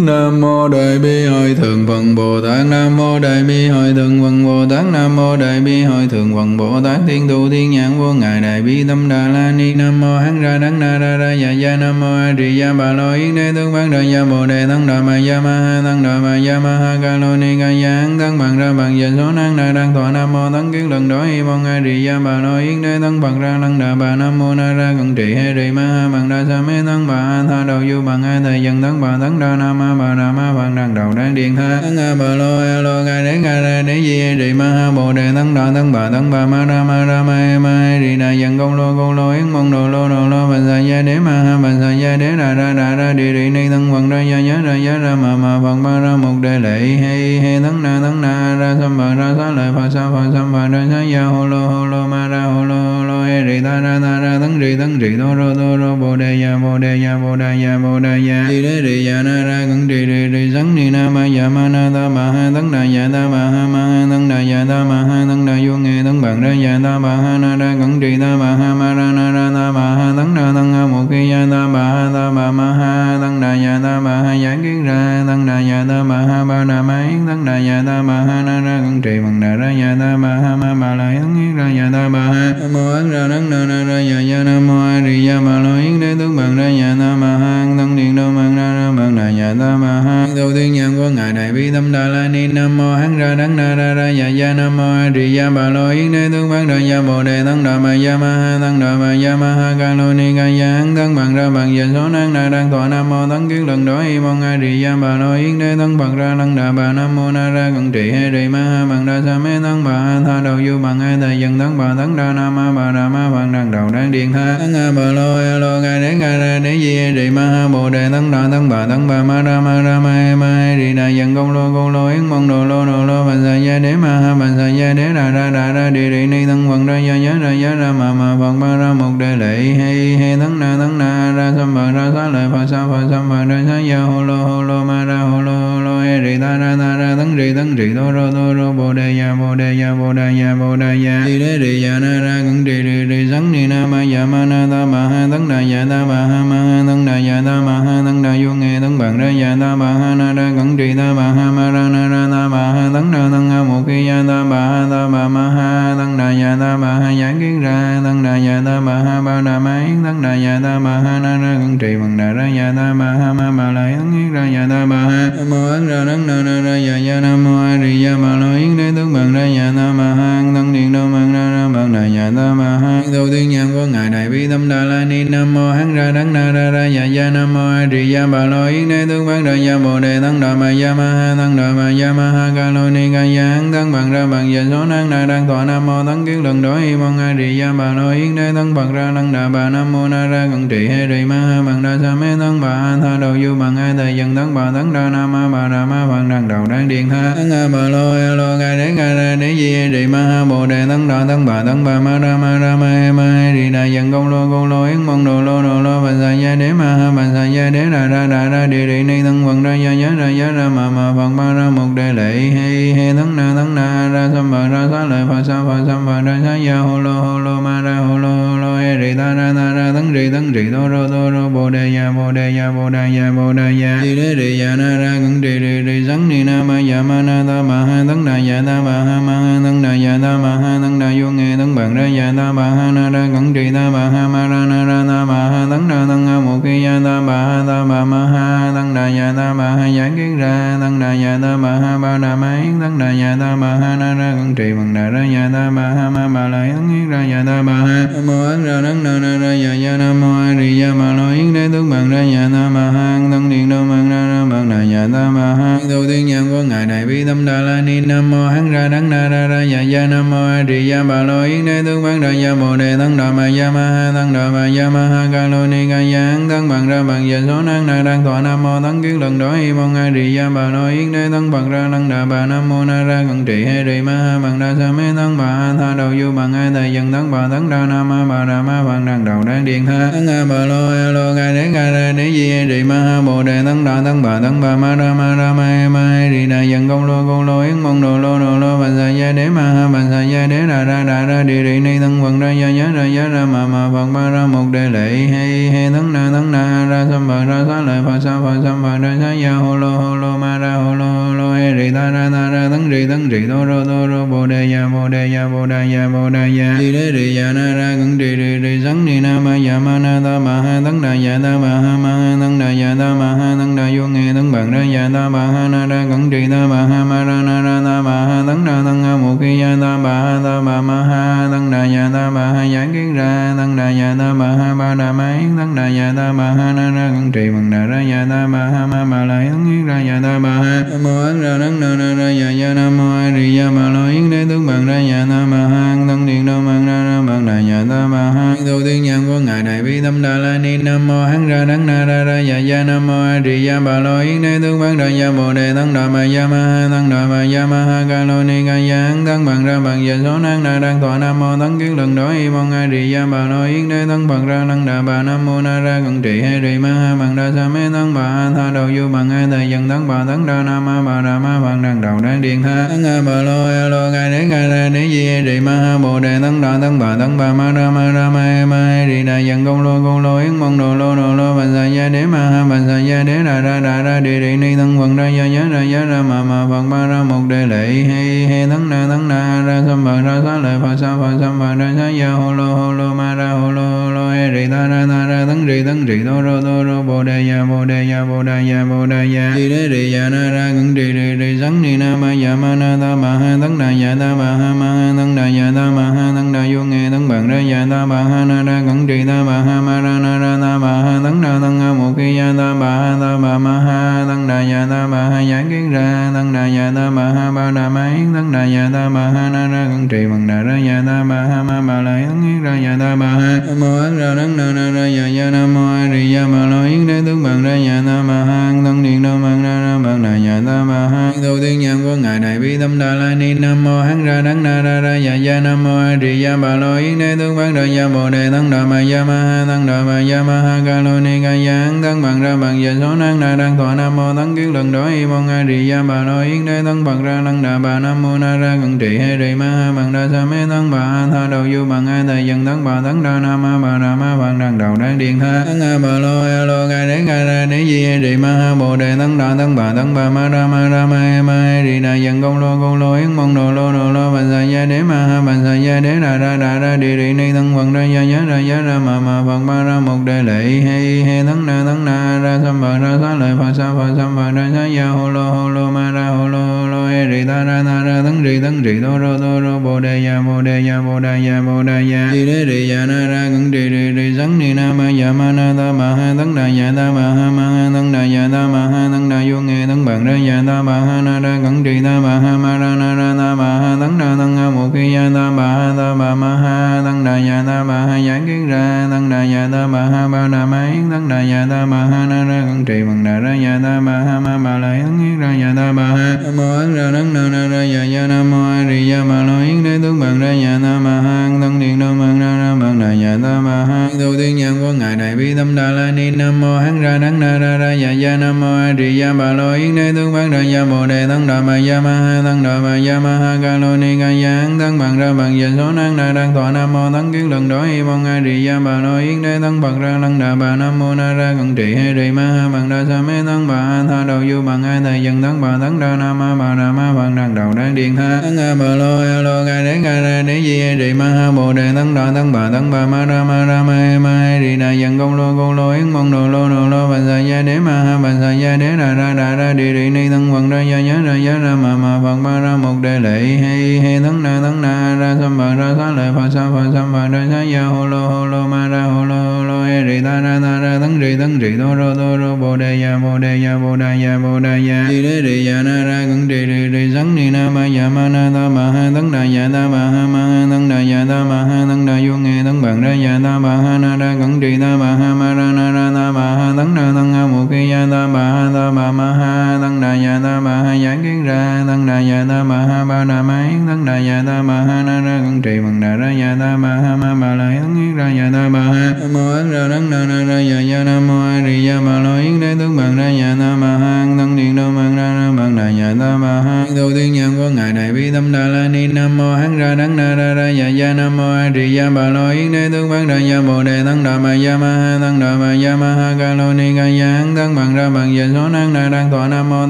Nam mô Đại Bi Hội Thượng Phật Bồ Tát. Nam mô Đại Bi Hội Thượng Phật Bồ Tát. Nam mô Đại Bi Hội Thượng Phật Bồ Tát. Thiên Tu, Thiên Nhãn Vô Ngài Đại Bi Tâm Đà La Ni. Nam mô Hán Ra Đắng Na Ra Ra Dạ Dạ Nam mô A Di Đà Bà Lo Yến Đế Tướng Bán Đại Gia Bồ Đề Tăng Đà Ma Gia Ma Ha Tăng Đà Ma Gia Ma Ha Ca Lô Ni Ca Gia Hán Tăng Bằng Ra Bằng Dạ Số Năng Đà Đăng Thọ Nam mô Tăng Kiến Lần Đó Hi Mong A Di Đà Bà Lo Yến Đế Tăng Bằng Ra Lăng Đà Bà Nam mô Na Ra Cận Trị Hê trì Ma Ha Bằng Đa Sa Mê Tăng Bà A Tha Đầu Du Bằng A Thầy Dần Tăng Bà Tăng Đa Nam Ma Bà Đà Ma văn đằng Đầu đang Điện Tha Tăng A Bà lo A lo ga Đế ga Ra Đế Di a Rì Ma Ha Bồ Đề Tăng Đà Tăng Bà Tăng Bà Ma Ra Ma Ra Ma E Ma E Rì Đà dần Công Lô Công Lô Yến Mong Đồ Lô Đồ Lô bình Sa Gia Đế Ma Ha bình Sa Gia Đế Đà Ra Đà Ra Đi Rì Ni Tăng Phật Ra Gia nhớ Ra gia Ra Ma Ma Phật ba Ra Mục Đề Lệ he he Tăng Na Tăng Na Ra Sam Bà Ra sa Lợi Phật Sa Phật Sam Bà Ra sa Gia hồ Lô hồ Lô Ma Ra hồ Lô Hô Lô e Rì Ta Ra Ta Ra Tăng Rì Tăng Rì Đô Rô Đô Rô Bồ Đề Ya Bồ Đề Ya Bồ đề Ya Bồ đề Ya Đi Đế Rì Ya Na Ra tăng Rì Rì Rì Sắn Ni Na Ma Ya Ma Na Ta Ma Ha Tăng Đà Ya Ta Ma Ha Ma Ha Tăng Đà Ya Ta Ma Ha Tăng Đà Vô nghe Tăng Bằng Ra Ya Ta Ma Ha Na Ra Cẩn trì Ta Ma Ha Ma Ra Na Ra Ta Ma Ha Tăng Đà Tăng Ha Một Khi Ya Ta Ma Ha Ta Ma Ma Ha Tăng Đà Ya Ta Ma Ha giải Kiến Ra Tăng Đà Ya Ta Ma Ha Ba Đà Ma Yến Tăng Đà Ya Ta Ma Ha Na Ra Cẩn Trì Bằng Đà Ra Ya Ta Ma Ha Ma Ba La Yến Yến Ra Ya Ta Ma Ha Nam Mô Ấn Ra Đắng Na Na Ra Ya Ya Nam Mô A Di Ya Ma Lo Yến Đế Tướng Bằng Ra Ya Ta Ma Ha Tăng Điện Đô Mang Ra Ra mạng đại Ya Ta Ma Ha. Tu tiên nhân của Ngài Đại Bi Tâm Đà La Ni. Nam Mô Hán Ra Đắng Na Ra Ra Ya gia. Nam Mô A Di đà bà Lo Yến Đế Tướng văn đại Ya Bồ Đề Tăng Đà Ma gia Ma Ha Tăng Đà Ma gia Ma Ha Ca Lô Ni Ca Ya Hán Tăng Bằng Ra Bằng Dạ Số Năng Na Đăng Thọ Nam Mô Tăng Kiến Lần Đó Y Mong A Di đà bà Lo Yến Đế Tăng Bằng Ra Lăng Đà Bà Nam Mô Na Ra Cận Trị Hê di Ma Ha Bằng Đa Sa Mê Tăng Bà Ha Tha Đầu Du Bằng A Thầy Dân Tăng Bà Tăng Đa Nam Ma Bà Đà Ma Bằng đằng Đầu Đăng Điện Tha. Tăng A Bà lo A lo Ca Đế Ca Ra Đế Di a Rì Ma Ha Bồ Đề Tăng Đà Tăng Bà Tăng Bà Ma Ra Ma Ra Ma E Ma E Rì Đà Dân Công Lô Công Lô Yến Mong Đồ Lô Đồ Lô Bành Sa Gia Đế Ma Ha Bành Sa Gia Đế Đà Ra Đà Ra Đi Rì Ni Tăng quần Ra Gia nhớ Ra gia Ra Ma Ma Phật ba Ra Một Đề Lệ hay hay Tăng Na Tăng Na Ra Sam Bà Ra sa Lợi Phật Sa Phật Sam Bà Ra sa Gia hồ Lô hồ Lô Ma Ra hồ Lô Hô Lô Rì Ta Ra Ta Ra tấn Rì tấn Rì Đô Rô Đô Rô Bồ Đề Ya Bồ Đề Ya Bồ đề Ya Bồ đề Ya Đi Đế Rì Ya Na Ra Cẩn Rì Rì Rì Sắn Ni Na Ma Ya Ma Na Ta Ma Ha tấn Đà Ya Ta Ma Ha Ma Ha tấn Đà Ya Ta Ma Ha tấn Đà Vô nghe tấn Bằng Ra Ya Ta Ma Ha Na Ra Cẩn Rì Ta Ma Ha Ma Ra Na Ra Ta Ma Ha tấn Đà tấn Ha Một Khi Ya Ta Ma Ha Ta Ma Ma Ha tấn Đà Ya Ta Ma Ha Giảng Kiến Ra tấn Đà Ya Ta Ma Ha Ba Đà Ma Yến tấn Đà Ya Ta Ma Ha Na Ra Cẩn Trì Bằng Đà Ra Ya Ta Ma Ha Ma Ma La Yến Yến Ra Ya Ta Ma Ha ma Ấn Ra Đắng Na Na đà Ya Ya Nam Mô A Di đà bà Lo Yến Đế Tướng Bằng Ra Ya Ta Ma Ha Tăng Điện Đô bằng Ra Ra Bằng Đà Ya Ta Ma Ha Đầu tiên nhàn của Ngài Đại Bi Tâm Đà La Ni Nam Mô Hán Ra Đắng Na Ra Ra Ya Ya Nam Mô A Di đà bà Lo Yến Đế Tướng Bằng Ra Ya Bồ Đề Tăng Đà Ma Ya Ma Ha Tăng Đà Ma Ya Ma Ha Ca lo Ni Ca Ya Hán Tăng Bằng Ra Bằng Dạ Số Năng Na đang Thọ Nam Mô Tăng Kiến Lần đối Y Mong A Di đà bà Lo Yến Đế Tăng Bằng Ra Lăng Đà Bà Nam Mô Na Ra Cận Trị hệ Rì Ma Ha Bằng Đa Sa Mê Tăng Bà Tha Đầu Du Bằng ai Thầy Dân Tăng Bà Tăng Đa Nam Ma Bà Đà Ma văn Đăng Đầu đáng Điện Tha Tăng A Bà Lô A Lô Ca Đế Ca Ra Đế Di Hê Ma Ha, Bồ Đề, tấn Đà tấn Bà tấn Bà, Ma Ra Ma Ra Ma Ma E Rì e, Đà Dân Công Lô Công Lô, Yến Mong Đồ Lô Đồ Lô, bà Sa Gia Đế, Ma Ha, bà Sa Gia Đế ra Ra ra Ra Đi Ni tấn Phật Ra Gia Giá Ra Giá Ra Ma Ma Phật Ma Ra Một Đề Lệ, he he, tấn Na tấn Na Ra Sam Bà Ra sa Lợi Phật Sa Phật Sam Bà Ra sa Gia hồ Lô hồ Lô, Ma Ra hồ Lô. Hô Rì Ta Ra Ta Ra tấn Rì tấn Rì Đô Rô Đô Rô Bồ Đề Ya Bồ Đề Ya Bồ đề Ya Bồ đề Ya rì Đế Rì Ya Na Ra Cẩn Rì Rì Rì Sắn Ni Na Ma Ya Ma Na Ta Ma Ha tấn Đà Ya Ta Ma Ha Ma Ha tấn Đà Ya Ta Ma Ha tấn Đà Vô nghe tấn Bằng Ra Ya Ta Ma Ha Na Ra Cẩn Rì Ta Ma Ha Ma Ra Na Ra Ta Ma Ha tấn Đà tấn Ha Một Khi Ya Ta Ma Ha Ta Ma Ma Ha tấn Đà Ya Ta Ma Ha Giảng Kiến Ra tấn Đà Ya Ta Ma Ha Ba Đà Ma Yến tấn Đà Ya Ta Ma Ha Na Ra Cẩn Trì Bằng Đà Ra Ya Ta Ma Ha Ma ma La Yến Ra Ya Ta Ma Ha Mô Ấn Ra Đắng Na Na Ra dạ dạ Nam Mô A Di đà Ma Lo Yến Đế Tướng Bằng Ra dạ Ta Ma Ha thân Điện Đô Mang Ra Ra Bằng Đà dạ Ta Ma Ha Đầu tiên nhân của Ngài Đại Bi Tâm Đà La Ni, Nam Mô Hán Ra Đắng Na Ra Ra dạ dạ Nam Mô A Di đà ma Lo Yến Đế Tướng Bằng Ra dạ Bồ Đề Tăng Đà Ma dạ Ma Ha Tăng Đà Ma dạ Ma Ha, Ca Lô Ni Ca dạ Hán Tăng Bằng Ra Bằng Dạ Số Năng Na đang Thọ, Nam Mô Tăng Kiến Lần Đó hi Mong A Di đà ma Lo Yến Đế Tăng Bằng Ra Lăng Đà Bà, Nam Mô Na Ra Cận Trị Hê Rì Ma Ha, Bằng Đa Sa Mê Tăng Bà ha Tha Đầu Du Bằng ai Thầy Dân Tăng Bà Tăng Đa Nam Ma Bà Đà Ma văn Đăng Đầu Đăng Điện Tha Tăng A Bà lo A lo Ca Đế Ca Ra Đế Di a Rì Ma Ha, Bồ Đề Tăng Đà Tăng Bà Tăng Bà, Ma Ra Ma Ra, Ma E Ma E Rì Đà, dần Công công lô công lô, yến mong đồ lô đồ lô bạch sa gia đế, ma ha bạch sa gia đế đà ra đà ra, đi đi, ni thân phật ra gia giá, ra giá, ra ma ma phật ba, ra, một đề lệ, hay hay tăng na tăng na ra sam bà, ra sa lợi phật sa phật sam bà, ra sa gia hồ lô hồ lô, ma, ra hồ lô, hô, lô hay rì, ta, ra ta, ra tăng rì tăng rì, tô, rô tô, rô, bồ đề ya bồ đề ya bồ đề ya bồ đề ya đi đế rì ya na, ra cẩn rì rì rì sắn ni na ma ya ma na ta ma ha tấn đà ya ta ma ha ma ha tấn đà ya ta ma ha tấn đà vô nghe tấn bằng ra ya ta ma ha na ra cẩn trì ta ma ha ma ra na ra ta ma ha tấn đà tấn ha mục khi ya ta ma ha ta ma ma ha tấn đà ya ta ma ha giảng kiến ra tấn đà ya ta ma ha ba đà ma yến tấn đà ya ta ma ha na ra cẩn trì bằng đà ra ya ta ma ha ma ma la yến yến ra ya ta ma ha nam mô ấn ra đấng na ra ra ya ya nam mô a di đà ma lo yến đế tướng bằng ra ya ta ma ha tấn điện đô mang ra ra bằng đà ya ta ma ha đầu tiên nhân của ngài đại bi tâm đà la ni nam mô hán ra đắng na ra ra ya ya nam mô a di đà bà lo yến đế tướng bằng ra ya bồ đề tăng đà ma ya ma ha tăng đà ma ya ma ha ca lo ni ca ya hán tăng bằng ra bằng dạ số năng na đang tọa nam mô tăng kiến lần đó y mong a di đà bà lo yến đế tăng bằng ra năng đà bà nam mô na ra cận trị hay rì ma ha bằng đa sa mê tăng bà ha tha đầu du bằng a thầy dân tăng bà tăng đa nam ma bà đà ma bằng đằng đầu đang điện tha tăng a bà lo a lo ca đế ca ra đế di a rì ma ha bồ đề tăng đà tăng bà tăng bà ma ra ma ra ma ma hay đà dân công lô công lô yến mong đồ lô đồ lô bạch sa gia đế ma ha bạch sa gia đế đà ra đà ra, đi đi ni thân quần ra gia giá ra giá ra ma ma phật ba ra một đề lệ, he he, thân na thân na, ra sam phật ra sa lợi phật sa phật sam phật ra sa gia hồ lô hồ lô, ma ra hồ lô, hô lô, he, rì ta ra ta ra tấn rì tấn rì tô rô tô rô, bồ đề ya bồ đề ya bồ đề ya bồ đề ya đi đế rì ya na, ra cẩn rì rì rì sắn ni na, ma ya ma, na ta ma, ha tấn đà ya ta ma, ha ma ha tấn đà ya ta ma, ha tấn đà, vô, nghe tấn bằng ra ya ta ma ha na ra cẩn trì ta ma ha ma ra na ra ta ma ha tấn ra tấn ha một khi ya ta ma ha ta ma ma ha tấn đà ya ta ma ha giảng kiến ra tấn đà ya ta ma ha ba đà ma yến tấn đà ya ta ma ha na ra cẩn trì bằng đà ra ya ta ma ha ma ma la yến yến ra ya ta ma ha nam mô ấn ra tấn na na ra ya ya nam mô a di ya ma lo yến đế tướng bằng ra ya ta ma ha tấn điện đâu bằng ra ra bằng đà ya ta ma ha đầu tiên nhân của ngài đại bi tâm đà la ni nam mô hắn ra đấng na ra ra ya ya nam mô a di ya ba lo yến ni tướng văn ra gia bồ đề, tăng đà ma gia ma ha, tăng đà ma gia ma ha, ca lo ni ca ya hắn bằng ra bằng giờ số năng na đang thọ nam mô tăng kiến lần đó y mong a di gia bà lo yến đế. Tăng bằng ra năng đà bà nam mô na ra cận trị hay rì ma ha bằng đa sa mê. Tăng bà ha tha đầu du bằng ai thầy dân tăng bà tăng đa nam ma bà đà ma bằng đằng đầu đang điện tha. Tăng a bà lo a lo ca đế ca ra đế di hay rì ma ha bồ đề. Tăng đà tăng bà tăng bà ma ra ma ra ma e ma hay rì đà dân công lô công lô yến mong đồ lô đồ lô bằng sa gia đế ma ha bằng sa gia đế đà ra đà ra đi đi ni thân phật ra gia giá ra giá ra mà mà phật ba ra một đề lệ hay hay thân na thân na ra sam phật ra xá lợi phật sa phật sam phật ra xá ya hô lô hô lô ma ra hô lô hô lô he rì ta ra ta ra thân rì thân rì tô rô tô rô bồ đề ya bồ đề ya bồ đề ya bồ đề ya đi đế rì ya na ra cẩn rì rì rì sắn ni na ma ya ma na ta ma ha thân đà ya ta ma ha ma ha thân đà ya ta ma ha thân đà vô nghe thân bằng ra ya ta ma ha na ra cẩn rì ta ma ha ma ra na ra ta ma ha thân đà thân ha một khi ya ta ma ha ta ma ma ha tăng đà ya ta ma ha giảng kiến ra tăng đà ya ta ma ha ba đà ma yến tăng đà ya ta ma ha na ra cẩn trì bằng đà ra ya ta ma ha ma ma la yến yến ra ya ta ma ha nam mô ấn ra đấng na na ra ya gia nam mô a di đà bà lo yến đế tướng bằng ra ya ta ma ha tăng điện đô bằng ra ra bằng đà ya ta ma ha đầu tiên nhân của ngài đại bi tâm đà la ni nam mô hắn ra đấng na ra ra gia ya nam mô a di đà bà lo yến đế tướng bằng ra gia bồ đề tăng đà ma ya ma ha tăng đà ma ya ma ha ca lo ni ca ya tăng bằng ra bằng giờ số năng na đang thọ nam mô tấn kiến lần đó y mong a di đà bà lo yến đế tấn bậc ra lăng đà bà nam mô na ra cận trị hay trì ma ha bằng đa sa mê tấn bà a tha đầu du bằng ai thầy dân tấn bà tấn đa nam ma bà đà ma bằng đằng đầu đang điện tha tấn a bà lo a lo gai đế gai ra đế di hay trì ma ha bồ đề tấn đà tấn bà tấn bà ma ra ma ra ma e ma hay trì đà dân công lô công lô yến mong đồ lô đồ lô bạch sa gia đế ma ha bạch sa gia đế đà ra đà ra đi đi ni tấn vận ra gia nhớ ra gia ra ma ma phật ma ra một đề lệ hay hay tấn na tấn na ra sam bằng ra xá lợi phật sa phật sam phật ra sa ya hô lô hô lô ma ra hô lô hô lô e rì ta ra ta ra tấn rì tấn rì đô rô đô rô bồ đề ya bồ đề ya bồ đề ya bồ đà ya rì đế rì ya na ra cẩn rì rì rì sắn ni na ma ya ma na ta ma ha tấn đà ya ta ma ha ma ha tấn đà ya ta ma ha tấn đà vô nghe tấn bằng ra ya ta ma ha na ra cẩn rì ta ma ha ma ra na ra ta ma ha tấn đà tăng ha một khi ya ta ma ha ta ma ma ha tấn đà ya ta ma ha giảng kiến ra tấn đà ya ta ma ha ba đà ma yến tấn đà ya ta ma ha na ra cẩn trì bằng đà ra ya ta ma ha ma ma la yến yến ra ya ta ma ha nam mô ấn ra đấng na na ra ya ya nam mô a di ya ma lo yến đế tướng bằng ra ya ta ma ha tấn điện đô bằng ra ra bằng đà đà ta bà ha tu tiên nhân vô ngài đại bi tâm đà la ni nam mô hán ra đắng na ra ra dạ dạ nam mô a di đà bà lo yến đế tướng bằng ra gia bồ đề tăng đà ma gia ma ha tăng đà ma gia ma ha ca lô ni ca ya an tăng bằng ra bằng về số năng đà đang tọa nam mô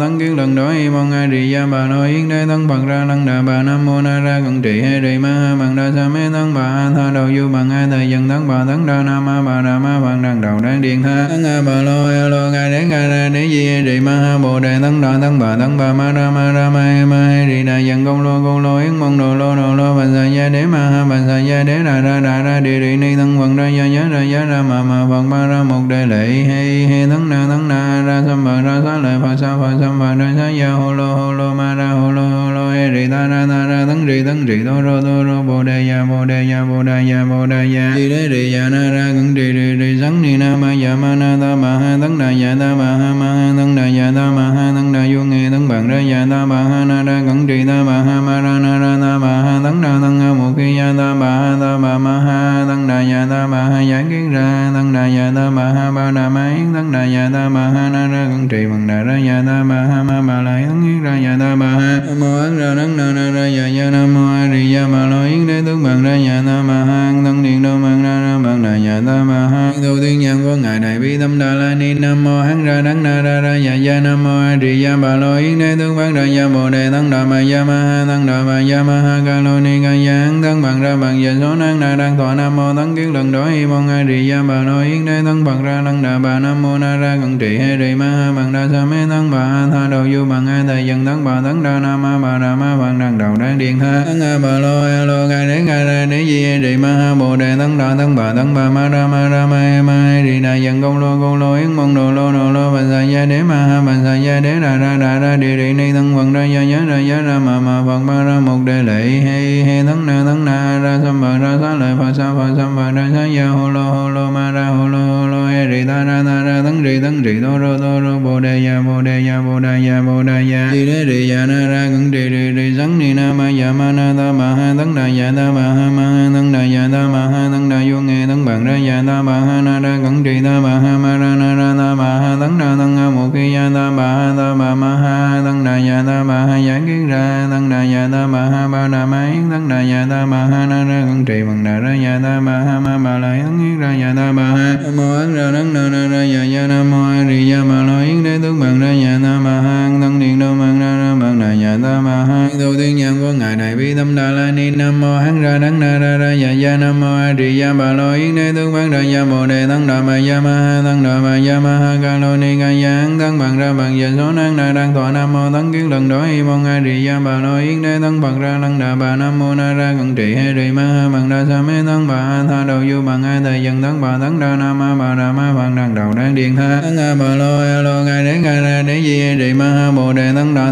tăng kiến lần đó y mong a di đà bà lo yến đế tăng bằng ra tăng đà bà nam mô na ra cận trị hay trì ma ha bằng đa sa mê tăng bà a tha đầu du bằng a thời dân tăng bà tăng đa nam ma bà đà ma bằng đằng đầu đang điện tha tăng a bà lo a lo ca đế ca ra đế di he di ma ha bồ đề tăng đà tăng bà tăng bà ma ra ma ra ma he ma he di đà dân công lô công lô yến mong đồ lô đồ lô bà sa gia đế ma ha bà sa gia đế đà ra đà ra đi đi ni tăng bằng ra gia gia ra gia ra ma ma phật ma ra một đề lệ he he tấn na tấn na, ra sam bà ra sa lợi phật sa phật sam bà ra sa ya hồ lô hồ lô, ma, ra hồ lô hồ ri ta ra ta ra tấn ri tấn ri đô rô đô rô bồ đề ya bồ đề ya bồ đề ya bồ đề ya di đế ri ya na ra cẩn ri ri ri sắn ni na ma ya ma na ta ma ha tấn đà ya ta ma ha ma ha tấn đà ya ta ma ha tấn đà vô nghe tấn bằng ra ya ta ma ha na ra cẩn ri ta ma ha ma ra na ra ta ma ha tấn đà tấn ha một khi ya ta ma ha ta ma ma ha tấn đà ya ta ma ha giải kiến ra tấn đà ya ta ma ha ba đà ma yến tấn đà ya ta ma ha na ra cẩn trì bằng đà ra ya ta ma ha ma ma lại yến ra ya ta ma ha ma ra ấn ra đắng na na ra ya ya nam mô a di đà ma lo yến đế tướng bằng ra dạ ta ma ha tăng điện đô bằng ra ra bằng đà dạ ta ma ha tu tiên nhân của ngài đại bi tâm đà la ni nam mô hán ra đắng na ra ra ya ya nam mô a di đà ma lo yến đế tướng bằng ra dạ bồ đề tăng đà ma ya ma ha tăng đà ma ya ma ha ca lo ni ca ya hán tăng bằng ra bằng về số năng na đang thọ nam mô tăng kiến lần đó hi mong a di đà ma lo yến đế tăng bằng ra tăng đà bà nam mô na ra cận trị he di ma ha bằng đa sa mê tăng bà ha tha đầu du bằng a thầy dân tăng bà tăng đa nam ma bà đà ma văn đằng đầu đang điện tha tăng a bà lô a lô ca đế ca ra đế di he ma ha, bồ đề tăng đà tăng bà tăng bà, ma ra ma ra ma he ma he đà dân công lô công lô, yến mong đồ lô đồ lô, bà sa gia đế ma ha, bà sa gia đế đà ra đà ra đi đi ni tăng quần ra gia nhớ ra gia ra ma ma phật ma ra một đề lệ he he tăng na tăng na, ra sam bà, ra sa lợi, phật sa, phật sam bà, ra sa gia hồ lô hồ lô, ma ra hồ lô hồ lô he ri ta, ra ta, ra tăng trì tăng trì đô rô đô rô, bồ đề ya bồ đề ya bồ đề ya bồ đề ya di đế trì ya na, ra cẩn trì ri ri sắn ni na ma ya ma na ta ma ha tăng đà ya ta ma ha ma ha tăng đà ya ta ma ha tăng đà vô bạc ra ya ta ma ha na ra cẩn trì ta ma ha ma ra na ra ta ma ha tăng ra tăng ha một khi ya ta ba ha ta ma ma ha tăng đà ya ta ma ha giảng kiến ra tăng đà ya ta ma ha ba đà ma yến tăng đà ya ta ma ha na ra cẩn trì bằng đà ra ya ta ma ha ma ma la yến yến ra ya ta ma ha mô ấn ra tấn na na ra ya ya nam mô a di đà ma la yến đế tướng bằng ra ya ta ma ha tăng điện đô bằng ra ra bằng đà ya ta ma ha tu tiên nhân của ngài đại bi tâm đà la ni nam mô hắn ra tấn na ra ra ya ya nam mô a di đà ma la yến ni tướng bằng ra ya bồ đề tăng đà ma ya ma ha, tăng đà ma ya ma ha, ca lô ni ca ya hán tăng bằng ra bằng giờ số năng na đang thọ nam mô, tăng kiến lần đó y mong a di gia bà lo yến đế, tăng bằng ra tăng đà bà nam mô na ra cận trị he di ma ha bằng đa sa mê, tăng bà ha tha đầu du bằng ai thầy dân tăng bà tăng đa nam ma bà đà ma bằng đằng đầu đang điện tha tăng a bà lo a lo ca đế ca ra đế di di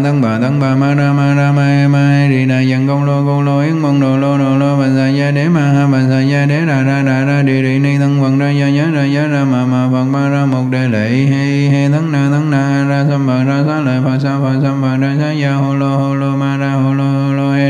tăng bà tăng bà ma ra ma ra ma e ma e di đà dân công lô công lô, yến mong đồ lô đồ lô bà sa gia đế ma ha bà sa gia đế ra ra ra ra, đi đi, ni tăng phật ra gia nhớ ra gia ra ma ma phật ma ra một đề lệ, he he tăng na tăng na, ra sam bà ra sa lợi phật sa phật sam bà ra sa gia hồ lô hồ lô, ma ra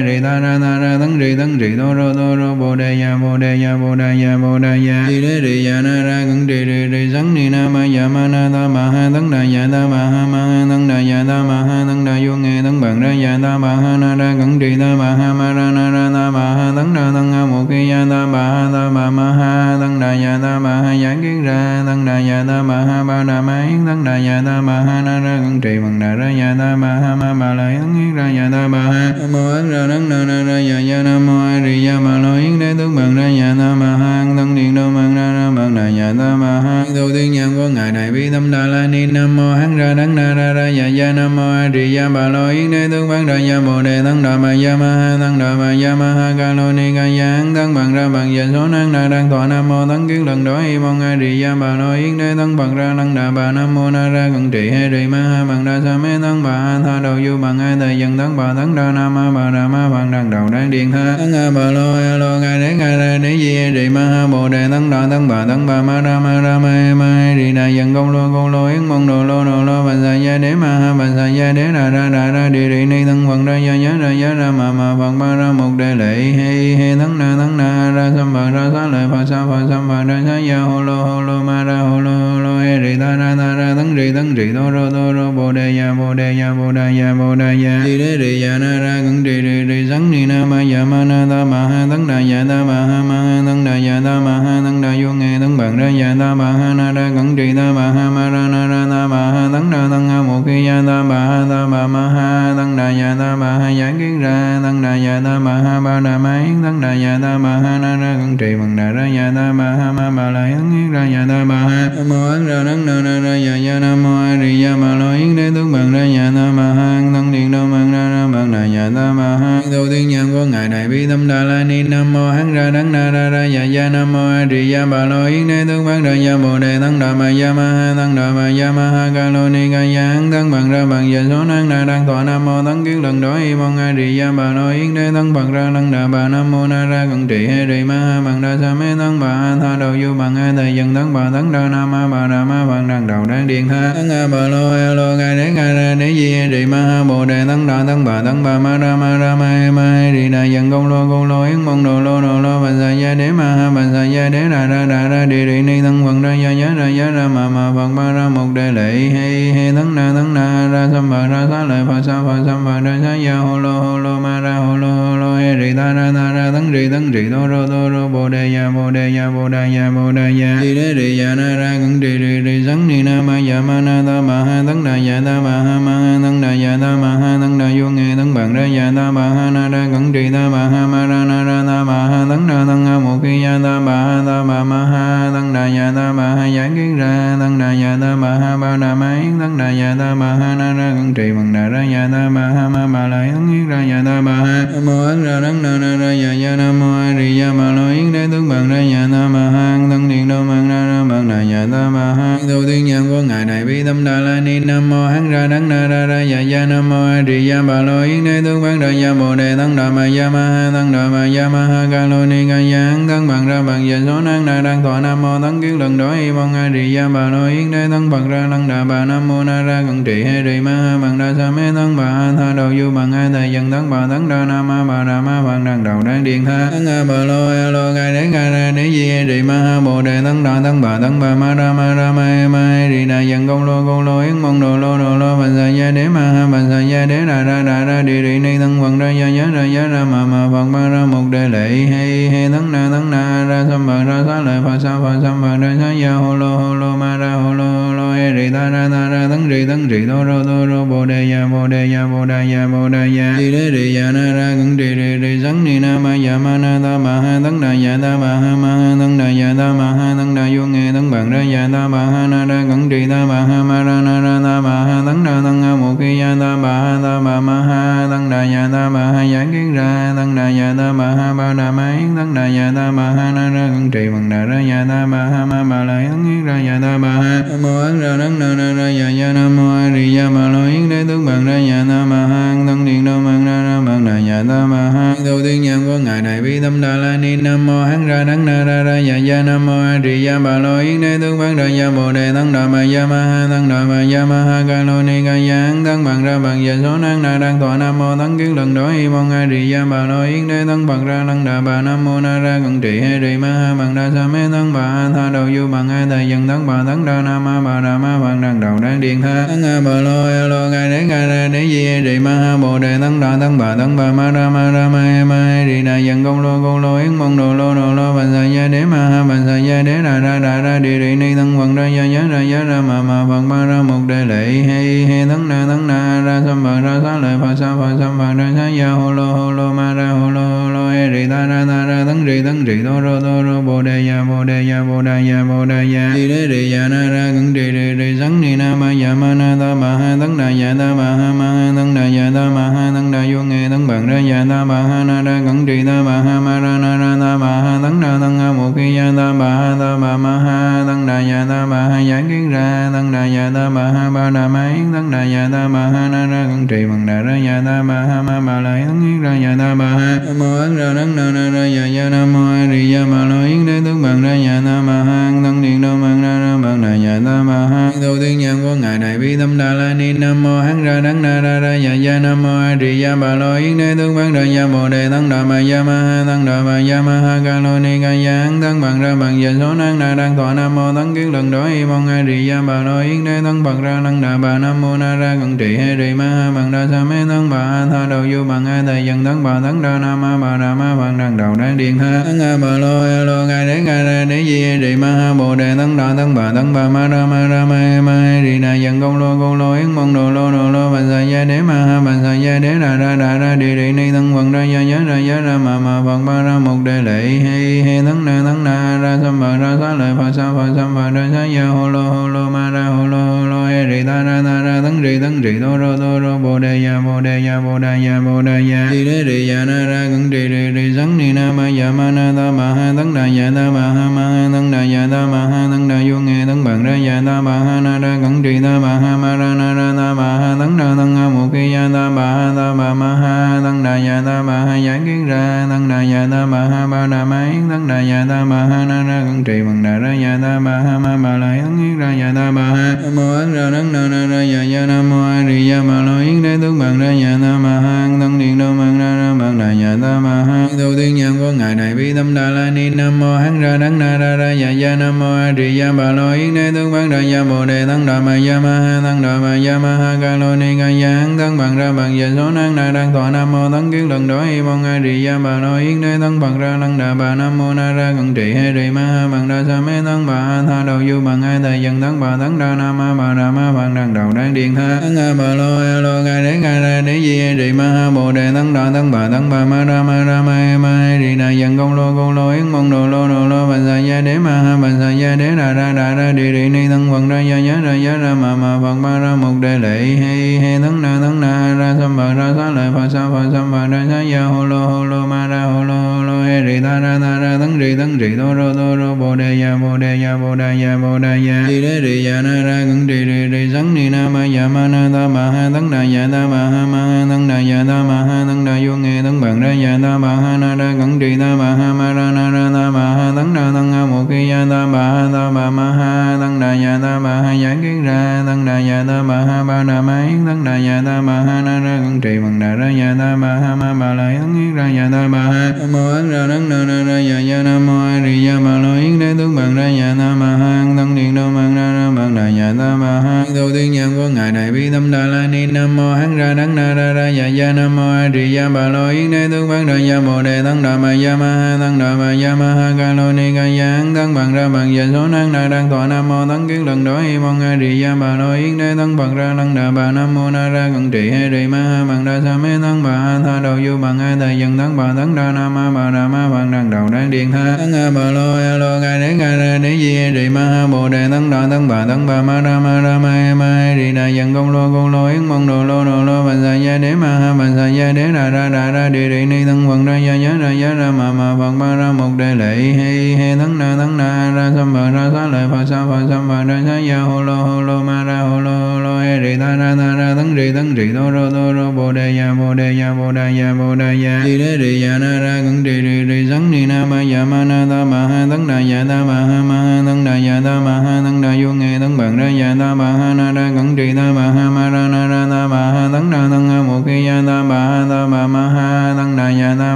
rì ta ra ta ra tấn rì tấn rì đô rô đô rô bồ đề ya bồ đề ya bồ đề ya bồ đề ya rì đế rì ya na ra cẩn rì rì rì sắn ni na ma ya ma na ta ma ha tấn đà ya ta ma ha ma ha tấn đà ya ta ma ha tấn đà vô nghe tấn bằng ra ya ta ma ha na ra cẩn rì ta ma ha ma ra na ra ta ma ha tấn đà tấn ha một khi ya ta ma ha ta ma ma ha tấn đà ya ta ma ha giảng kiến ra tấn đà ya ta ma ha ba đà ma yến tấn đà ya ta ma ha na ra cẩn trì bằng đà ra ya ta ma ha ma ma la yến ra ya ta ma ha ma ra na ra đắng na na ra ya ya nam mô a di đà dạ ma lo yến đế tướng bằng ra ya ta dạ ma ha thân điện đô bằng ra ra bằng đà ya ta ma ha tu tiên nhân của ngài đại bi tâm đà la ni nam mô hán ra đắng na ra ra dạ ya ya nam mô a di đà ma lo yến đế tướng bằng ra ya bồ đề thân đà ma ya ma ha thân đà ma ya ma ha ca lo ni ca ya hán. Thân bằng ra bằng ya số năng na đang tọa nam mô tăng kiến lần đó y mong a di đà ma lo yến đế thân bằng ra năng đà bà nam mô na ra cận trị he di ma ha bằng đa sa mê thân bà ha tha đầu du bằng ai thầy dân thân bà thân đa nam ma bà đà ma ban đằng đầu đang điện tha tăng a bà lo a lo, ngài đế ngài ra đế di a di ma ha bồ đề tăng đà tăng bà tăng bà, ma ma ra ma ra ma ma đi đà dân công lô công lô, yến mong đồ lô đồ lô, bà sa gia đế ma ha bà sa gia đế ra ra ra ra đi đi ni thân phật ra gia giá ra giá ra ma ma phật ba ra một đề lệ he he tăng na tăng na ra sam bà ra sa lợi phật sa phật sam bà ra sa gia hồ lô hồ lô ma ra hồ lô hồ lô he rì ta ra ta ra tăng rì tăng rì đô rô đô rô bồ đề ya bồ đề ya bồ đề ya bồ đề ya đi đế rì ya na ra cẩn rì rì rì sắn ni na ma ya ma na ta ma ha tấn đà ya ta ma ha ma ha tấn đà ya ta ma ha tấn đà vô nghe tấn bằng ra ya ta ma ha na ra cẩn trì ta ma ha ma ra na ra ba ma ha thắng đà tăng ha một khi ya ta ma ha ta ma ma ha tăng đà ya ta ma ha giảng kiến ra tăng đà ya ta ma ha ba đà ma yến tăng đà ya ta ma ha na ra cẩn trì bằng đà ra ya ta ma ha ma ba la yến yến ra ya ta ba ha Nam mô ấn ra đắng na ra ra ya ya nam mô a di ya ma lo yến đế tướng bằng ra ya ta ma ha tăng điện đô bằng ra ra bằng đà ya ta ma ha đầu tiên nhân của ngài đại bi tâm đà la ni nam mô hắn ra đắng na ra ra ya ya nam mô a di ya ba lo yến đế tướng bằng ra ya bồ đề tăng đà ma ya ma ha tăng đà ma ya ma ha ca lô ni ca ya an thân bằng ra bằng giờ số năng na đang tọa nam mô tấn kiến lần đó y mong a di ya bà lo yến đế thân bằng ra lăng đà bà nam mô na ra cận trị he trì ma ha bằng đa sa mê thân bà a tha đầu du bằng a thầy dân thân bà thân đa nam a bà đà ma bằng đằng đầu đang điện tha thân a bà lô a lô ca đế ca ra đế di he di ma ha bồ đề thân đà thân bà thân bà ma ra ma ra ma he ma he di đà dân công lô công lô yến mong đồ lô đồ lô bà sa gia đế ma ha bà sa gia đế đà ra đà ra đi đi ni thân bằng ra gia giá ra giá ra ma ma bằng ma ra một đề lệ he he tấn na tấn na ra sam bà ra sa lợi phật sa phật sam bà ra sa ya hồ lô hồ lô ma ra hồ lô hồ lô he rì ta ra ta ra tấn rì tấn rì đô rô đô rô bồ đề ya bồ đề ya bồ đề ya bồ đề ya rì đế rì ya na ra cẩn rì rì rì sấn ni na ma ya ma na ta ma ha tấn đà ya ta ma ha ma ha tấn đà ya ta ma ha tấn đà vô nghe tấn bằng ra ya ta ma ha na ra cẩn rì ta ma ha ma ra na ra ta ma ha tấn đà tấn ha một khi ya ta ma ha ta ma ma ha tấn đà ya ta ma ha giảng kiến ra tấn đà ya ta ma ha ba đà ma yến thắng đà ya ta ma ha na ra cẩn trì bằng đà ra ya ta ma ha ma ma la yến yết ra ya ta ma ha nam mô ấn ra đắng na na ra ya ya nam mô a di đà ma lo yến đế tướng bằng ra ya ta ma ha thân điện đô mang ra ra bằng đà ya ta ma ha tu tiên nhân của ngài đại bi tâm đà la ni nam mô hắn ra đắng na ra ra ya ya nam mô a di đà ma lo yến đế tướng bằng ra ya bồ đề thân đà ma ya ma ha thân đà ma ya ma ha ca lo ni ca ya hắn thân bằng ra bằng giờ số năng na đang thọ nam mô thân kiến lần đó y mong a di đà ma lo yến đế thân bằng ra lăng đà bà nam mô na ra cận trị hay trì ma ha bằng đa sa mê thân bà ha tha đầu du bằng hai thầy dân thân bà thân đa nam ma bà đà ma bằng đằng đầu đang điện tha. Thân a bà lô a lô gai đế gai ra đế di he di ma ha bồ đề thân đà thân bà thân bà ma ra ma ra ma he ma he di đà dân công lô công lô yến mong đồ lô đồ lô bà sa gia đế ma ha bà sa gia đế đà ra đà ra đi đi ni thân phật ra gia giá ra giá ra ma ma phật ma ra một đề lệ hay hay thân na thân na ra sam bà ra sa lợi phật sa phật sam bà ra sa gia hô lô hô lô ma ra hô lô hồ rì ta ra ta ra tấn rì tấn rì đô rô đô rô bồ đề ya bồ đề ya bồ đề ya bồ đề ya đi đế rì ya na ra cẩn rì rì rì sắn ni na ma ya ma na ta ma ha tấn đà ya ta ma ha ma ha tấn đà ya ta ma ha tấn đà vô nghe tấn bằng ra ya ta ma ha na ra cẩn rì ta ma ha ma ra na ra ta ma ha tấn đà tấn ha mục ki ya ta ma ha ta ma ma ha tấn đà ya ta ma ha giảng kiến ra tấn đà ya ta ma ha ba đà ma yến tấn đà ya ta ma ha na ra cẩn trì bằng đà ra ya ta ma ha ma ma la yến ra ya ta ma ha mô ấn ra đắng na na ra ya ya nam mô a di đà ma lo yến đế tướng bằng ra ya ta ma ha thân điện đô mang ra ra bằng đà ya ta ma ha đầu tiên nhân của ngài đại bi tâm đà la ni nam mô hán ra đắng na ra ra ya ya nam mô a di đà ma lo yến đế tướng bằng ra ya bồ đề thân đà ma ya ma ha thân đà ma ya ma ha ca lo ni ca ya hán thân bằng ra bằng giờ số năng na đang tọa nam mô thân kiến lần đó y mong a di đà ma lo yến đế thân bằng ra lăng đà bà nam mô na ra cận trị he di ma ha bằng đa sa mê thân bà tha đầu du bằng a thầy dân thân bà thân đà nam ma bà đà ma văn đằng đầu đang điện tha thân a bà lô e lo, gai, đế, gai ra đế, di he di ma, ha, bồ đề thân đà thân bà thân bà ma, ra ma ra, ma e ma e di, đà, dần công lô công lô, yến mong đồ, lô đồ, lô, bà, sa, gia, đế, ma, ha, bà, sa, gia, đế, đà ra đà ra đi đi ni, thân phật ra, gia, giá, ra giá, ra, ma ma phật ma, ra một đề lệ he he thân na thân na, ra sam bà, ra sa lợi phật, sa, phật sam bà, ra sa gia hồ lô hồ lô, ma, ra hồ lô hồ he rì ta ra ta ra thân rì thân rì đô rô đô rô bồ đề ya bồ đề ya bồ đề ya bồ đề ya đi đế rì ya na ra cẩn rì rì rì sắn ni na ma ya ma na ta ma ha thân đà ya ta ma ha ma ha thân đà ya ta ma ha thân đà vô nghe thân bằng ra ya ta ma ha na ra cẩn rì ta ma ha ma ra na ra ta ma ha thân đà thân ha một khi ya ta ma ha ta ma ma ha thân đà ya ta ma ha giải kiến ra tấn đà ya ta ma ha ba đà ma yến tấn đà ya ta ma ha na ra cẩn trì bằng đà ra ya ta ma ha ma ma la yến yến ra ya ta ma ha ma ra đấng na ra ra dạ dạ nam mô a di đà bà lo yến đế tướng bằng ra dạ ta bà ha tăng điện đô bằng ra ra bằng đà dạ ta bà ha đầu tiên nhân của ngài đại bi tâm đà la ni nam mô hán ra đấng na ra ra dạ dạ nam mô a di đà bà lo yến đế tướng bằng ra dạ bồ đề tăng đà bà dạ ma ha tăng đà bà dạ ma ha ca lo ni ca dạ hán tăng bằng ra bằng dạ số năng na đang thọ nam mô tăng kiến lần đó y mong a di đà bà lo yến đế tăng bằng ra năng đà bà nam mô na ra cận trị he di ma ha bằng đa sa mê tăng bà tha đầu du bằng a thầy dân tăng bà tăng đa nam ma bà đà ma văn đằng đầu đang điện ha tăng a bà lô a lô, ngài đế, ngài ra đế di he di ma ha, bồ đề tăng đà tăng bà tăng bà, ma ra ma ra ma ma di đà dần công lô công lô, yến mong đồ lô đồ lô, bà sa gia đế, ma ha, bà sa gia đế, đà ra đà ra đi đi ni tăng vận ra gia giá ra giá ra ma ma phật ba ra một đề lệ he he tăng na tăng na ra sam bà ra, sa lợi phật sa, phật sam bà ra, sa gia hồ lô hồ lô, ma ra hồ lô hồ lô he di ta, ra ta, ra tăng di tăng di đô rô đô rô, bồ đề ya bồ đề ya bồ đề ya bồ đề ya di đế di ya na ra cẩn ri ri ri sắn ni na ma ya ma na ta ma ha tấn đà ya ta ma ha ma ha tấn đà ya ta ma ha tấn đà vô nghe tấn bằng ra ya ta ma ha na ra cẩn trì ta ma ha ma ra na ra ta ma ha tấn đà tấn ha mục kỳ ya ta ma ha ta ma ma ha tấn đà ya ta ma ha giải kiến ra tấn đà ya ta ma ha ba đà ma yến tấn đà ya ta ma ha na ra cẩn trì bằng đà ra ya ta ma ha ma ma la yến yến ra ya ta ma ha mô ấn ra tấn na na ra ya ya nam mô a di đà ma lo yến đế tướng bằng ra ya ta ma ha tấn điện đô bằng ra ra bằng đà ya ta ma ha tu tiên nhân của ngài này bi tâm đà la ni nam mô hán ra đắng na ra ra dạ ya nam mô a di đà bà lo yến đế tướng bán ra gia bồ đề tăng đà ma gia ma ha tăng đà ma gia ma ha ca lô ni ca ya hán tăng bằng ra bằng giờ số năng na đang thọ nam mô tăng kiến lần đó y mong a di đà bà lo yến đế tăng bằng ra thắng đà bà nam mô na ra cận trị he di ma ha bằng đa sa mê tăng bà a tha đầu du bằng ai thầy dân tăng bà tăng đa nam ma bà đà ma bằng đằng đầu đang điện tha tăng a bà lo a lo ca đế ca ra đế di he di ma ha bồ đề tăng đà tăng bà tăng bà ma ra ma ra ma he ma he di đà dân công lô công lô, yến mong đồ lô đồ lô, bà sa gia đế, ma ha, bà sa gia đế đà ra đà ra, đi đi, ni, thân phật ra gia giá, ra giá, ra ma ma phật ba, ra, một đề lệ, he he thân na thân na, ra sam bậc ra, xá lợi phật sa phật sam bậc ra, xá, gia, hô, lô hô, lô, ma, ra, hô, lô hô, lô he ri ta ra ta ra tấn ri tấn ri đô rô đô rô bồ đề ya bồ đề ya bồ đề ya bồ đề ya đi đế ri ya na ra cẩn ri ri ri sắn ni na ma ya ma na ta ma ha tấn đà ya ta ma ha ma ha tấn đà ya ta ma ha tấn đà vô nghe tấn bằng ra ya ta ma ha na ra cẩn ri ta ma ha ma ra na ra ta ma ha tấn đà tấn ha một khi ya ta ma ha ta ma ma ha tấn đà ya ta ma ha giải kiến ra tấn đà ya ta ma ha ba đà ma yến tấn đà ya ta ma ha na ra cẩn trì bằng đà ra ya ta ma ha ma ba la yến ra ya ta ma ha mô ấn ra đấng na ra ra ya ya nam mô a di đà ma lo yến đế tướng bằng ra ya ta ma ha thân điện đô bằng ra ra bằng đà ya ta ma ha đầu tiên nhân của ngài đại bi tâm đà la ni. Nam mô hán ra đấng na ra ra ya ya nam mô a di đà ma lo yến đế tướng bằng ra ya dạ bồ đề tăng đà ma ya ma ha tăng đà ma ya ma ha ca lo ni ca ya hán tăng bằng ra bằng giờ số năng na đang thọ nam mô tăng kiến lần đó hi mong a di đà ma lo yến đế tăng bằng ra thân đà bà nam mô na ra cận trị he di ma ha bằng đa sa mê tăng bà ha tha đầu du bằng a thầy dân tăng bà tăng đà nam ma bà đà ma văn đằng đầu đang điện tha. Tăng a bà lo a lo gai đế, gai ra đế di he di ma ha, bồ đề tăng đà tăng bà tăng bà ma ra ma ra, ma he ma he di đà dân công lô công lô, yến mong đồ lô đồ lô, bà sa gia đế, ma ha, bà sa gia đế ra ra ra ra đi đi ni tăng quần ra, gia giá ra giá ra, ma ma phật ba ra, một đề lệ, he he tăng na tăng na ra sam bà ra sa lợi, phật sa, phật sam bà ra sa gia hồ lô hồ lô, ma ra hồ lô hồ lô he ri ta ra ta ra tăng ri tăng ri đô rô đô rô, bồ đề ya bồ đề ya bồ đề ya bồ đề ya di đế ri ya dạ na ra cẩn ri đi ri sắn ni na ma ya ma na ta ma ha tấn đà ya ta ma ha ma ha tấn đà ya ta ma ha tấn đà vô nghe tấn bằng ra ya ta ma ha na ra cẩn trì ta ma ha ma ra na ra na ma ha tăng na tăng ha một khi ya na ma ha ta ma ma ha tăng đà ya ta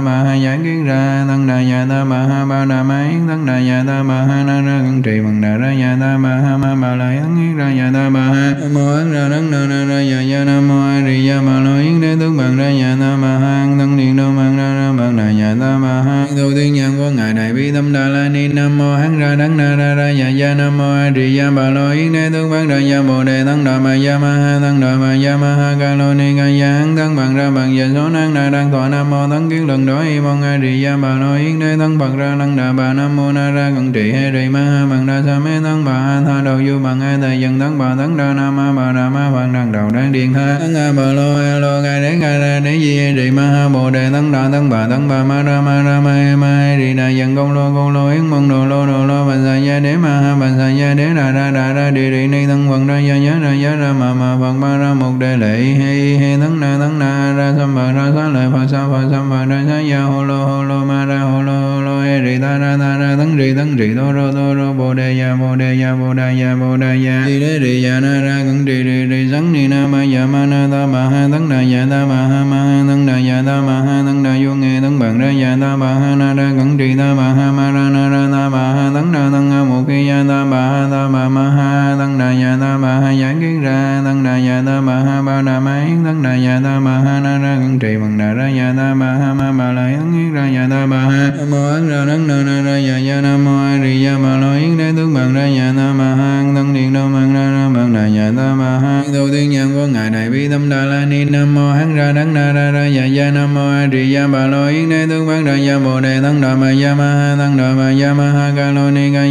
ma ha giải kiến ra tăng đà ya ta ma ha ba đà ma yến tăng đà ya ta ma ha na ra cẩn trì bằng đà ra ya ta ma ha ma ba la yến yến ra ya ta ma ha mo mô ấn ra đấng na na ra ya ya nam mô a di ya ma lo yến đế tướng bằng ra ya ta ma ha tăng điện đô mang ra ra bằng đà ya ta ma ha tu tiên nhân của ngài đại bi tâm đà la ni nam mô hán ra đấng na ra ra ya ya nam mô a di ya ma lo yến đế tướng bằng ra ya bồ đề tăng đà ma ya ma ha tăng đà ma ya ma ha ca lô ni ca ya hán thân bằng ra bằng giờ số năng na đang thọ nam mô tăng kiến lần đối y mong a di đà bà lo yến đế thân bằng ra lăng đà bà nam mô na ra cận trị hay rì ma ha bằng đa sa mê thân bà ha tha đầu du bằng ai thầy dân thân bà tăng đa nam ma bà đà ma bằng đằng đầu đang điện tha tăng a bà lô a lô ca đế ca ra đế di hay ri ma ha bồ đề tăng đà tăng bà tăng bà ma ra ma ra ma he ma he ri đà đà dân công lô công lô yến mong đồ lô đồ lô bà sa gia đế ma ha bà sa gia đế đà ra đà ra đi đi ni thân quần ra gia nhớ ra gia ra mà mà phật ba ra một đề lệ he he tấn na tấn na, ra sam bà ra sa lệ phật sa phật sam bà ra sa ya hồ lô hồ lô ma ra hồ lô hồ lô he rì ta ra ta ra, tấn rì tấn rì đô rô đô rô, bồ đề ya bồ đề ya bồ đề ya bồ đề ya rì đế rì ya dạ na ra cẩn rì rì rì sắn ni na ma ya ma na ta ma ha, tấn đà ya dạ ta ma ha ma ha, tấn đà ya ta ma ha, tấn đà vô nghe, tấn bằng ra ya ta ma ha, na ra cẩn rì ta ma ha, ma ra na ra, ta ma ha, tấn đà tấn ha một khi ya ta ma ha ta ma ma ha tăng đà ya ta ma ha giảng kiến ra tăng đà ya ta ma ha ba đà ma yến tăng đà ya ta ma ha na ra cẩn trì bằng đà ra ya ta ma ha ma ma la yến yến ra ya ta ma ha mô ấn ra nắng na na ra ya ya nam mô a di ya ma lo yến đế tướng bằng ra ya ta ma ha tăng điện đô bằng ra ra bằng đà ya ta ma ha đầu tiên nhân của ngài đại bi tâm đà la ni nam mô hắn ra đắng na ra ra ya ya nam mô a di ya ma lo yến đế tướng bằng ra ya bồ đề tăng đà ma ya ma ha tăng đà ma ya ma ha ca lo ni ca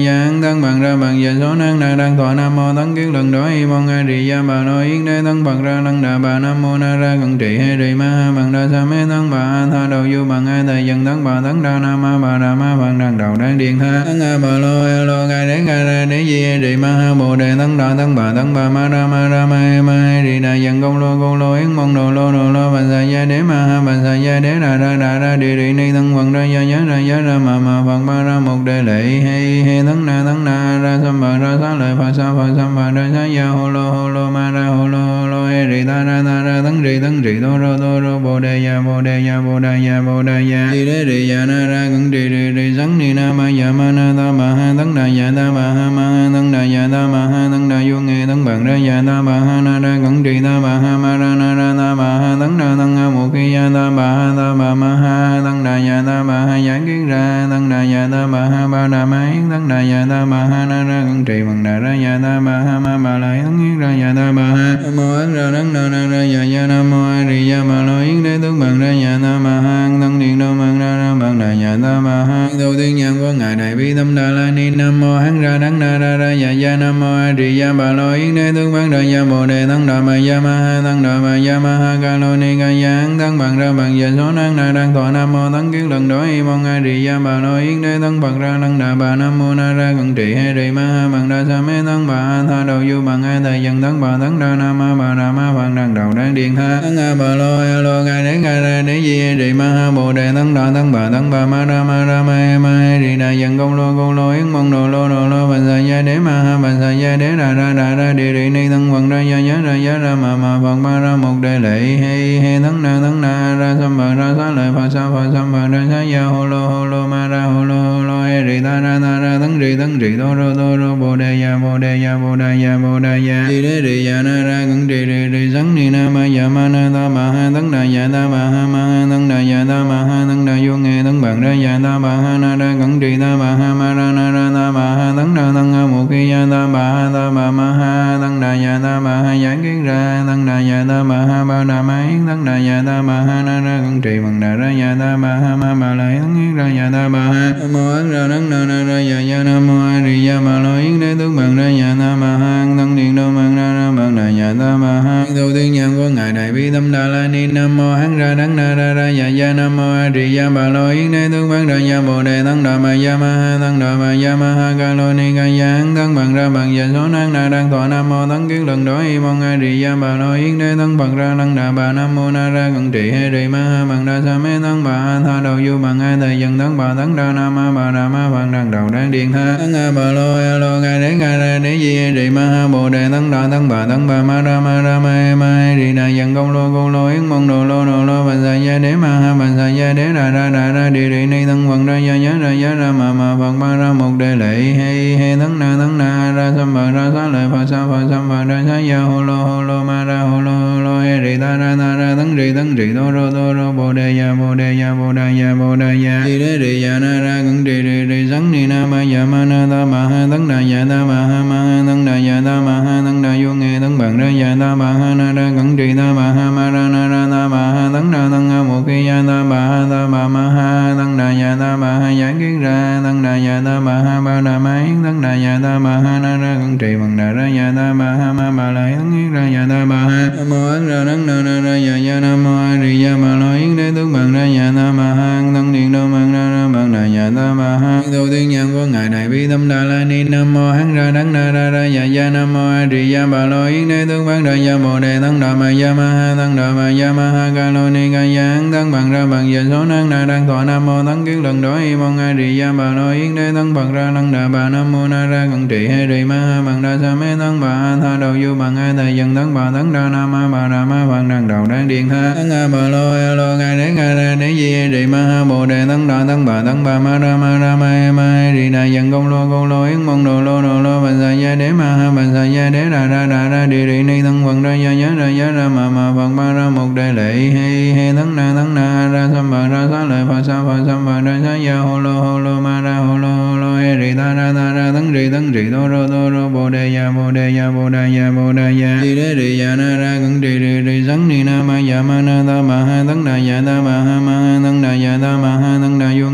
ya bằng ra bằng giờ số năng na đang thọ nam mô tấn kiến lần đó y mong a di ya bà lo yến đế thân bằng ra năng đà bà nam mô na ra cận trị hay trì ma ha bằng đa sa mê thân bà a tha đầu du bằng ai thầy dân thân bà tấn đa nam ma bà đà ma bằng đằng đầu đang điện tha tấn a bà lo a lo gai đế gai ra đế di hay trì ma ha bồ đề tấn đà tấn bà tấn bà ma ra ma ra ma ma hay trì đà dân công lô công lô yến mong đồ lô đồ lô bà sa gia đế ma ha bà sa gia đế đà ra đà ra đi đi ni thân bằng ra gia giá ra giá ra ma ma bằng ma ra một đề lệ hay hay tấn na tấn na ra sam bà ra xá lợi phật sa phật sam bà ra xá ya hồ lô hồ lô ma ra hồ lô hồ lô e rì ta ra ta ra tấn rì tấn rì đô rô đô rô bồ đề ya bồ đề ya bồ đề ya bồ đề ya rì đế rì ya na ra cẩn rì rì rì sắn ni na ma ya ma na ta ma ha tấn đà ya ta ma ha ma ha tấn đà ya ta ma ha tấn đà vô nghe tấn bằng ra ya ta ma ha na ra cẩn rì ta ma ha ma ra na ra ta ma ha tấn đà tấn ha mục ki ya ta ma ha ta ma ma ha tấn ya ta ma ha giảng kiến ra tăng đà ya ta ma ha ba đà ma yến tăng đà ya ta ma ha na ra cẩn trì bằng đà ra ya ta ma ha ma ma la yến yến ra ya ta ma ha nam mô ấn ra đắng đà ra ya ya nam mô a di đà ma lo yến đế tướng bằng ra ya ta ma ha bằng ta ma ha tu tiên nhân của ngài đại bi tâm đà la ni nam mô hán ra đắng na ra ra ya ya nam mô a di đà bà lo yến đế tướng bằng ra gia bồ đề tăng đà ma ya ma ha tăng đà ma ya ma ha ca lo ni ca ya tăng bằng ra bằng giờ số năng na đang thọ nam mô tăng kiến lần đối y mong a di đà bà lo yến đế tăng bằng ra tăng đà bà nam mô na ra cận trị hay trì ma ha bằng đa sa mê tăng bà a tha đầu du bằng ai thầy dân tăng bà tăng đa nam ma bà đà ma bằng đằng đầu đang điện tha tăng a bà lo a lo ca đến ca ra để di trì ma ha bồ đề tăng đà tăng bà tăng bà ma ra ma ra ma ma rì đà dân công lô công lô yến mong đồ lô đồ lô Bàn sa gia đế ma ha Bàn sa gia đế đà ra đà ra đi rì ni thân quần ra gia giá ra giá ra ma ma phật ma ra một đề lệ hay hay thân na thân na ra sam bà ra sa lợi phật sa phật sam bà ra sa gia hô lô hô lô ma ra hô lô hô lô hay rì ta ra ta ra tấn rì tấn rì đô rô đô rô bồ đề ya bồ đề ya bồ đề ya bồ đề ya đi đế rì ya na ra cẩn rì rì rì sắn ni na ma ya ma na ta ma ha tấn đà ya ta ma ha ma ha tấn đà ya ta ma ha tấn đà vô nghe tấn bằng ra ya ta ma ha na ra cẩn rì ta ma ha ma ra na ra ta ma ha tấn đà tấn ha một khi ya ta ma ha ta ma ma ha tấn đà ya ta ma ha giảng kiến ra tấn đà ya ta ma ha ba đà ma yến tấn đà ya ta ma ha na ra cẩn trì bằng đà ra ya ta ma ha ma ma la yến yến ra ya ta ma ha mô ấn ra đắng na na ra ya ya nam mô a di đà ma lo yến đế tướng bằng ra ya ta ma ha thân điện đô bằng ra ra bằng đà ya ta ma ha đầu tiên nhân của ngài đại bi tâm đà la ni nam mô hắn ra đắng na ra ra ya ya nam mô a di đà ma lo yến đế tướng bằng ra ya bồ đề thân đà ma ya ma ha thân đà ma ya ma ha ca lo ni ca ya thân bằng ra bằng giờ số năng na đang thọ nam mô thân kiến lần đó y mong a di đà ma lo yến đế tấn bằng ra năng đà bà nam mô na ra cận trị hệ rì ma ha bằng ra sa mê tấn bà tha đầu du bằng ai thầy dân tấn bà tấn đa nam ma bà nam ma văn đằng đầu đang điện tha tấn a bà lo a lo ngài đế ngài ra đế di hay ma ha, bồ đề, tấn đà tấn bà tấn bà, ma ra ma ra, ma ma rì đà dân công lô công lô, yến mong đồ lô đồ lô, bà sa gia đế ma ha, bà sa gia đế ra ra ra ra đi ni tấn vận ra, gia nhớ ra gia ra ma ma phật, ma ra, một đề lệ hay hay tấn na tấn na, ra sam bà, ra sa lợi phật, sa, phật sam bà, ra sa gia hồ lô hồ lô, ma ra hồ lô e rì ta ra ta ra tấn rì tấn rì đô rô đô rô bồ đề ya bồ đề ya bồ đề ya bồ đề ya rì đế rì ya na ra cẩn rì rì rì sắn ni na ma ya ma na ta ma ha tấn đà ya ta ma ha ma ha tấn đà ya ta ma ha tấn đà vô nghe tấn bằng ra ya ta ma ha na ra cẩn rì ta ma ha ma ra na ra ta ma ha tấn đà tấn ha một khi ya ta ma ha ta ma ma ha tấn đà ya ta ma ha giảng kiến ra tấn đà ya ta ma ha ba đà ma yến tấn đà ya ta ma ha na ra cẩn trì bằng đà ra ya ta ma ha ma ma la yến ra ya ta ma ha mô ấn ra đắng na na ra ya ya nam mô a di đà ma lo yến đế tướng bằng ra ya nam ma hang thân điện đô bằng ra ra bằng đà ta ma tâm đà la ni nam mô hắn ra đắng na ra ra dạ gia nam mô a di đà bà lo yến đế tướng bán ra gia bồ đề tăng đà ma gia ma ha tăng đà ma gia ma ha ca lo ni ca gia hắn tăng bằng ra bằng giờ số năng na đang thọ nam mô tăng kiến lần đó y mong a di đà bà lo yến đế tăng bằng ra tăng đà bà nam mô na ra cận trị hay trì ma ha bằng đa sa mê tăng bà a tha đầu du bằng a thầy dân tăng bà tăng đa nam ma bà đà ma bằng đằng đầu đang điện tha tăng a bà lo a lo ngài đế ngài ra đế di trì ma ha bồ đề tăng đà tăng bà tăng bà ma ra ma ra ma e ma e rì đà dần công lô công lô, yến mong đồ lô đồ lô, bà sa gia đế ma ha, bà sa gia đế đà ra đà ra. Đi đi, ni thân vận ra gia ya ra ya ra. Ma ma phật ma ra một đề lệ he he thân na thân na. Ra sam bà, ra sa lợi phật sa phật sam bà, ra sa gia. Hồ lô hồ lô, ma ra hồ lô hồ lô, he, rì, ta, ra ta, ra tăng rì tăng rì. Đô rô đô rô, bồ đề ya bồ đề ya bồ đề ya bồ đề ya đi đế rì ya na, ra cẩn rì rì rì sắn ni na, ma ya ma, na, ta, ma, ha thân đà ya ta, ma, ha ma, ha tăng đà ya ta, ma, ha thân đà vô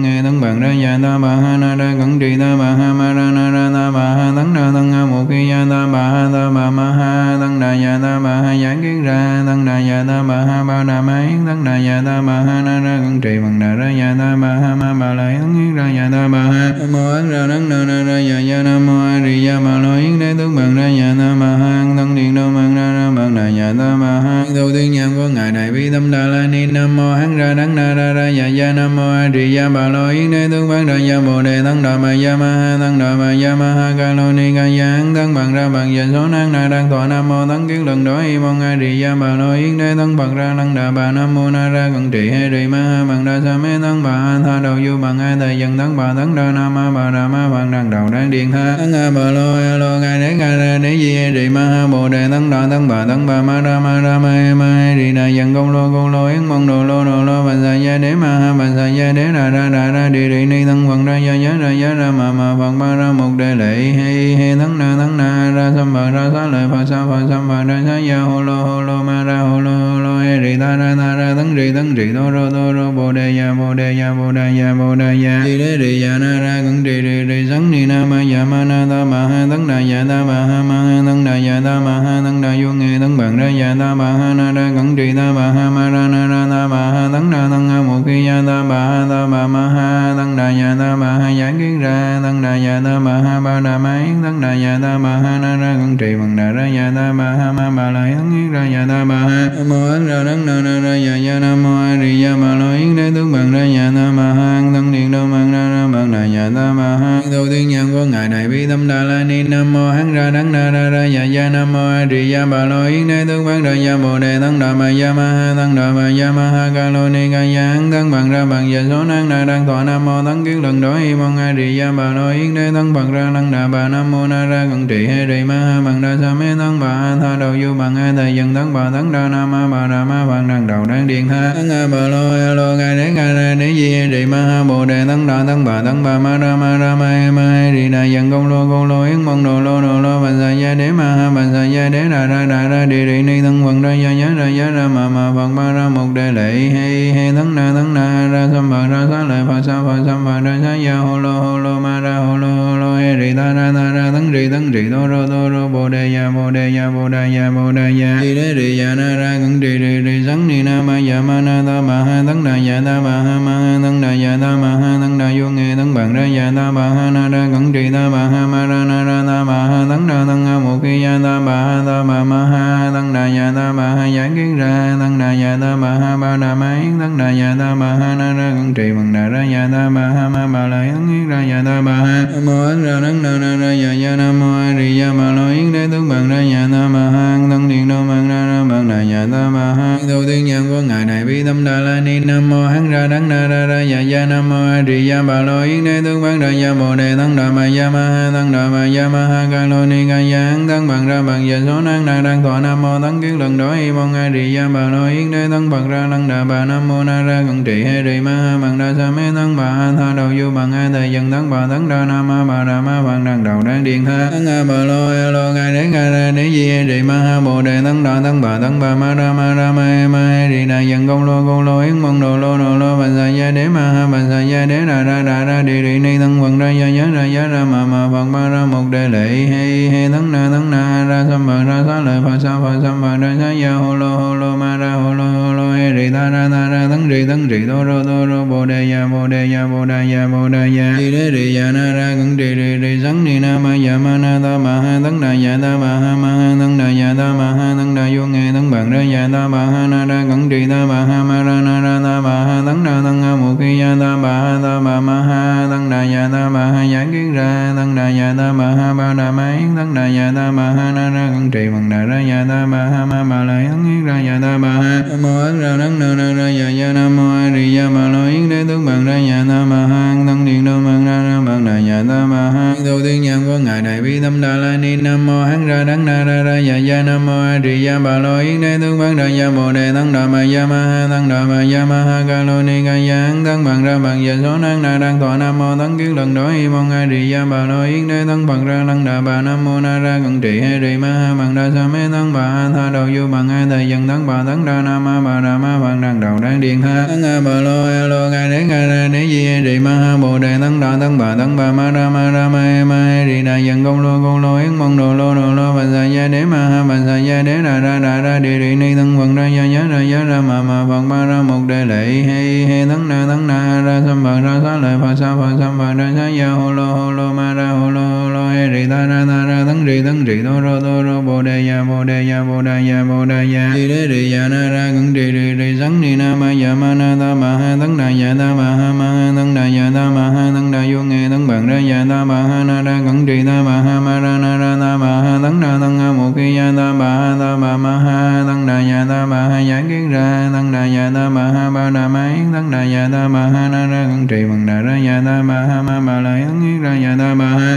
bạc tăng ra ya ta bà ha na ra cẩn trì ta bà ha ma ra na ra ta bà ha tấn đà tăng ha một khi ya ta bà ha ta bà ma ha tăng đà ya ta bà ha giảng kiến ra tăng đà ya ta bà ha ba đà ma yến tăng đà ya ta bà ha na ra cẩn trì bằng đà ra ya ta bà ha ma bà la yến yến ra ya ta bà ha mô ấn ra tấn na ra ra ya ya nam mô a di ya ma lo yến đế tướng bằng ra ya ta bà ha tăng điện đô bằng ra ra bằng đà nhà ta ma ha tu tiên nhân của ngài đại bi tâm đà la ni nam mô hắn ra đắng na ra ra dạ gia nam mô a di đà bà lo yến đế tướng bán ra gia bồ đề tăng đà ma gia ma ha tăng đà ma gia ma ha ca lo ni ca gia hán tăng bằng ra bằng dành số năng na đang thọ nam mô tăng kiến lần đó y mong a di đà bà lo yến đế tăng bằng ra năng đà bà nam mô na ra cận trị hay trì ma ha bằng đa sa mê tăng bà ha tha đầu du bằng a thầy dân tăng bà tăng đa nam ma bà đà ma bằng đằng đầu đang điện tha tăng a bà lo a lo ca đế ca ra đế di a rì ma ha bồ đề tăng đà tăng bà tăng bà ma ra ma ra ma e ma e rì đà dần công lô công lô, yến mong đồ lô đồ lô, bà sa gia đế ma ha, bà sa gia đế ra ra ra ra đi ni tăng bằng ra gia gia ra gia ra ma ma phật ba ra một đề lệ hay hay tăng na tăng na ra sam bà ra sa lợi phật sa phật sam bà ra sa gia hồ lô hồ lô ma ra hồ lô hồ lô he rì ta ra ta ra tăng rì tăng rì đô rô đô rô bồ đề ya bồ đề ya bồ đề ya bồ đề ya đi đế rì ya na ra cẩn rì rì rì sắn ni na ma ya ma na ta ma ha tăng đà ya ta ma ha ma ha tăng đà ya ta ma ha tăng đà vô nghe tăng bằng ra ya ta ba ha na ra cẩn trì ta ba ha ma ra na ra ta ba ha tấn na tăng ha một khi ya ta ma ha ta ma ma ha tăng đà ya ta ma ha giảng kiến ra tăng đà ya ta ma ha ba đà ma yến tăng đà ya ta ma ha na ra cẩn trì bằng đà ra ya ta ma ha ma bà la yến yến ra ya ta ma ha mô ấn ra đắng na na ra ya ya nam mô a di ya ma lo yến đế tướng bằng ra ya ta ma ha tăng điện đô bằng ra ra bằng đà ya ta ma ha đầu tiên nhân của ngài đại bi tâm đà la ni nam mô hắn ra đắng na ra ra ya ya nam mô a di ya bà lo yến đế tướng bằng ra ya bồ đề tăng đà ma ya ma ha tăng đà ma ya ma ha ca lo ni ca ya hắn tăng bằng ra bằng giờ số năng na đang thọ nam mô tấn kiến lần đối y mong a di gia bà nội yến đế tăng bằng ra năng đà bà nam mô na ra cận trị hay rì ma ha bằng đa sa mê tăng bà a tha đầu du bằng a thầy dần tăng bà tăng đa nam ma bà đà ma bằng đằng đầu đang điện tha tăng a bà lo a lo gai đế gai ra đế di hay rì ma ha bồ đề tăng đà tăng bà tăng bà ma ra ma ra ma e ma e rì đà dần công lô công lô yến mong đồ lô đồ lô bà sa gia đế ma ha bà sa gia đế đà ra đà ra đi rì ni tăng bằng ra gia nhớ ra gia ra ma ma bằng ma ra một đề lệ hay hay tăng na tăng na ra sam bà ra sa lợi phật sa phật sam bà ra sa ya hồ lô hồ lô ma ra hồ lô hồ lô he rì ta ra ta ra tấn rì tấn rì đô rô đô rô bồ đề ya bồ đề ya bồ đề ya bồ đề ya đi đế rì ya na ra cẩn rì rì rì sắn ni na ma ya ma na ta ma ha tấn đà ya ta ma ha ma ha tấn đà ya ta ma ha tấn đà vô nghe tấn bằng ra ya ta ma ha na ra cẩn rì ta ma ha ma ra na ra ta ma ha tấn đà tấn ha một ki ya ta ma ha ta ma ma ha tấn đà ya ta ma ha giảng kiến ra tấn đà ya ta ma ha ba đà ma yến tấn đà ya ta ma ha na ra cẩn trì bằng đà ra ya ta ma ha ma ba la yến yết ra ya ta ma ha nam mô ấn ra nắng na na ra ya ya nam mô a di ya ma lo yến đế tướng bằng ra ya ta ma ha thân điện đô bằng ra ra bằng đà ya ta ma ha đầu tiên nhân của ngài này bi tâm đà la ni nam mô hắn ra nắng na ra ra ya ya nam mô a di ya ba lo yến đế tướng bằng ra ya bồ đề thân đà ma ya ma ha thân đà ma ya ma ha ca lo ni ca ya hắn thân bằng ra bằng ya số năng na đang thọ nam mô tăng kiến lần đối y mong a di ya ba lo yến đế thân bằng ra năng đà ba nam mô na ra tăng trị hay rì ma ha bằng đa sa mê tăng bà a tha đầu du bằng a thầy dần tăng bà tăng đa nam ma bà đà ma bằng đằng đầu đang điện tha tăng a bà lo a lo gai đế gai ra đế di hay rì ma ha bồ đề tăng đà tăng bà tăng bà ma ra ma ra ma e ma e rì đà dần công lô công lô yến mong đồ lô đồ lô bà sa gia đế ma ha bà sa gia đế ra ra ra ra đi rì ni tăng quần ra gia ya ra ya ra ma ma bằng ma ra một đề lệ hay hay tăng na tăng na ra sam bà ra sa lợi phật sa phật sam bà ra sa gia ho lô ho lô ma ra ho lô ho lô he rì ta ra ta ra tăng rì tăng trì đô rô đô rô bồ đề ya bồ đề ya bồ đề ya bồ đề ya đi đế đi ya na ra cẩn rì ni na sắn ya ma na ta ma ha tấn đà ya ta ma ha ma ha tấn đà ya ta ma ha tấn đà vô nghe tấn bằng ra ya ta ma ha na ra cẩn trì ta ma ha ma ra na ra ta ma ha tấn đà tấn ha mục khi ya ta ma ha ta ma ma ha tấn đà ya ta ma ha giảng kiến ra tấn đà ya ta ma ha ba đà ma yến tấn đà ya ta ma ha na ra cẩn trì bằng đà ra ya ta ma ha ma ma la yến ra ya ta ma ha nam mô ấn ra đấng na ra ra ya ya nam mô a di đà ma lo yến đế tướng bằng ra, nhà ta ma ha thân điện, đô bằng ra ra bằng đà nhà ta ma ha tu tiên nhân của ngài, đại bi, tâm đà la, ni, nam, mô, hán, ra đắng na, ra ra dạ, ya ya nam, mô, a, di, đà ba lo yến đế tướng bằng ra ya bồ đề tấn đà, ma ya ma, ha tấn đà, ma ya ma, ha, ca lo ni, ca ya tấn bằng ra bằng ya số năng na đang thọ nam, mô, tấn kiến, lần đó y mong a, di, đà ba lo yến đế tấn bằng ra, lăng, đà, bà, nam, mô, na, ra cận trị he di ma, ha bằng đa, sa, mê, tấn, bà tha, đầu, du bằng a thầy, dân tấn, bà, tấn Đà nam ma, bà, đà, ma bằng đằng, đầu đang điện ha tấn a bà lô a lo ga đế ga ra đế di a di ma ha bồ đề tấn đà tấn bà tấn bà ma ra ma ra ma e ma e di đà dân công lô công lô yến mong đồ lô đồ lô bà sa dạ gia đế ma ha bà sa dạ gia đế ra ra ra ra đi đi ni tấn quần ra gia giá ra giá ra ma ma phật ma ra một đề lệ he he tấn na tấn na ra sam bà ra sa lợi phật sa phật sam bà ra sa gia hồ lô hồ lô ma ra hồ lô hồ rì ta ra ta ra tấn rì tấn rì đô rô đô rô bồ đề ya bồ đề ya bồ đề ya bồ đề ya rì đế rì ya na ra cẩn rì rì rì sắn ni na ma ya ma na ta ma ha tấn đà ya ta ma ha ma ha tấn đà ya ta ma ha tấn đà vô nghe tấn bằng ra ya ta ma ha na ra cẩn rì ta ma ha ma ra na ra ta ma ha tấn đà tấn ha một khi ya ta ma ha ta ma ma ha tấn đà ya ta ma ha giảng kiến ra tấn đà ya ta ma ha ba đà ma yến tấn đà ya ta ma ha na ra cẩn trì bằng đà ra ya ta ma ha ma ma la yến ra ya ta ma ha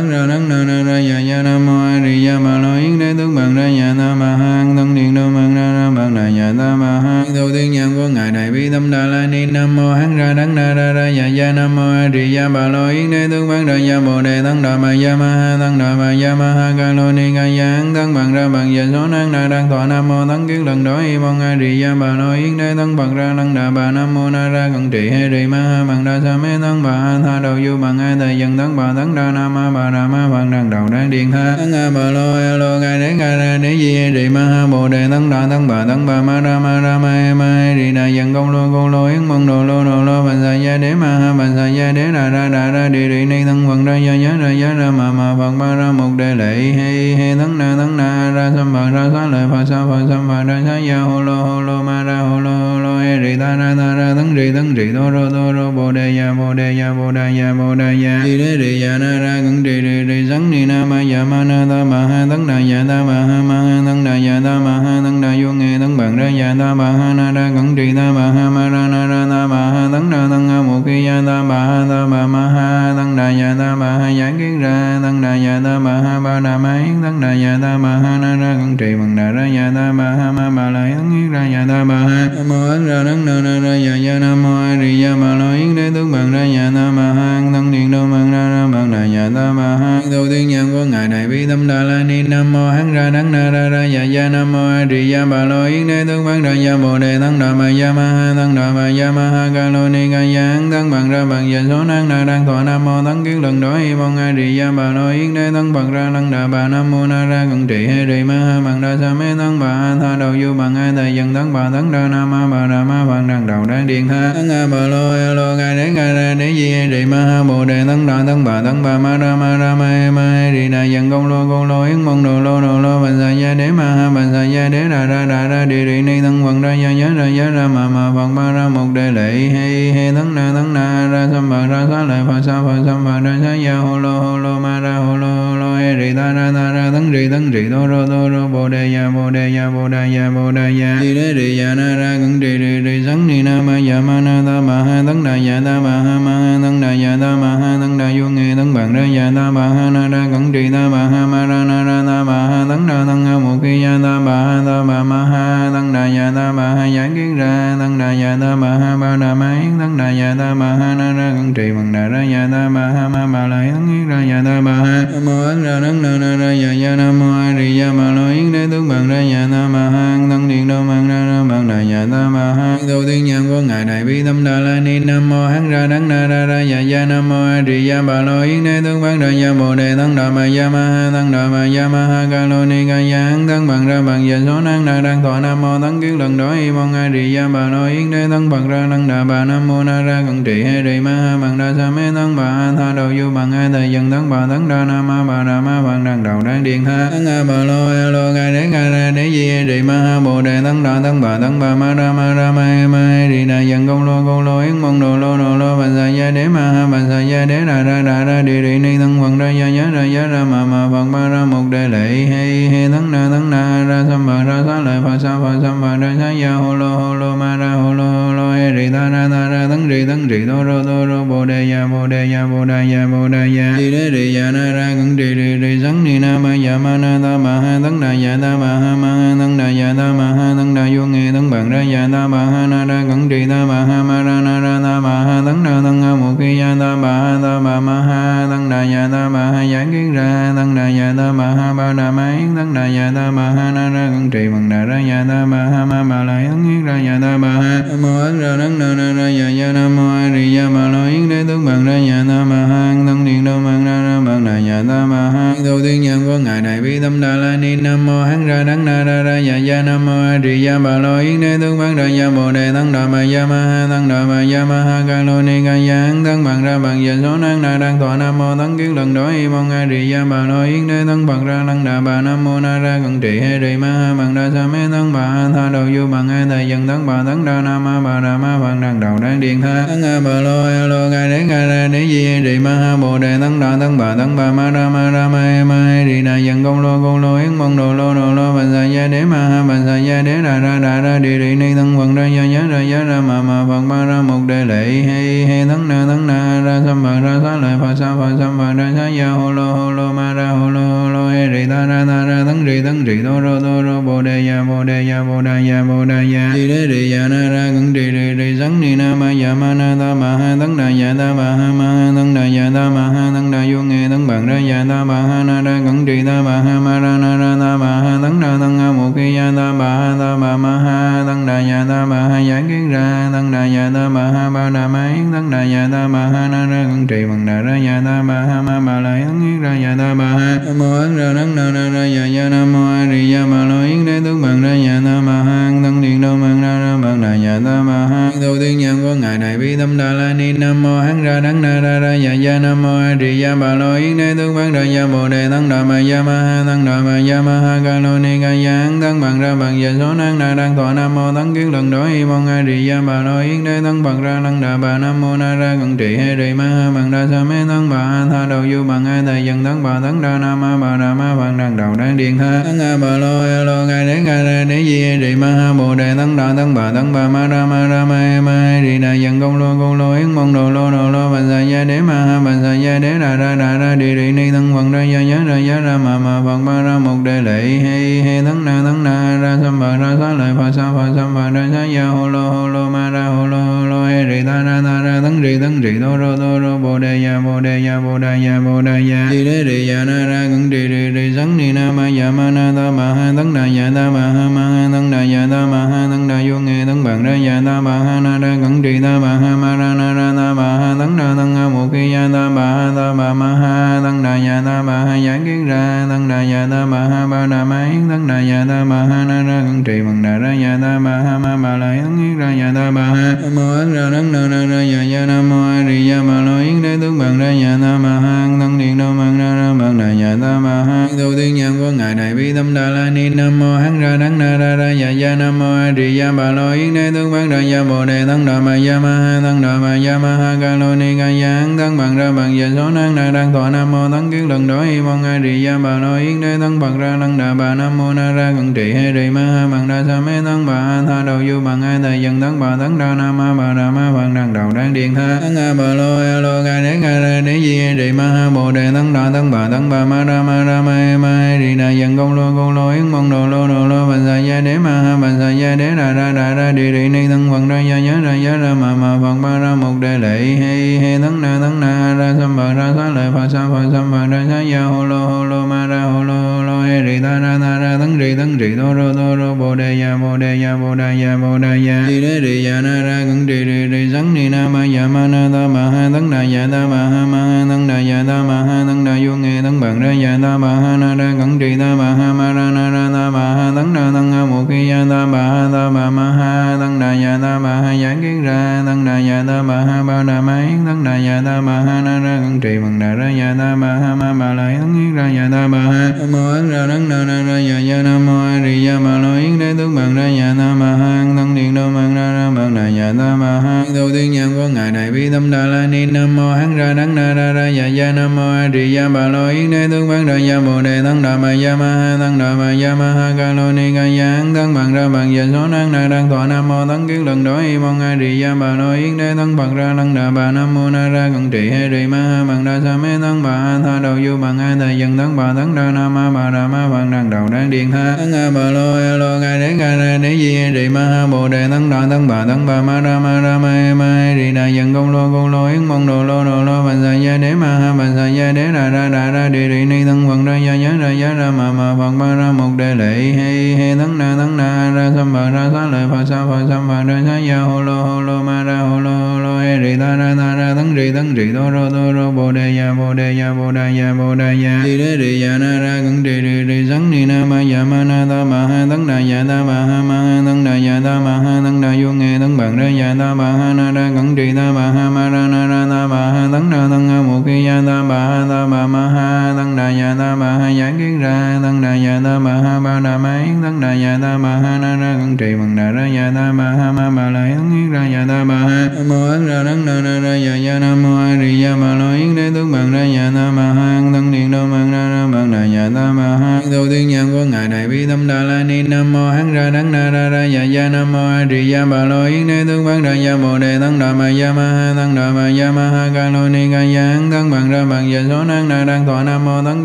nam ra ấn ra đấng na na ra ya ya nam mô a di đà bà lo yến đế tướng bằng ra ya ta ma ha thân điện đô bằng ra ra bằng đà ya ta ma ha đầu tiên nhân của ngài đại bi tâm đà la ni, nam mô hán ra đấng na ra ra ya ya nam mô a di đà bà lo yến đế tướng bằng ra ya bồ đề, thân đà ma ya ma ha, thân đà ma ya ma ha, ca lo ni ca ya thân bằng ra bằng giờ số năng na đang thọ nam mô thân kiến lần đó, y mong a di đà bà lo yến đế tấn bằng ra lăng đà bà, nam mô na ra cận trị he di ma ha, bằng đa sa mê tấn bà ha, tha đầu du bằng ai thầy dân tấn bà tấn đa nam ma bà, nam ma văn đằng đầu đang điện tha tấn a bà lô a lô ca đế ca ra đế di he di ma ha, bồ đề, tấn đà tấn bà tấn bà, ma ra ma ra ma e ma e di đà, dần công lô công lô, yến mong đồ lô đồ lô bà sa gia đế, ma ha bà sa gia đế đà ra đà ra, đi đi ni thân phật ra gia giá ra giá ra ma ma phật ma ra, một đề lệ, he he, tấn na tấn na, ra sam phật ra sa lợi phật sa phật sam phật ra sa gia hồ lô hồ lô, ma ra hồ lô hồ lô e ri ta, ra ta, ra, tấn rì tấn rì đô rô đô rô, bồ đề ya bồ đề ya bồ đề ya bồ đề ya đi đế ri ya na, ra cẩn ri ri ri sắn ni na ma ya ma na ta ma ha tấn đà ya ta ma ha ma ha tấn đà ya ta ma ha tấn đà vô nghe tấn bằng ra ya ta ma ha na ra cẩn trì ta ma ha ma ra na ra ta ma ha tấn đà tấn ha một khi ya ta ma ha ta ma ma ha tấn đà ya ta ma ha giảng kiến ra tấn đà ya ta ma ha ba đà ma yến tấn đà ya ta ma ha na ra cẩn trì bằng đà ra ya ta ma ha ma ma la tấn yến ra ya ta ma ha mô ấn ra tấn na na ra ya ya nam mô a di đà ma lo yến đế tướng bằng ra ya ta ma ha tấn điện đô bằng ra ra bằng đà ya ta ma ha đầu tiên nhân của ngài đại bi tâm đà la ni. Nam mô hán ra đắng na ra ra dạ ya ya nam mô a di đà bà lo yến đế tướng văn ra ya bồ đề thắng đà ma ya ma ha thắng đà ma ya ma ha ca lô ni ca ya thắng bằng ra bằng giờ số năng na đang thọ. Nam mô thắng kiến lần đó y mong a di đà bà lo yến đế thắng bằng ra thắng đà bà. Nam mô na ra cận trị he di ma ha bằng đa sa mê thắng bà a tha đầu du bằng ai thầy dân thắng bà thắng đa nam ma bà đà ma bằng đằng đầu đang điện tha. Thắng a bà lo a lo ca đế ca ra đế di he di ma ha bồ đề thắng đà thắng bà thắng bà ma ra ma ra ma e ma e di đà dân công lô công lô, yến mong đồ lô đồ lô, bà sa gia, đế ma ha, bà sa gia, đế đà ra đà ra đi đi ni thân phật ra gia giá ra giá ra ma ma phật ba ra một đề lệ, he he tấn na tấn na, ra sam bà ra xá lợi phật sa phật sam bà ra xá gia hồ lô hồ lô ma ra hồ lô hồ lô, he ri ta ra ta ra tấn ri tấn ri đô rô đô rô, bồ đề ya bồ đề ya bồ đề ya bồ đề ya đi đế di ya na ra cẩn ri ri ri sắn ni na ma ya ma na ta ma ha tấn đà ya ta ma ha, ma tăng đà dạ ta ma ha tăng đà vô nghe tấn bằng ra dạ ta ma ha na ra cẩn trì ta ma ha ma ra na ra ta ma ha tăng đà tăng ha một khi ya ta ma ha ta ma ma ha tăng đà dạ ta ma ha giải kiến ra tăng đà dạ ta ma ha ba đà ma yến tấn đà dạ ta ma ha na ra cẩn trì bằng đà ra dạ ta ma ha ma ma lại tăng yến ra dạ ta ba ha nam mô ấn ra tăng na na ra dạ ya nam mô a di đà ma lo yến đế tướng bằng ra dạ ta ma ha tăng điện đô bằng ra ra bằng đà dạ ta ma ha đầu tiên nhân của ngài đại bi tâm đà la ni nam mô hắn ra đấng na ra ra ya ya nam mô a di đà bà lo yến đế tướng bằng ra ya bồ đề tăng đà ma ya ma ha tăng đà ma ya ma ha ca lô ni ca ya tăng bằng ra bằng giờ số năng đà đang thọ nam mô tăng kiến lần đó y mong a di đà bà lo yến đế tăng bằng ra tăng đà bà nam mô na ra cận trị hệ di ma ha bằng đa sa mê tăng bà tha đầu du bằng a thời dân tăng bà tăng đa nam ma bà đà ma bằng đằng đầu đang điện tha tăng a bà lo a lo ca đế ca ra đế di hệ di ma ha bồ đề tăng đà tăng bà tăng bà ma ra ma ra ma e ma e di đà dân công lô công lô yến mong đồ lô đồ lô bà sa dạ gia đế ma ha bà sa gia đế ra ra đà ra đi đi ni thân phật ra gia giá ra giá ra mà mà phật ba ra một đề lệ he he thân na thân na ra sam bà ra sa lợi phật sa phật sam bà ra sa gia, hô lô hô lô, ma ra, hô lô hô lô he rì, ta ra ta ra tấn rì tấn rì, đô rô đô rô bồ đề ya bồ đề ya bồ đề ya bồ đề ya đi đế rì ya na, ra cẩn rì rì rì sắn ni, na, ma ya ma, na, ta, ma, ha tấn đà ya ta, ma, ha ma, ha tấn đà ya ta, ma, ha tấn đà vô, nghe tấn bằng ra ya ta, ma, ha, na, ra cẩn rì, ta, ma, ha, ma, ra, na, ra, ta, ma, ha tấn tăng ha một ki ya ta ma ha ta ma ma ha tăng đà ya ta ma ha giải kiến ra tăng đà ya ta ma ha ba đà ma yến tăng đà ya ta ma ha na ra cẩn trì bằng đà ra ya ta ma ha ma ma la yến yết ra ya ta ma ha mô ấn ra nắng na na ra ya ya nam mô a di ya bà lo yến đế tướng bằng ra ya ta ma ha tăng điện đô mang ra ra bằng đà ya ta ma ha đầu tiên nhân của ngài đại bi tâm đà la ni nam mô hắn ra đắng na ra ra ya ya nam mô a di ya bà lo yến đế tướng bằng ra ya bồ đề tăng đà ma ya ma ha tăng đà ma ya ma ha ca lô ni ca gia an thân bằng ra bằng, giờ số năng na đang thọ nam mô tấn kiến lần đối y mong a di gia bà nội yến đế thân bằng ra năng đà bà nam mô na ra cận trị hay trì ma ha bằng đa sa mê thân bà ha tha đầu du bằng hai thầy dân thân bà tấn đa nam ma bà đà ma bằng đằng đầu đang điện tha tấn a bà lo a lo ca đế ca ra đế di he trì ma ha bồ đề tấn đà tấn bà tấn bà ma ra ma ra ma he ma he trì đà dân công lô công lô yến mong đồ lô đồ lô bà sa gia đế ma ha bà sa gia đế đà ra đà ra đi đi ni thân bằng ra gia giá ra giá ra ma ma bằng ma ra một đề lệ hay he tấn na tấn na ra sam bà ra sa lợi phật sa phật sam bà ra sa ya hô lô hô lô ma ra hô lô hô lô he rì ta ra ta ra tấn rì tấn rì đô rô đô rô bồ đề ya bồ đề ya bồ đề ya bồ đề ya di đế rì ya na ra cẩn rì rì rì sấn ni na ma ya ma na ta ma ha tấn đà ya ta ma ha ma ha tấn đà ya ta ma ha tấn đà vô nghe tấn bằng ra ya ta ma ha na ra cẩn rì ta ma ha ma ra na ra ta ma ha tấn đà tấn ha một ki ya ta ma ha ta ma ma ha tấn đà ya ta ma ha giảng kiến ra tấn đà ya ta ma ha ba đà ma yến tấn đà ya ta ma ha na ra cẩn trì bằng đà ra ya ta ma ha ma ma la yến yết ra ya ta ma ha nam mô ấn ra nắng na na ra ya ya nam mô a di ya ma lo yến đế tướng bằng ra ya ta ma ha thân điện đô mang ra ra bằng đà ya ta ma ha đầu tiên nhân của ngài đại bi tâm đà la ni nam mô hắn ra nắng na ra ra ya ya nam mô a di ya ma lo yến đế tướng bằng ra ya bồ đề thân đà ma ya ma ha thân đà ma ya ma ha ca lo ni ca ya hắn tấn bằng ra bằng giờ số năng na đang thọ nam mô thân kiến lần đối y mong a di ya ma lo yến đế thân bằng ra năng đà bà nam mô na ra cận trị he trì ma ha bằng đa sa mê thân bà a tha đầu du bằng ai thầy dân thân bà thân đa nam ma bà đà ma bằng đằng đầu đang điện tha thân a bà lo a lo gai đế gai ra đế di he trì ma ha bồ đề thân đà thân bà thân bà ma ra ma ra ma he ma he trì đà dân công lô công lô yến mong đồ lô đồ lô bà sa gia đế ma ha bà sa gia đế đà ra đà ra đi đi ni thân phật ra gia giá ra giá ra ma ma phật ba ra một đề lệ he he thân na thân na ra sam bà ra sa lợi phật sa phật sam bà ra sa gia hô lô hô lô ma ra hô lô hô lô he rì ta ra ta ra tấn rì tấn rì tô rô tô rô, bồ đề ya bồ đề ya bồ đề ya bồ đề ya di đế rì ya dạ na ra cẩn rì rì rì sắn ni na ma ya ma na ta ma ha tấn đà ya ta ma ha ma ha tấn đà ya ta ma ha tấn đà vô nghe tấn bằng ra ya ta ma ha, na ra cẩn rì ta ma ha, ma ra, na ra ta ma ha tăng đà tăng ha mục khi ya ta ba ha ta ma ma ha tăng đà ya ta ba ha giảng kiến ra tăng đà ya ta ba ha ba đà ma yến tăng đà ya ta ma ha na ra cẩn trì bằng đà ra ya ta ba ha ma ma la yến yết ra ya ta ba ha nam mô ấn ra nắng na ra ra ya ya nam mô a di đà ma lo yến đế tướng bằng ra ya ta ba ha tăng điện đô mang ra ra bằng đà ya ta ba ha đầu tiên nhân của ngài đại bi tâm đà la ni nam mô hắn ra nắng na ra ra ya ya nam mô a di đà ma lo yến đế tướng bằng ra ya bồ đề tăng đà ma ya ma ha tăng đà ma ya ma ha ca lô ni ca gia ấn thân bằng ra bằng về số năng na đang thọ nam mô tấn kiến lần đó y mong a di gia bà nói yến đế thân bằng ra năng đà bà nam mô na ra cận trị hay trì ma ha bằng đa sa mê thân bà a tha đầu du bằng ai thầy dân thân bà tấn đa nam ma bà đà ma bằng đằng đầu đang điện tha tấn a bà lô a lô ca đế ca ra đế di he trì ma ha bồ đề tấn đà tấn bà tấn bà ma ra ma ra ma e ma he trì đà dân công lô công lô yến mong đồ lô đồ lô bà sa gia đế ma ha bà sa gia đế đà ra đà ra đi đi ni thân bằng ra gia nhớ ra nhớ ra ma ma bằng ba ra một đề lệ he he tấn na tấn na ra sam bà ra sa lợi phật sa phật sam bà ra sa ya hô lô hô lô ma ra hô lô hô rì ta ra ta ra tấn rì tấn rì đô rô đô rô bồ đề ya bồ đề ya bồ đề ya bồ đề ya đi đế rì ya na ra cẩn rì rì rì sắn ni na ma ya ma na ta ma ha tấn đà ya ta ma ha ma ha tấn đà ya ta ma ha tấn đà vô nghe tấn bằng ra ya ta ma ha na ra cẩn rì ta ma ha ma ra na ra ta ma ha tấn đà tấn ha mục khi ya ta ma ha ta ma ma ha tấn đà ya ta ma ha giải kiến ra tấn đà ya ta ma ha ba đà ma yến tấn đà ya ta ma ha na ra cẩn trì bằng đà ra ya ta ma ha ma ma lại tấn yến ra ya ta ma ha ma ra ấn ra tấn đà ra ra ya ya nam mô a di đà bà lo yến đế tướng bằng ra ya ta bà ha thân điện đô bằng ra ra bằng đà ya ta bà ha đầu tiên nhân của ngài đại bi tâm đà la ni nam mô hán ra đắng đà ra ra ya ya nam mô a di đà bà lo yến đế tướng bằng ra ya bồ đề thân đà bà ya ma ha thân đà bà ya ma ha ca lo ni ca ya hán thân bằng ra bằng giờ số năng đà đang thọ nam mô thân kiến lần đối y mong a di đà bà lo yến đế thân bằng ra lăng đà bà nam mô na ra cận trị he di ma ha bằng đa sa mê thân bà ha tha đầu du bằng a thầy dân thân bà thân đa nam ma bà đà ma văn đằng đầu đang điện tha tấn a bà lo e lo ca đế ca ra đế di he ma ha, bồ đề, tấn đoạn tấn bà tấn bà, ma ra ma ra ma ma e di e, đà, dần công lô công lô, yến mong đồ lô đồ lô bà sa gia đế, ma ha bà sa gia đế ra ra ra ra đi đi ni tấn phật ra gia nhớ ra gia ra ma ma phật ma ra một đề lệ he he tấn na tấn na, ra sam bà, ra sa lợi phật sa, phật sam bà ra sa gia hồ lô hồ lô, ma ra hồ lô hồ lô he ri ta ra ta ra tấn ri tấn ri đô rô đô rô bồ đề ya bồ đề ya bồ đề ya bồ đề ya rì đế rì ya na ra cẩn rì rì rì sắn ni na ma ya ma na ta ma ha tấn đà ya ta ma ha ma ha tấn đà ya ta ma ha tấn đà vô nghe tấn bằng ra ya ta ma ha na ra cẩn rì ta ma ha ma ra na ra ta ma ha tấn đà tấn a mục khi ya ta ma ha ta ma ma ha tấn đà ya ta ma ha giải kiến ra tấn đà ya ta ma ha ba đà ma yến tấn đà ya ta ma ha na ra cẩn trì bằng đà ra ya ta ma ha ma ma la yến ra ya ta ma ha mô ấn ra nắng na ra ra dạ dạ nam mô a di đà ma lo yến đế tướng bằng ra nhà ta bà ha tấn điện đô bằng ra ra bằng đà nhà ta bà ha đầu tiên nhân của ngài đại bi tâm đà la ni. Nam mô hán ra nắng na ra ra dạ dạ nam mô a di đà bà lo yến đế tướng bằng ra nhà bồ đề tấn đà ma ya ma ha tấn đà ma ya ma ha ca lo ni ca ya an thân bằng ra bằng giờ số năng na đang thọ nam mô tấn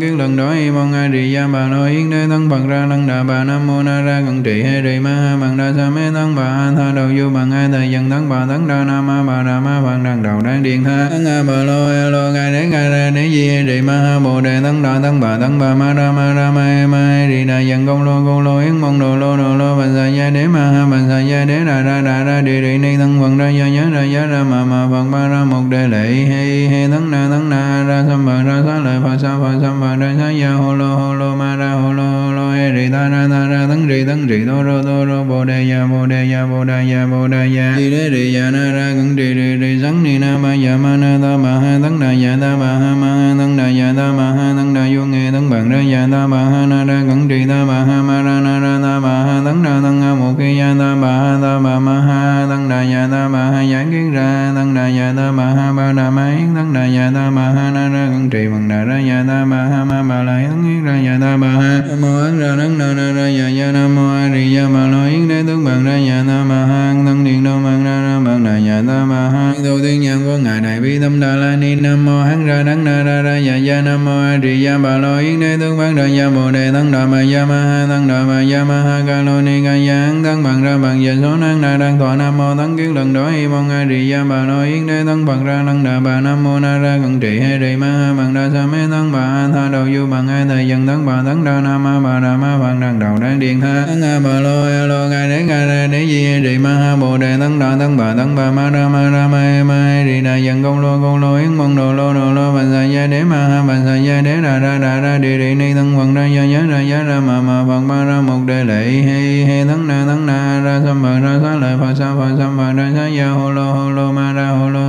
kiến lần đó y mong a di đà bà lo yến đế thân bằng ra lăng đà bà. Nam mô na ra cận trị he di ma ha bằng đa sa mê tấn bà. Ha tha đầu du bằng ai thầy dần tấn bà tấn đa nam ma bà đà ma văn đằng đầu đang điện tha tăng a bà lo e lo gai đế gai ra đế di he ma ha, bồ đề tăng đà tăng bà tăng bà, ma ra ma ra, ma e ma e di đà, dần công lô công lô, yến mong đồ, lô đồ, lô bằng sa gia đế, ma ha bằng sa gia đế đà ra đà ra, đi đi, ni tăng vận ra gia nhớ, ra gia ra ma ma phật ba, ra, một đề lệ, he he tăng na tăng na ra sam bà, ra sa lợi phật sa phật sam bà, ra sa gia hồ lô hồ lô, ma ra hồ lô hồ lô ri ta ra ta ra tấn ri tấn ri đô rô đô rô bồ đề ya bồ đề ya bồ đề ya bồ đề ya di đế ri ya na ra cẩn ri ri ri sắn ni na ma ya ma na ta ma ha tấn đà ya ta ma ha ma ha tấn đà ya ta ma ha tấn đà vô nghe tấn bằng ra ya ta ma ha na ra cẩn ri ta ma ha ma ra na ra ta ma ha tấn đà tấn a một khi ya ta ma ha ta ma ma ha tấn đà ya ta ma ha giảng kiến ra tấn đà ya ta ma ha ba đà ma yến tấn đà ya ta ma ha na ra cẩn trì bằng đà ra ya ta ma ha ma ba la yến yến ra ya ta ma ha nam mô ấn ra đấng na ra ra ya ya nam mô a di đà ma lo yến đế tướng bằng ra ya ta ma ha thân điện đô bằng ra ra bằng đà ya ta ma ha tu tiên nhân của ngài đại bi tâm đà la ni, nam mô hán ra đấng na ra ra ya ya nam mô a di đà ma lo yến đế tướng bằng ra ya bồ đề, thân đà ma ya ma ha thân đà ma ya ma ha ca lo ni ca ya hán. Thân bằng ra bằng giờ số năng na đang thọ nam mô tấn kiến lần đó hi mong a di đà ma lo yến đế thân bằng ra thân đà bà, nam mô na ra cận trị he di ma ha bằng đa sa mê thân bà, a tha đầu du bằng a thầy dần thân bà thân đà nam ma bà, đà ma văn đằng đầu đang điện tha nga bà lo a lo ngài đế gai ra đế di he di ma ha, bồ đề, tấn đà tấn bà tấn bà ma ra ma ra, ma e ma e di đà, dần công lô công lô, yến mong đồ lô đồ lô bằng sa gia, đế ma ha bằng sa gia, đế ra ra ra ra đi đi ni tấn quần ra gia ya ra gia ra, ma ma phật ma ra một đề lệ he he tấn na tấn na, ra sam bà ra sa lợi, phật sa, phật sam bà ra sa gia hồ lô hồ lô, ma ra hồ lô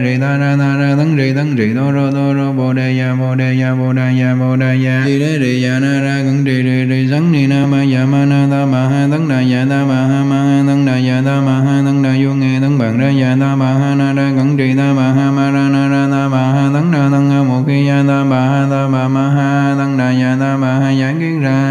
rì ta ra ta ra tấn rì tấn rì đô rô đô rô bồ đề ya bồ đề ya bồ đề ya bồ đề ya rì đế rì ya na ra cẩn rì rì rì sắn ni na ma ya ma na ta ma ha tấn đà ya ta ma ha ma ha tấn đà ya ta ma ha tấn đà vô nghe tấn bằng ra ya ta ma ha na ra cẩn rì ta ma ha ma ra na ra ta ma ha tấn đà tấn a một khi ya ta ma ha ta ma ma ha tấn đà ya ta ma ha giải kiến ra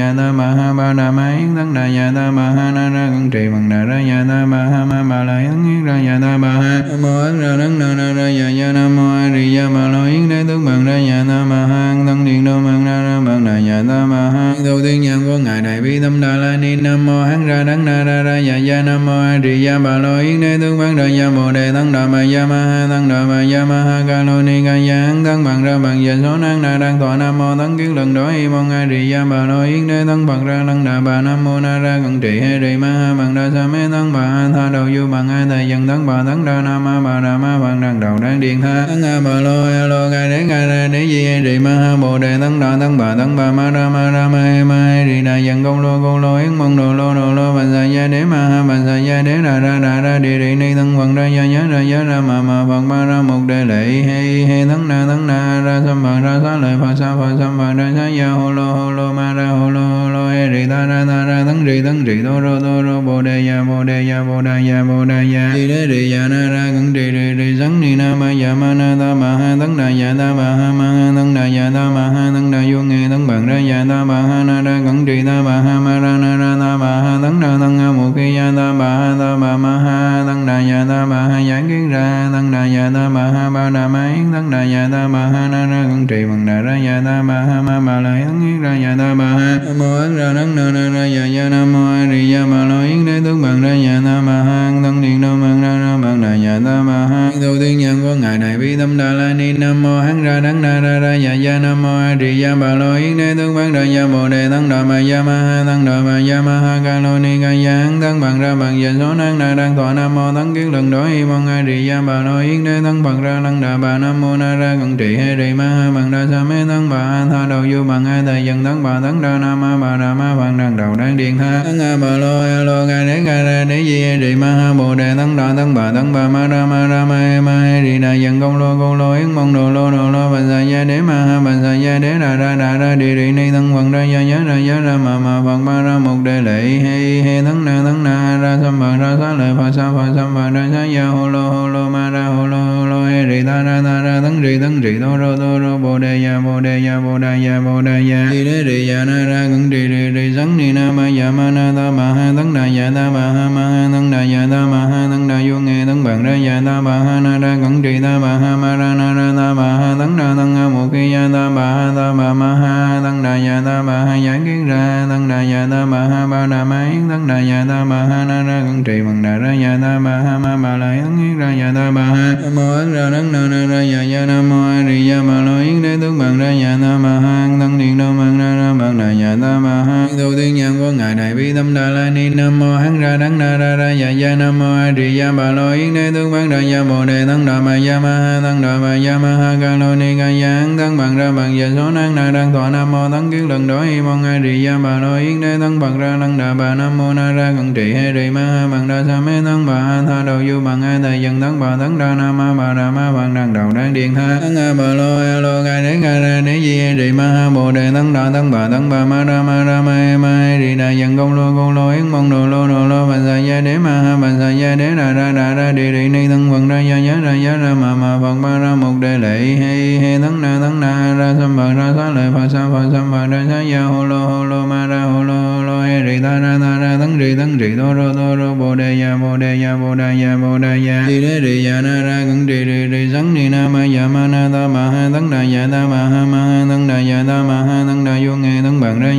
ya ta ma ha ba đà ma yến tấn đà ya ta ma ha na ra cẩn trì bằng đà ra ya ta ma ha ma ma la yến yến ra ya ta ma ha nam mô ấn ra đấng na ra ra ya ya nam mô a di ya ma lo yến đế tướng bằng ra ya ta ma ha tấn điện đô bằng ra ra bằng đà ya ta ma ha đầu tiên nhân của ngài đại bi tâm đà la ni nam mô hắn ra đấng na ra ra ya ya nam mô a di ya ma lo yến đế tướng bằng ra ya bồ đề tấn đà ma ya ma ha tấn đà ma ya ma ha ca lo ni ca ya hán tấn bằng ra bằng ya số năng na đang thọ nam mô tấn kiến lần đó y mong a di ya ma lo yến đế tăng bằng ra lăng đà bà nam mô na ra cận trị hay trì ma ha bằng đa sa mê tăng bà ha tha đầu du bằng hai thầy dân tăng bà tăng đa nam ma bà đà ma bằng đằng đầu đang điện tha tăng a bà lo a lo ca đế ca ra đế di he di ma ha bồ đề tăng đà tăng bà tăng bà ma ra ma ra ma e ma e di đà dân công lo lô công lô yến mong đồ lô đồ lô bà sa gia đế ma ha bà sa gia đế đà ra đà ra địa địa ni tăng bằng ra gia nhớ ra gia ra ma ma phật ba ra một đề lệ hay hay thắng na thắng na ra sam bằng ra sa lợi phật sa phật sam bằng ra sa gia hô lô hô lô ma ra hô lô lo lo e rì ta ra ta ra tấn rì tấn rì đô rô đô rô bồ đề ya bồ đề ya bồ đề ya bồ đề ya rì đế rì ya na ra cẩn rì rì rì sấn ni na ma ya ma na ta ma ha tấn đà ya ta ma ha ma ha tấn đà ya ta ma ha tấn đà vô nghe tấn bằng ra ya ta ma ha na ra cẩn rì ta ma ha ma ra na ra ta ma ha tấn đà tấn ha một ki ya ta ma ha ta ma ma ha tấn đà ya ta ma ha giảng kiến ra tấn đà ya ta ma ha ba đà ma yến tấn đà ya ta ma ha na ra cẩn trì bằng đà ra ya ta ma ha ma ma la yến ra ya ta ma ha mô ấn ra đắng na na ra dạ dạ nam mô a di đà ma lo yến đế tướng bằng ra nhà ta ma hang thân điện đô bằng ra ra bằng đà nhà ta ma hang đầu tiên nhân của ngài đại bi tâm đà la ni nam mô hắn ra đắng na ra ra dạ dạ nam mô a di đà bà lo yến đế tướng bằng ra nhà bồ đề thân đà ma ya ma ha thân đà ma ya ma ha ca lo ni ca ya hắn thân bằng ra bằng giờ số năng na đang thọ nam mô thân kiến lần đối y mong a di đà bà lo yến đế thân bằng ra lăng đà bà nam mô na ra cận trị he di ma ha bằng đa sa mê thân bà a tha đầu du bằng a thầy dần thân bà thân đa nam ma bà đà ma văn đằng đầu đang điện tha thân a bà lo a lo ga đế ga ra đế di a di ma ha bồ đề thân đà thân bà thân bà ma ra ma ra ma e ma e di đà dần công lô công lô yến mong đồ lô đồ lô bành sa gia đế ma ha bành sa gia đế đà ra đà ra đi đi ni thân phật ra gia nhớ ra nhớ ra mà mà phật ba ra một đề lệ he he thân na thân na ra sam bà ra sa lợi phật sa phật sam phật ra sa gia hô lô hô lô ma ra hô lô hô lô he rì ta ra ta ra thân rì thân rì đô rô đô rô bồ đề ya bồ đề ya bồ đề ya bồ đề ya đi đế rì ya na ra cẩn trì rì rì sắn ni na ma ya ma na ta ma ha thân đà ya ta ma ha ma ha thân đà ya ta ma ha thân đà vô nghe thân bằng ra ya ta ma ha na ra cẩn trì ta ma ha ma ra na ra ta ma ha thân đà thân ha mục kỳ ya ta ma ha ta ma ma ha thân đà ya ta ma ha giải kiến ra thân đà ya ta ma ha ba đà ma yến thân đà ya ta ma ha na ra cẩn trì bằng đà ra ya ta ma ha ma ma la yến yến ra ya ta ma ha nam mô ấn ra tấn na na ra ya ya nam mô a di đà ma lo yến đế tướng bằng ra ya ta ma ha thân điện đô bằng ra ra bằng đà ya ta ma ha tiên nhân của ngài đại bi tâm đà la ni nam mô hắn ra đắng na ra ra dạ dạ nam mô a di đà bà lo yến đế tướng bán ra gia bồ đề tăng đà ma gia ma ha tăng đà ma gia ma ha ca lo ni ca ya hắn tăng bằng ra bằng dạ số năng na đang thọ nam mô tăng kiến lần đó hi mong a di đà bà lo yến đế tăng bằng ra tăng đà bà nam mô na ra cận trị he di ma ha bằng đa sa mê tăng bà ha tha đầu du bằng a thầy dân tăng bà tăng đa nam ma bà đà ma bằng đằng đầu đang điện tha tăng a bà lo a lo ca đế ca ra đế di a di ma ha bồ đề tăng đà tăng bà tăng bà ma ra ma ra ma e ma e di đà dân công lô công lô yến mong đồ lô đồ lô bành sa gia đế ma ha bành sa gia đế ra ra ra ra đi đi ni thân quần ra gia nhớ ra giá ra mà mà phật ba ra một đề lệ he he thân na thân na ra sam phật ra sa lợi phật sa phật sam phật ra sa gia hô lô hô lô ma ra hô lô hồ lô he rì ta ra ta ra thân rì thân rì đô rô đô rô bồ đề ya bồ đề ya bồ đề ya bồ đề ya đi đế rì ya na ra cẩn rì rì rì sắn ni na ma ya ma na ta ma ha thân đà ya ta ma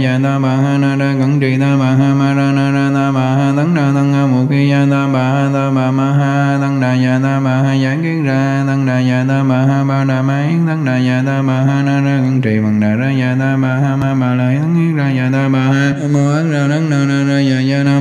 ya ta ma ha na ra cẩn rì ta ma ha ma ra na ra ta ma ha thân đà tăng ha một khi ya ta ma ha ta ma ma ha tăng đà ya ta ma ha giảng kiến ra tăng đà ya ta ma ha ba đà ma yến tăng đà ya ta ma ha na ra cẩn trì bằng đà ra ya ta ma ha ma ma la yến yến ra ya ta ma ha nam mô ấn ra đấng na na ra ya ya nam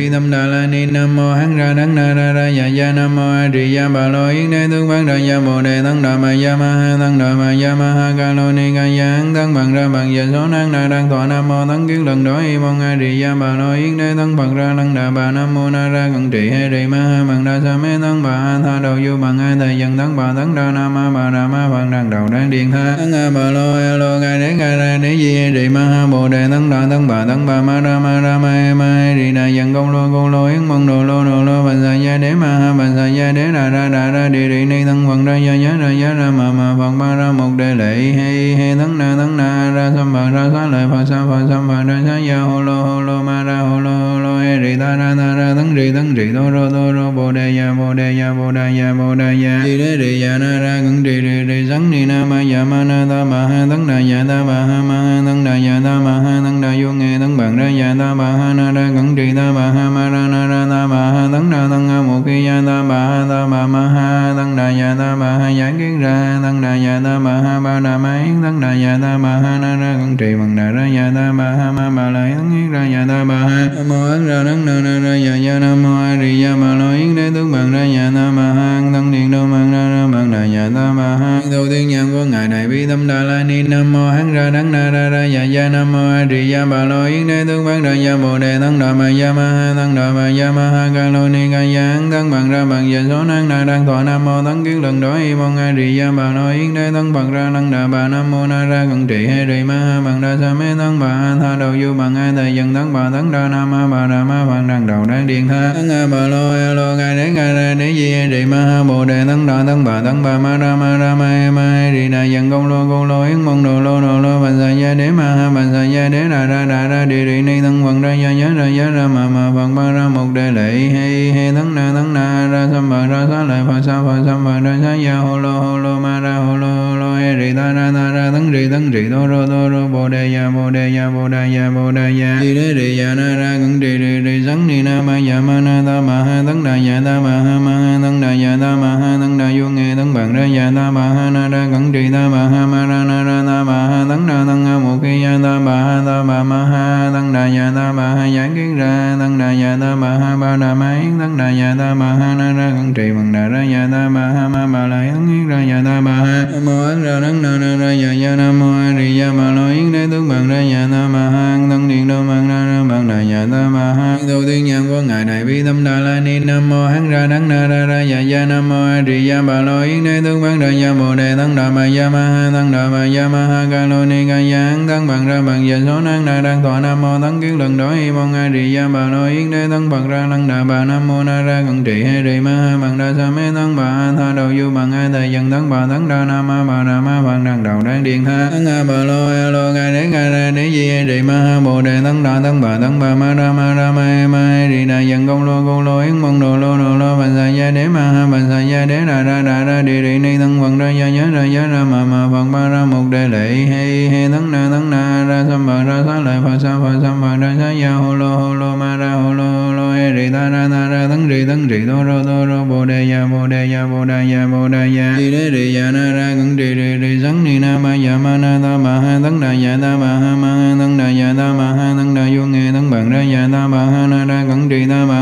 vi tâm đà la ni nam mô hán ra đắng na ra ra ya ya nam mô a di đà bà lo yến đế tướng văn ra ya bồ đề tăng đà ma ya ma ha tăng đà ma ya ma ha ca lo ni ca ya hán tăng bằng ra bằng giờ số năng na đang thọ nam mô tăng kiến lần đó y mong a di đà bà lo yến đế tăng bằng ra lăng đà bà nam mô na ra cận trị he trì ma ha bằng đa sa mê tăng bà ha tha đầu du bằng a thầy dân tăng bà tăng đa nam ma bà đà ma bằng đằng đầu đang điện tha tăng a bà lo a lo ca đế ca ra đế di he di ma ha bồ đề tăng đà tăng bà tăng bà ma ra ma ra ma e ma he di đà dân công lô, cô lô, yến mong đồ, lô đồ, lô, bà sa gia đế, ma ha, bà sa gia đế đà ra đà ra đi đi ni thân phật ra gia nhớ ra, giá, ra, mà mà phật ba, ra, một đề lệ, he he thân na thân na, ra sam phật ra xá lợi phật sa phật sam phật ra xá gia hô lô hô lô, ma, ra, hô lô hô lô he rì ta ra ta ra thân rì thân rì đô rô đô rô bồ đề ya bồ đề ya bồ đề ya bồ đề ya rì đế rì ya na ra cẩn rì rì rì sắn ni na ma ya ma na ta ma ha thân đà ya ta ma ha ma ha thân đà ya ta ma ha thân đà vô nghe thân bằng ra ya ta ma ha na ra cẩn rì ta ma ha ma ra na ra ta ma ha thân đà thân ha mục khi ya ta ma ha ta ma ma ha thân đà ya ta ma ha giảng kiến ra thân đà ya ta ma ha ba đà ma yến tấn đà ya ta ma ha na ra cẩn trì bằng đà ra ya ta ma ha ma bà la yến ra ya ta ma ha ma mô ấn ra nắng na na ra dạ dạ nam mô a di ya bà lo yến đế tướng bằng ra ya ta bà ha thân điện đô bằng ra ra bằng đà ya ta bà ha đầu tiên nhân của ngài đại bi tâm đà la ni, nam mô hắn ra đắng na ra ra dạ dạ nam mô a di ya bà lo yến đế tướng bằng ra ya bồ đề tăng đà bà ya ma ha tăng đà bà ya ma ha, ca lo ni ca ya hắn tăng bằng ra bằng giờ số năng na đang thọ. Nam mô tăng kiến lần đó y mong a di ya bà lo yến đế tăng bằng ra năng đà bà, nam mô na ra cận trị hay rì ma ha bằng đa sa mê tăng bà ha tha đầu du bằng ai thầy dần tăng bà tăng đa nam ma bà đà ma văn đằng đầu đang điện tha. Tăng a bà lo a lo gai đế gai ra đế di a rì ma ha, bồ đề tăng đà tăng bà tăng bà, ma ra ma ra ma e ma e rì đà dần công lô công lô, yến mong đồ lô đồ lô bàn sa gia đế, ma ha bàn sa gia đế đà ra đà ra, đi rì ni tăng bằng ra gia giá, ra giá, ra ma ma bằng ba, ra, một đề lệ he he tăng na tăng na, ra sam bà, ra, sa lợi phật sa phật sam bà, ra, sa, gia hồ lô hồ lô, ma ra hồ lô hồ lô e rì, ta, ra ta, ra tăng rì tăng rì đô rô đô rô, bồ đề ya bồ đề ya bồ đề ya bồ đề ya di đế rì ya na, ra cẩn rì rì rì sắn ni na ma ya ma na ta ma ha tấn đà ya ta ma ha ma ha tấn đà ya ta ma ha tấn na vô nghe tấn bằng ra ya ta bà ha na ra cẩn trì ta bà ha ma ra na ra ta bà ha tấn đà tấn ha một khi ya ta bà ha ta bà ma ha tấn đà ya ta bà ha giảng kiến ra tấn đà ya ta bà ha ba đà ma yến tấn đà ya ta bà ha na ra cẩn trì bằng đà ra ya ta bà ha ma bà la yến yến ra ya ta bà ha mô ấn ra tấn na na ra ya ya nam mô a di ya bà lo yến đế tướng bằng ra ya ta bà ha tấn điện đô bằng ra ra bằng đà ya ta bà ha đầu tiên nhân của ngài đại bi tâm đà la ni nam mô hắn ra nắng na ra ra ya ya nam mô a di ya ba lo yến đế tướng văn ra ya bồ đề tăng đà ma ya ma ha tăng đà ma ya ma ha ca lô ni ca ya tăng bằng ra bằng giờ số năng na đang tọa nam mô tăng kiến lần đó y mong a di ya ma lo yến đế tăng bằng ra năng đà bà nam mô na ra cận trị hay rì ma ha bằng đa sa mê tăng bà ha tha đầu du bằng ai thầy dân tăng bà tăng đa nam ma bà đà ma bằng đằng đầu đang điện tha tăng a bà lo a lo ca đế ca ra đế di hay rì ma ha bồ đề tăng đà tăng bà tăng bà ma ra ma ra ma e ma e rì đà dân công lô công lô yến mong đồ lô đồ lô bằng sa gia đế ma ha bằng sa gia đế đà ra đà ra đi đi ni thân phật ra ya nhớ ra ya ra mà mà phật ba ra một đề lệ he he thân na thân na ra sam phật ra sa lợi phật sa phật sam phật ra sa ya hồ lô hồ lô ma ra hồ lô hồ lô he rì ta ra ta ra thân rì thân rì đô rô đô rô bồ đề ya bồ đề ya bồ đề ya bồ đề ya đi đế rì ya na ra cẩn rì rì rì sắn ni na ma ya ma na ta ma ha thân đà ya ta ma ha ma ha thân đà ya ta ma ha thân đà vô nghe thân bằng ra ya ta ma ha na ra cẩn rì ta ma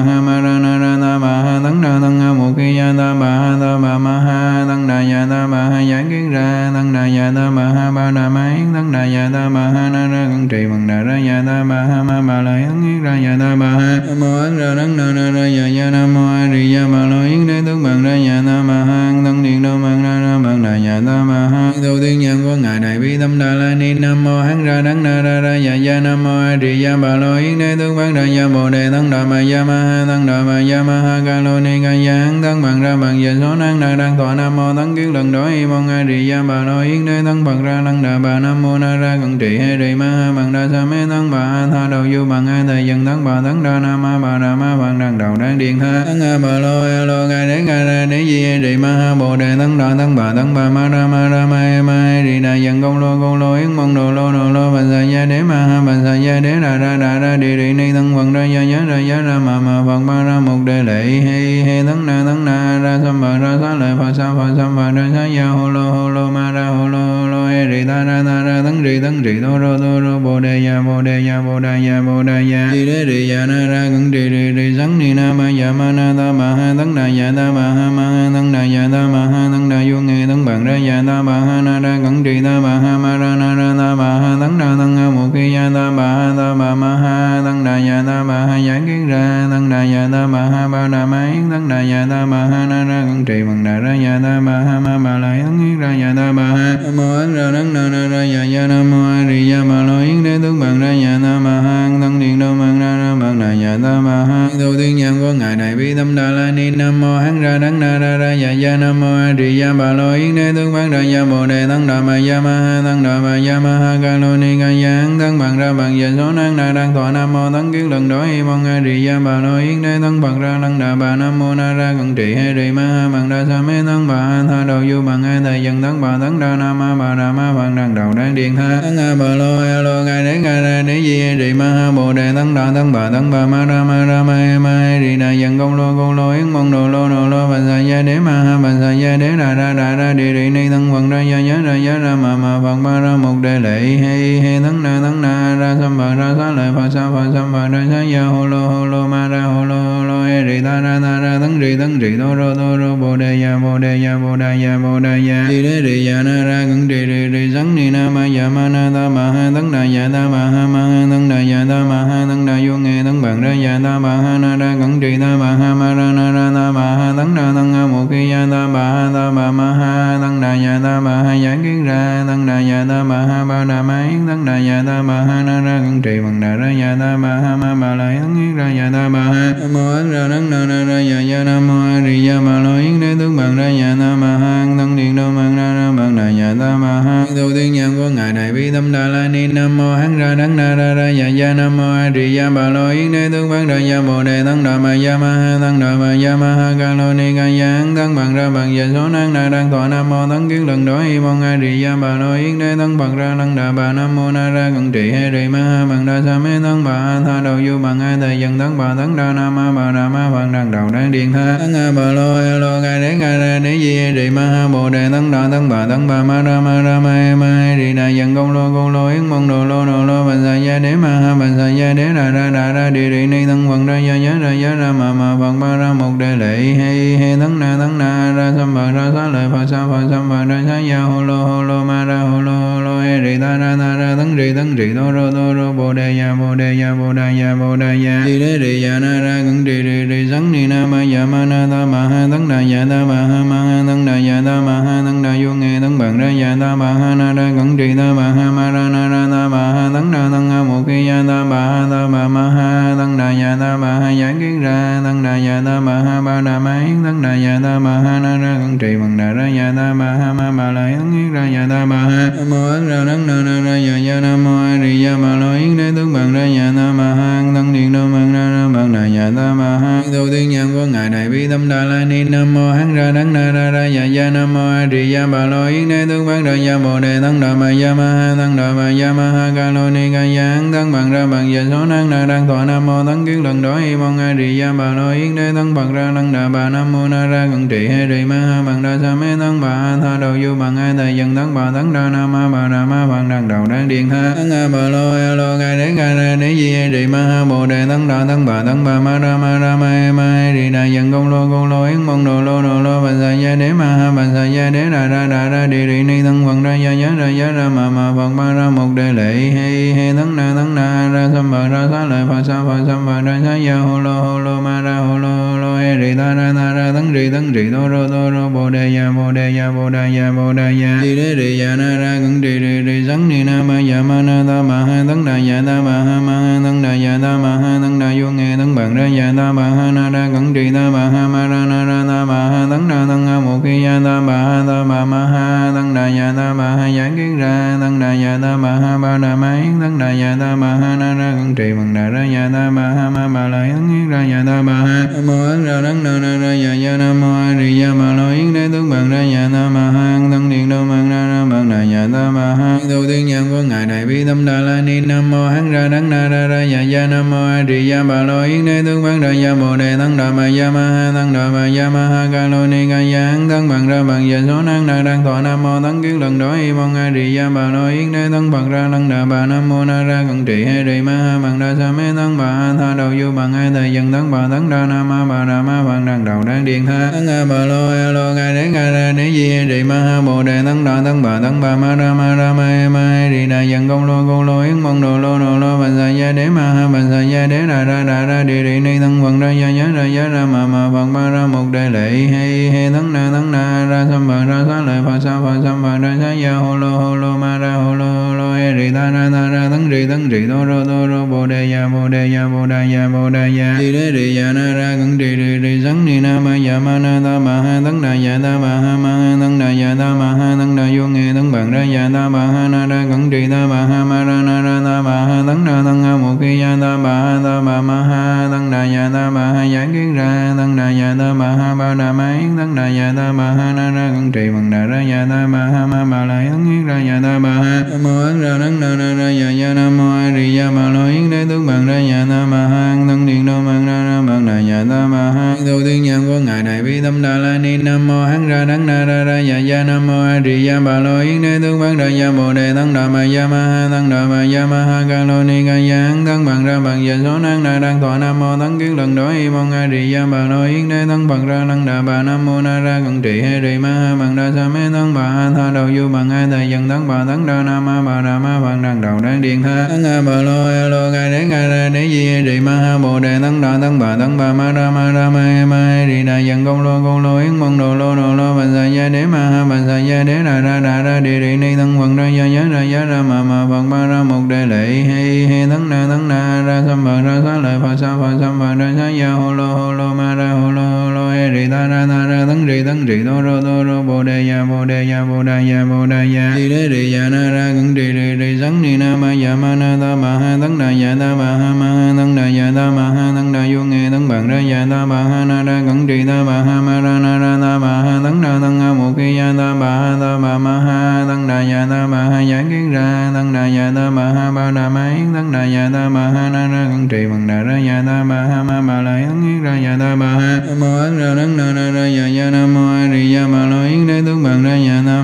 ra thân đà ya ta ma ha ba đà ma yến tăng đà ya ta ma ha na ra cẩn trì bằng đà ra ya ta ma ha ma ba la yến yến ra ya ta ma ha nam mô ấn ra đấng na na ra ya ya nam mô a di đà ma lo yến đế tướng bằng ra ya ta ma ha thân điện đô bằng ra con bằng nhà ta ma ha tu tiên nhân của ngài đại bi tâm đà la ni, nam mô hán ra đắng na ra ra dạ gia, nam mô a di ya bà lo yến đế tướng bằng ra gia bồ đề tăng đà ma gia ma ha tăng đà ma gia ma ha ca lo ni ca dạ hán tăng bằng ra bằng dạ số năng na đang thọ nam mô tăng kiến lần đó y mong a di ya bà lo yến đế tăng bằng ra tăng đà bà nam mô na ra cận trị he di ma ha bằng đa sa mê tăng bà ha tha đầu du bằng ai tài dân tăng bà tăng đa nam ma bà đà ma bằng đằng đầu đang điện tha tăng a bà lo a lo ca đế ca ra đế di he ri ma ha bồ đề tăng đà tăng bà thân bà ma ra ma ra ma e ma e ri đà dân công lô công lô, yến mong đồ lô đồ lô, bà sa gia đế ma ha, bà sa gia đế đà ra đà ra, đi ri ni thân phật ra gia gia ra gia ra ma ma phật ma ra một đề lệ, he he thân na thân na ra sam bà ra sa lợi phật sa phật sam bà ra sa gia hồ lo hồ lo ma ra hồ lo rì ta ra ta ra tấn rì tấn rì do ro do ro bồ đề ya bồ đề ya bồ đề ya bồ đề ya rì đế rì ya na ra cẩn rì rì rì sắn ni na ma ya ma na ta ma ha tấn đà ya ta ma ha ma ha tấn đà ya ta ma ha tấn đà vô nghe tấn bằng ra ya ta ma ha na ra cẩn rì ta ma ha ma ra na ra ta ma ha tấn đà tấn ha một khi ya ta ma ha ta ma ma ha tấn đà ya ta ma ha giảng kiến ra tấn đà ya ta ma ha ba đà ma yến tấn đà ya ta ma ha na ra cẩn trì bằng đà ra ya ta ma ha ma ba la yến ra ya ta ma ha nam ra đắng na na ra ya ya nam mô a di đà ma lo yến đế tướng bằng ra ya ta ma ha thân điện đô mang ra ra bằng đà ya ta ma ha đầu tiên nhân của ngài đại bi tâm đà la ni, nam mô hắn ra đắng na ra ra ya ya nam mô a di đà ma lo yến đế tướng bằng ra ya bồ đề thân đà ma ya ma ha thân đà ma ya ma ha ca lo ni ca ya thân bằng ra bằng ya số năng na đang thọ nam mô thân kiến lần đó y mong a di đà ma lo yến đế thân bằng ra lăng đà bà nam mô na ra cận trị hay ri ma ha bằng đa sa mê thân bà ha tha đầu du bằng ai thời dần thân bà thân đà nam ma bà đà ma văn đằng đầu đang điện tha tăng a bà lo a lo ga đế ga ra đế di he ma ha, bồ đề thân đà thân bà thân bà ma ra ma ra, ma e ma e. Ri đà dân công lô công lô, yến mong đồ lô đồ lô bà sa gia đế ma ha bà sa gia đế ra ra ra ra đi đi ni, thân phật ra gia ya ra gia ra ma ma phật ba, ra, một đề lệ, he he thân na thân na, ra sam bà ra sa lợi phật sa phật sam bà ra sa gia hồ lo hồ lo ma ra hồ lo ho ri ta ra ta ra thân ri thân ri do ro do ro bồ đề ya bồ đề ya bồ đà ya bồ đà ya đi đế ri ya na ra cẩn ri ri ri sắn ni na ma ya ma na ta ma ha thân đà ya ta ma ha ma ha thân đà ya ta ma ha thân đà vô nghe thân bằng ra ya ta ma ha na ra cẩn ri ta ma ha ma ra na ra ta ma ha thân đà thân ha một khi ya ta ma ha ta ma ma ha thân đà ya ta ma ha giảng kiến ra thân đà ya ta ma ha ba đà ma yến thân đà ya ta ma ha na ra cẩn trì bằng đà ra ya ta ma ha ma ba la yến ra ya ta ma ha nam mô ấn ra đấng na na ra ya ya nam mô a di đà ma lo yến đế tướng bằng ra dạ ya ta ma ha thân điện đô bằng ra ra bằng đà ya ta ma ha đầu tiên nhân của ngài đại bi tâm đà la ni nam mô hắn ra nắng na ra ra dạ dạ nam mô a di đà bà lo yến đế tướng bằng ra dạ bồ đề tăng đà ma ya ma ha tăng đà ma ya ma ha ca lo ni ca gia hắn thân bằng ra bằng dạ số năng na đang thọ nam mô tăng kiến lần đó y mong a di đà bà lo yến đế thân bằng ra năng đà bà nam mô na ra cận trị he di ma ha bằng đa sa mê thân bà ha tha đầu du bằng a thầy dân thân bà tăng đa nam ma bà đà ma văn đằng đầu đang điện tha. Tăng a bà lo a lo ca đế ca ra đế di he ma ha bồ đề tăng đà tăng bà tăng bà ma ra ma ra ma he ma he ri đà dần công lô công lô yến mong đồ lô đồ lô bà sa gia đế ma ha bà sa gia đế ra ra ra ra đi đi ni tăng quần ra gia giá ra giá ra ma ma phật ba ra một đề lệ he he tăng na tăng na ra sam bà ra sa lợi phật sa phật sam bà ra sa gia hồ lô hồ lô ma ra hồ lô hồ lô he ri ta ra ta ra tăng ri tăng ri đô rô đô rô bồ đề ya bồ đề ya bồ đề ya bồ đề ya đi đế ri ya na ra cẩn ri đi ri sắn ni na ma ya ma na ta ma ha tấn đà ya ta ma ha ma ha tấn đà ya ta ma ha tấn đà vô nghe tấn bằng ra ya ta ma ha na ra cẩn trì ta ma ha ma ra na ra ta ma ha tấn đà tấn a một khi ya ta ma ha ta ma ma ha tấn đà ya ta ma ha giải kiến ra tấn đà ya ta ma ha ba đà ma yến tấn đà ya ta ma ha na ra cẩn trì bằng đà ra ya ta ma ha ma ma la yến yến ra ya ta ma ha Nam ấn ra tấn na ra ra ya ya nam mô a di ya ma lo yến đế tướng bằng ra ya ta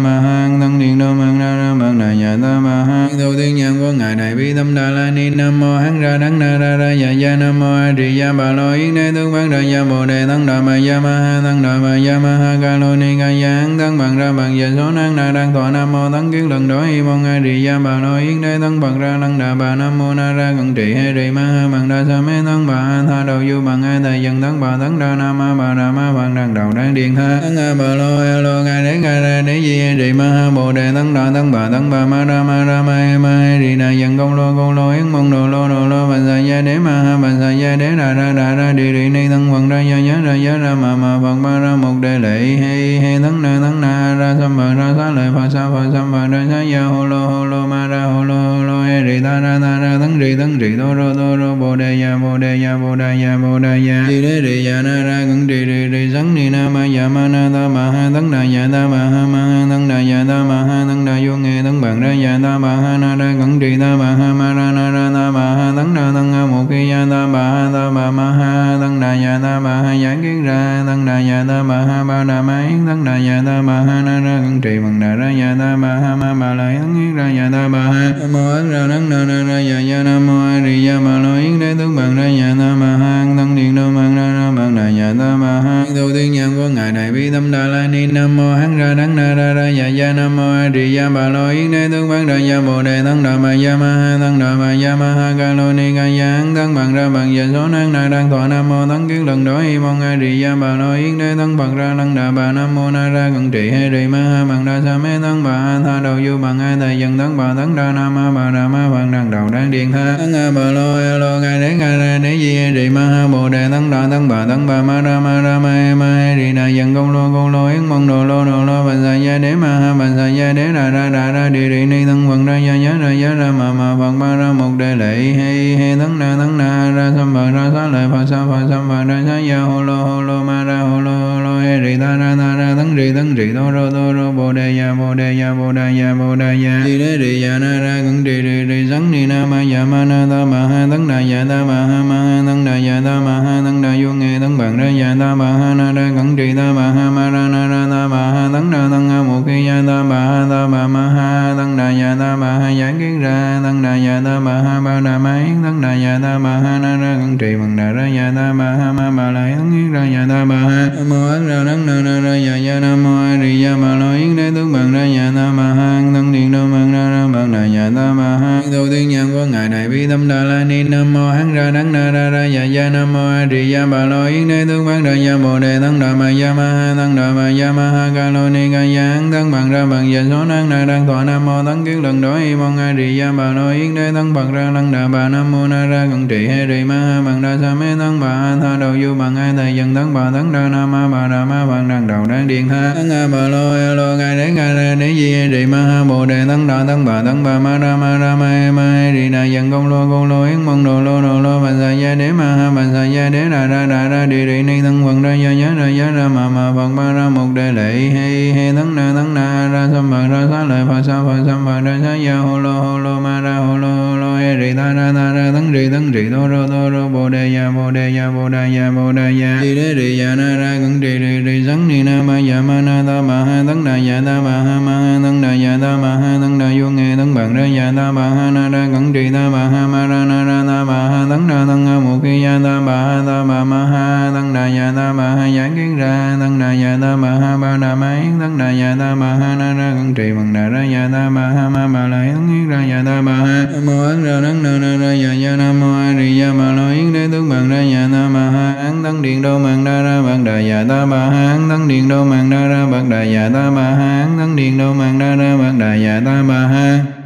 ngài tâm đà la ni nam mô hán ra đắng na ra ra dạ ya ya nam mô a di đà bà lo yến đế tướng văn ra ya bồ đề tăng đà ma ya ma ha tăng đà ma ya ma ha ca lô ni ca ya tăng bằng ra bằng giờ số năng đà đang thọ nam mô tấn kiến lần đối y mong a di gia bà nội yến đế tăng bằng ra năng đà bà nam mô na ra cận trị hay trì ma ha bằng đa sa mê tăng bà a tha đầu du bằng ai thầy dân tăng bà tấn đa nam ma bà đà ma bằng đằng đầu đang điện tha. Tăng a bà lo a lo ngài đế ca ra đế di hay ri ma ha bồ đề tăng đà tăng bà tăng bà ma ra ma ra ma he ma he ri đà dân công lô công lô yến mong đồ lô đồ lô bà sa gia đế ma ha bà sa gia đế đà ra đà ra đi đi ni tăng bằng ra gia giá ra giá ra ma ma bằng ma ra một đề lệ hay hay tăng na tăng na, ra sam bà ra sa lợi phật sa phật sam bà ra sa ya hồ lô hồ lô ma ra hồ lô hồ lô he ri ta, ra ta, ra tăng ri tăng ri đô rô đô rô bồ đề ya bồ đề ya bồ đề ya bồ đề ya đi đế ri ya na ra cẩn ri ri ri sắn ni na ma ya ma na ta ma ha tăng đà ya ta ma ha ma ha tăng đà ya ta ma ha tăng vô nghe tấn bằng ra ya ta ma ha na ra cẩn trì ta ma ha ma ra na ra ta ma ha tấn na tấn a một khi ya ta ba ha ta ba ma ha tấn đà ya ta ba ha giảng kiến ra tấn đà ya ta ba ha ba đà ma yến tấn đà ya ta ba ha na ra cẩn trì bằng đà ra ya ta ma ha ma ma la yến yến ra ya ta ba ha nam mô ấn ra tấn na ra ra ya ya nam mô a di đà ma lo yến đế tấn bằng ra ya ta ma ha tấn điện đô mang ra ra bằng đà ya ta ma ha đầu tiên nhân của ngài đại bi tâm đà la ni nam mô hán ra đấng na ra ra ya ya nam mô a di đà bà lo yến đế tướng bán ra gia bồ đề tăng đà ma ya ma ha tăng đà ma ya ma ha ca lô ni ca gia hán tăng bằng ra bằng giờ số năng na đang thọ nam mô tăng kiến lần đối y mong a di gia. Bà lo yến đế tăng bằng ra tăng đà bà nam mô na ra cận trị hay ri ma ha bằng đa sa mê tăng bà a tha đầu du bằng a thầy dân tăng bà tăng đa nam ma bà đà ma bằng đằng đầu đang điện tha. Tăng a bà lo a lo ca đế ca ra đế di he ri ma ha bồ đề tăng đà tăng bà tăng bà ma ra ma ra ma e ma e ri đà dân công lô công lô yến mong đồ lô đồ lô bà sa gia đế ma ha bà sa gia đế đà ra đà ra đi đi ni thân phật ra gia ya ra ya ra ma ma phật ba ra một đề lệ he he thân na thân na ra sam bà ra sa lợi phật sa phật sam bà ra sa ya hồ lô hồ lô ma ra hồ lô ri ta ra ta ra tấn ri tấn ri đô rô đô rô bồ đề ya bồ đề ya bồ đà ya bồ đà ya đi đế ri ya na ra cẩn ri ri ri sắn ni na ma ya ma na ta ma ha tấn đà ya ta ma ha ma ha tấn đà ya ta ma ha tấn đà vô nghe tấn bằng ra ya ta ma ha na ra cẩn ri ta ma ha ma ra na ra ta ma ha tấn đà tấn a một khi ya ta ma ha ta ma ma ha tấn đà ya ta ma ha giảng kiến ra tấn đà ya ta ma ha ba đà ma yến tấn đà ya ta ma ha na ra cẩn trì bằng đà ra ya ta ma ha ma ma la yến ra ya ta ma ha nam mô ấn ra đấng na ra ra ya ya nam mô a di ya ma lo yến đế tướng bằng ra ya ta ma hang thân điện đô bằng ra ra bằng đại nhà ta ma ha tu tiên nhân của ngài đại bi tâm đà la ni nam mô hán ra đắng na ra ra dạ dạ nam mô a di đà bà lo yến đế tướng bằng ra ya bồ đề tăng đà ma ya ma ha tăng đà ma ya ma ha ca lô ni ca ya hán tăng bằng ra bằng dạ số năng na đang thọ nam mô tăng kiến lần đó y mong a di đà bà lo yến đế tăng bằng ra lăng đà bà nam mô na ra cận trị he ri ma ha bằng đa sa mê tăng bà a tha đầu du bằng ai thầy dân tăng bà tăng đa nam ma bà đà ma bằng đằng đầu đang điện tha tăng a bà lo e lo ngài đế ngài ra đế di he ma ha bồ đề tăng đà tăng bà tăng bà ma ra ma ra ma e ma e ri đà dân công lô công lô yến mong đồ lô đồ lô bà sa gia đế ma ha bà sa gia đế ra ra ra ra đi đi ni tăng quần ra gia giá ra giá ra ma ma phật ba ra một đề lệ he he tăng na tăng na ra sam bà ra sa lợi phật sa phật sam bà ra sa gia hồ lô hồ lô ma ra hồ lô hồ lô he ri ta ra ta ra tấn ri tấn ri đô rô đô rô bồ đề ya bồ đề ya bồ đà ya bồ đà ya rì đế rì ya na ra cẩn ri đà ya ta ma ha ma ha tấn đà ya ta ma ha tấn đà vô nghe tấn bằng ra ya ta ma ha na ra cẩn trì ta ma ha ma ra na ra ta ma ha tấn đà tấn ha một khi ya ta ma ha ta ma ma ha tấn đà ya ta ma ha giải kiến ra tấn đà ya ta ma ha ba đà ma yến tấn đà ya ta ma ha na ra cẩn trì bằng đà ra ya ta ma ha ma ma la yến ra ya ta ma ha mô ấn ra tấn đà na ra dạ dạ nam mô a di đà bà lo yến đế tướng bằng ra dạ ta bà ha án tấn điện đô mạng đa ra bằng đà dạ ta bà ha án tấn điện đô mạng đa ra bằng đà dạ ta bà ha án tấn điện đô mạng đa ra bằng đà dạ ta bà ha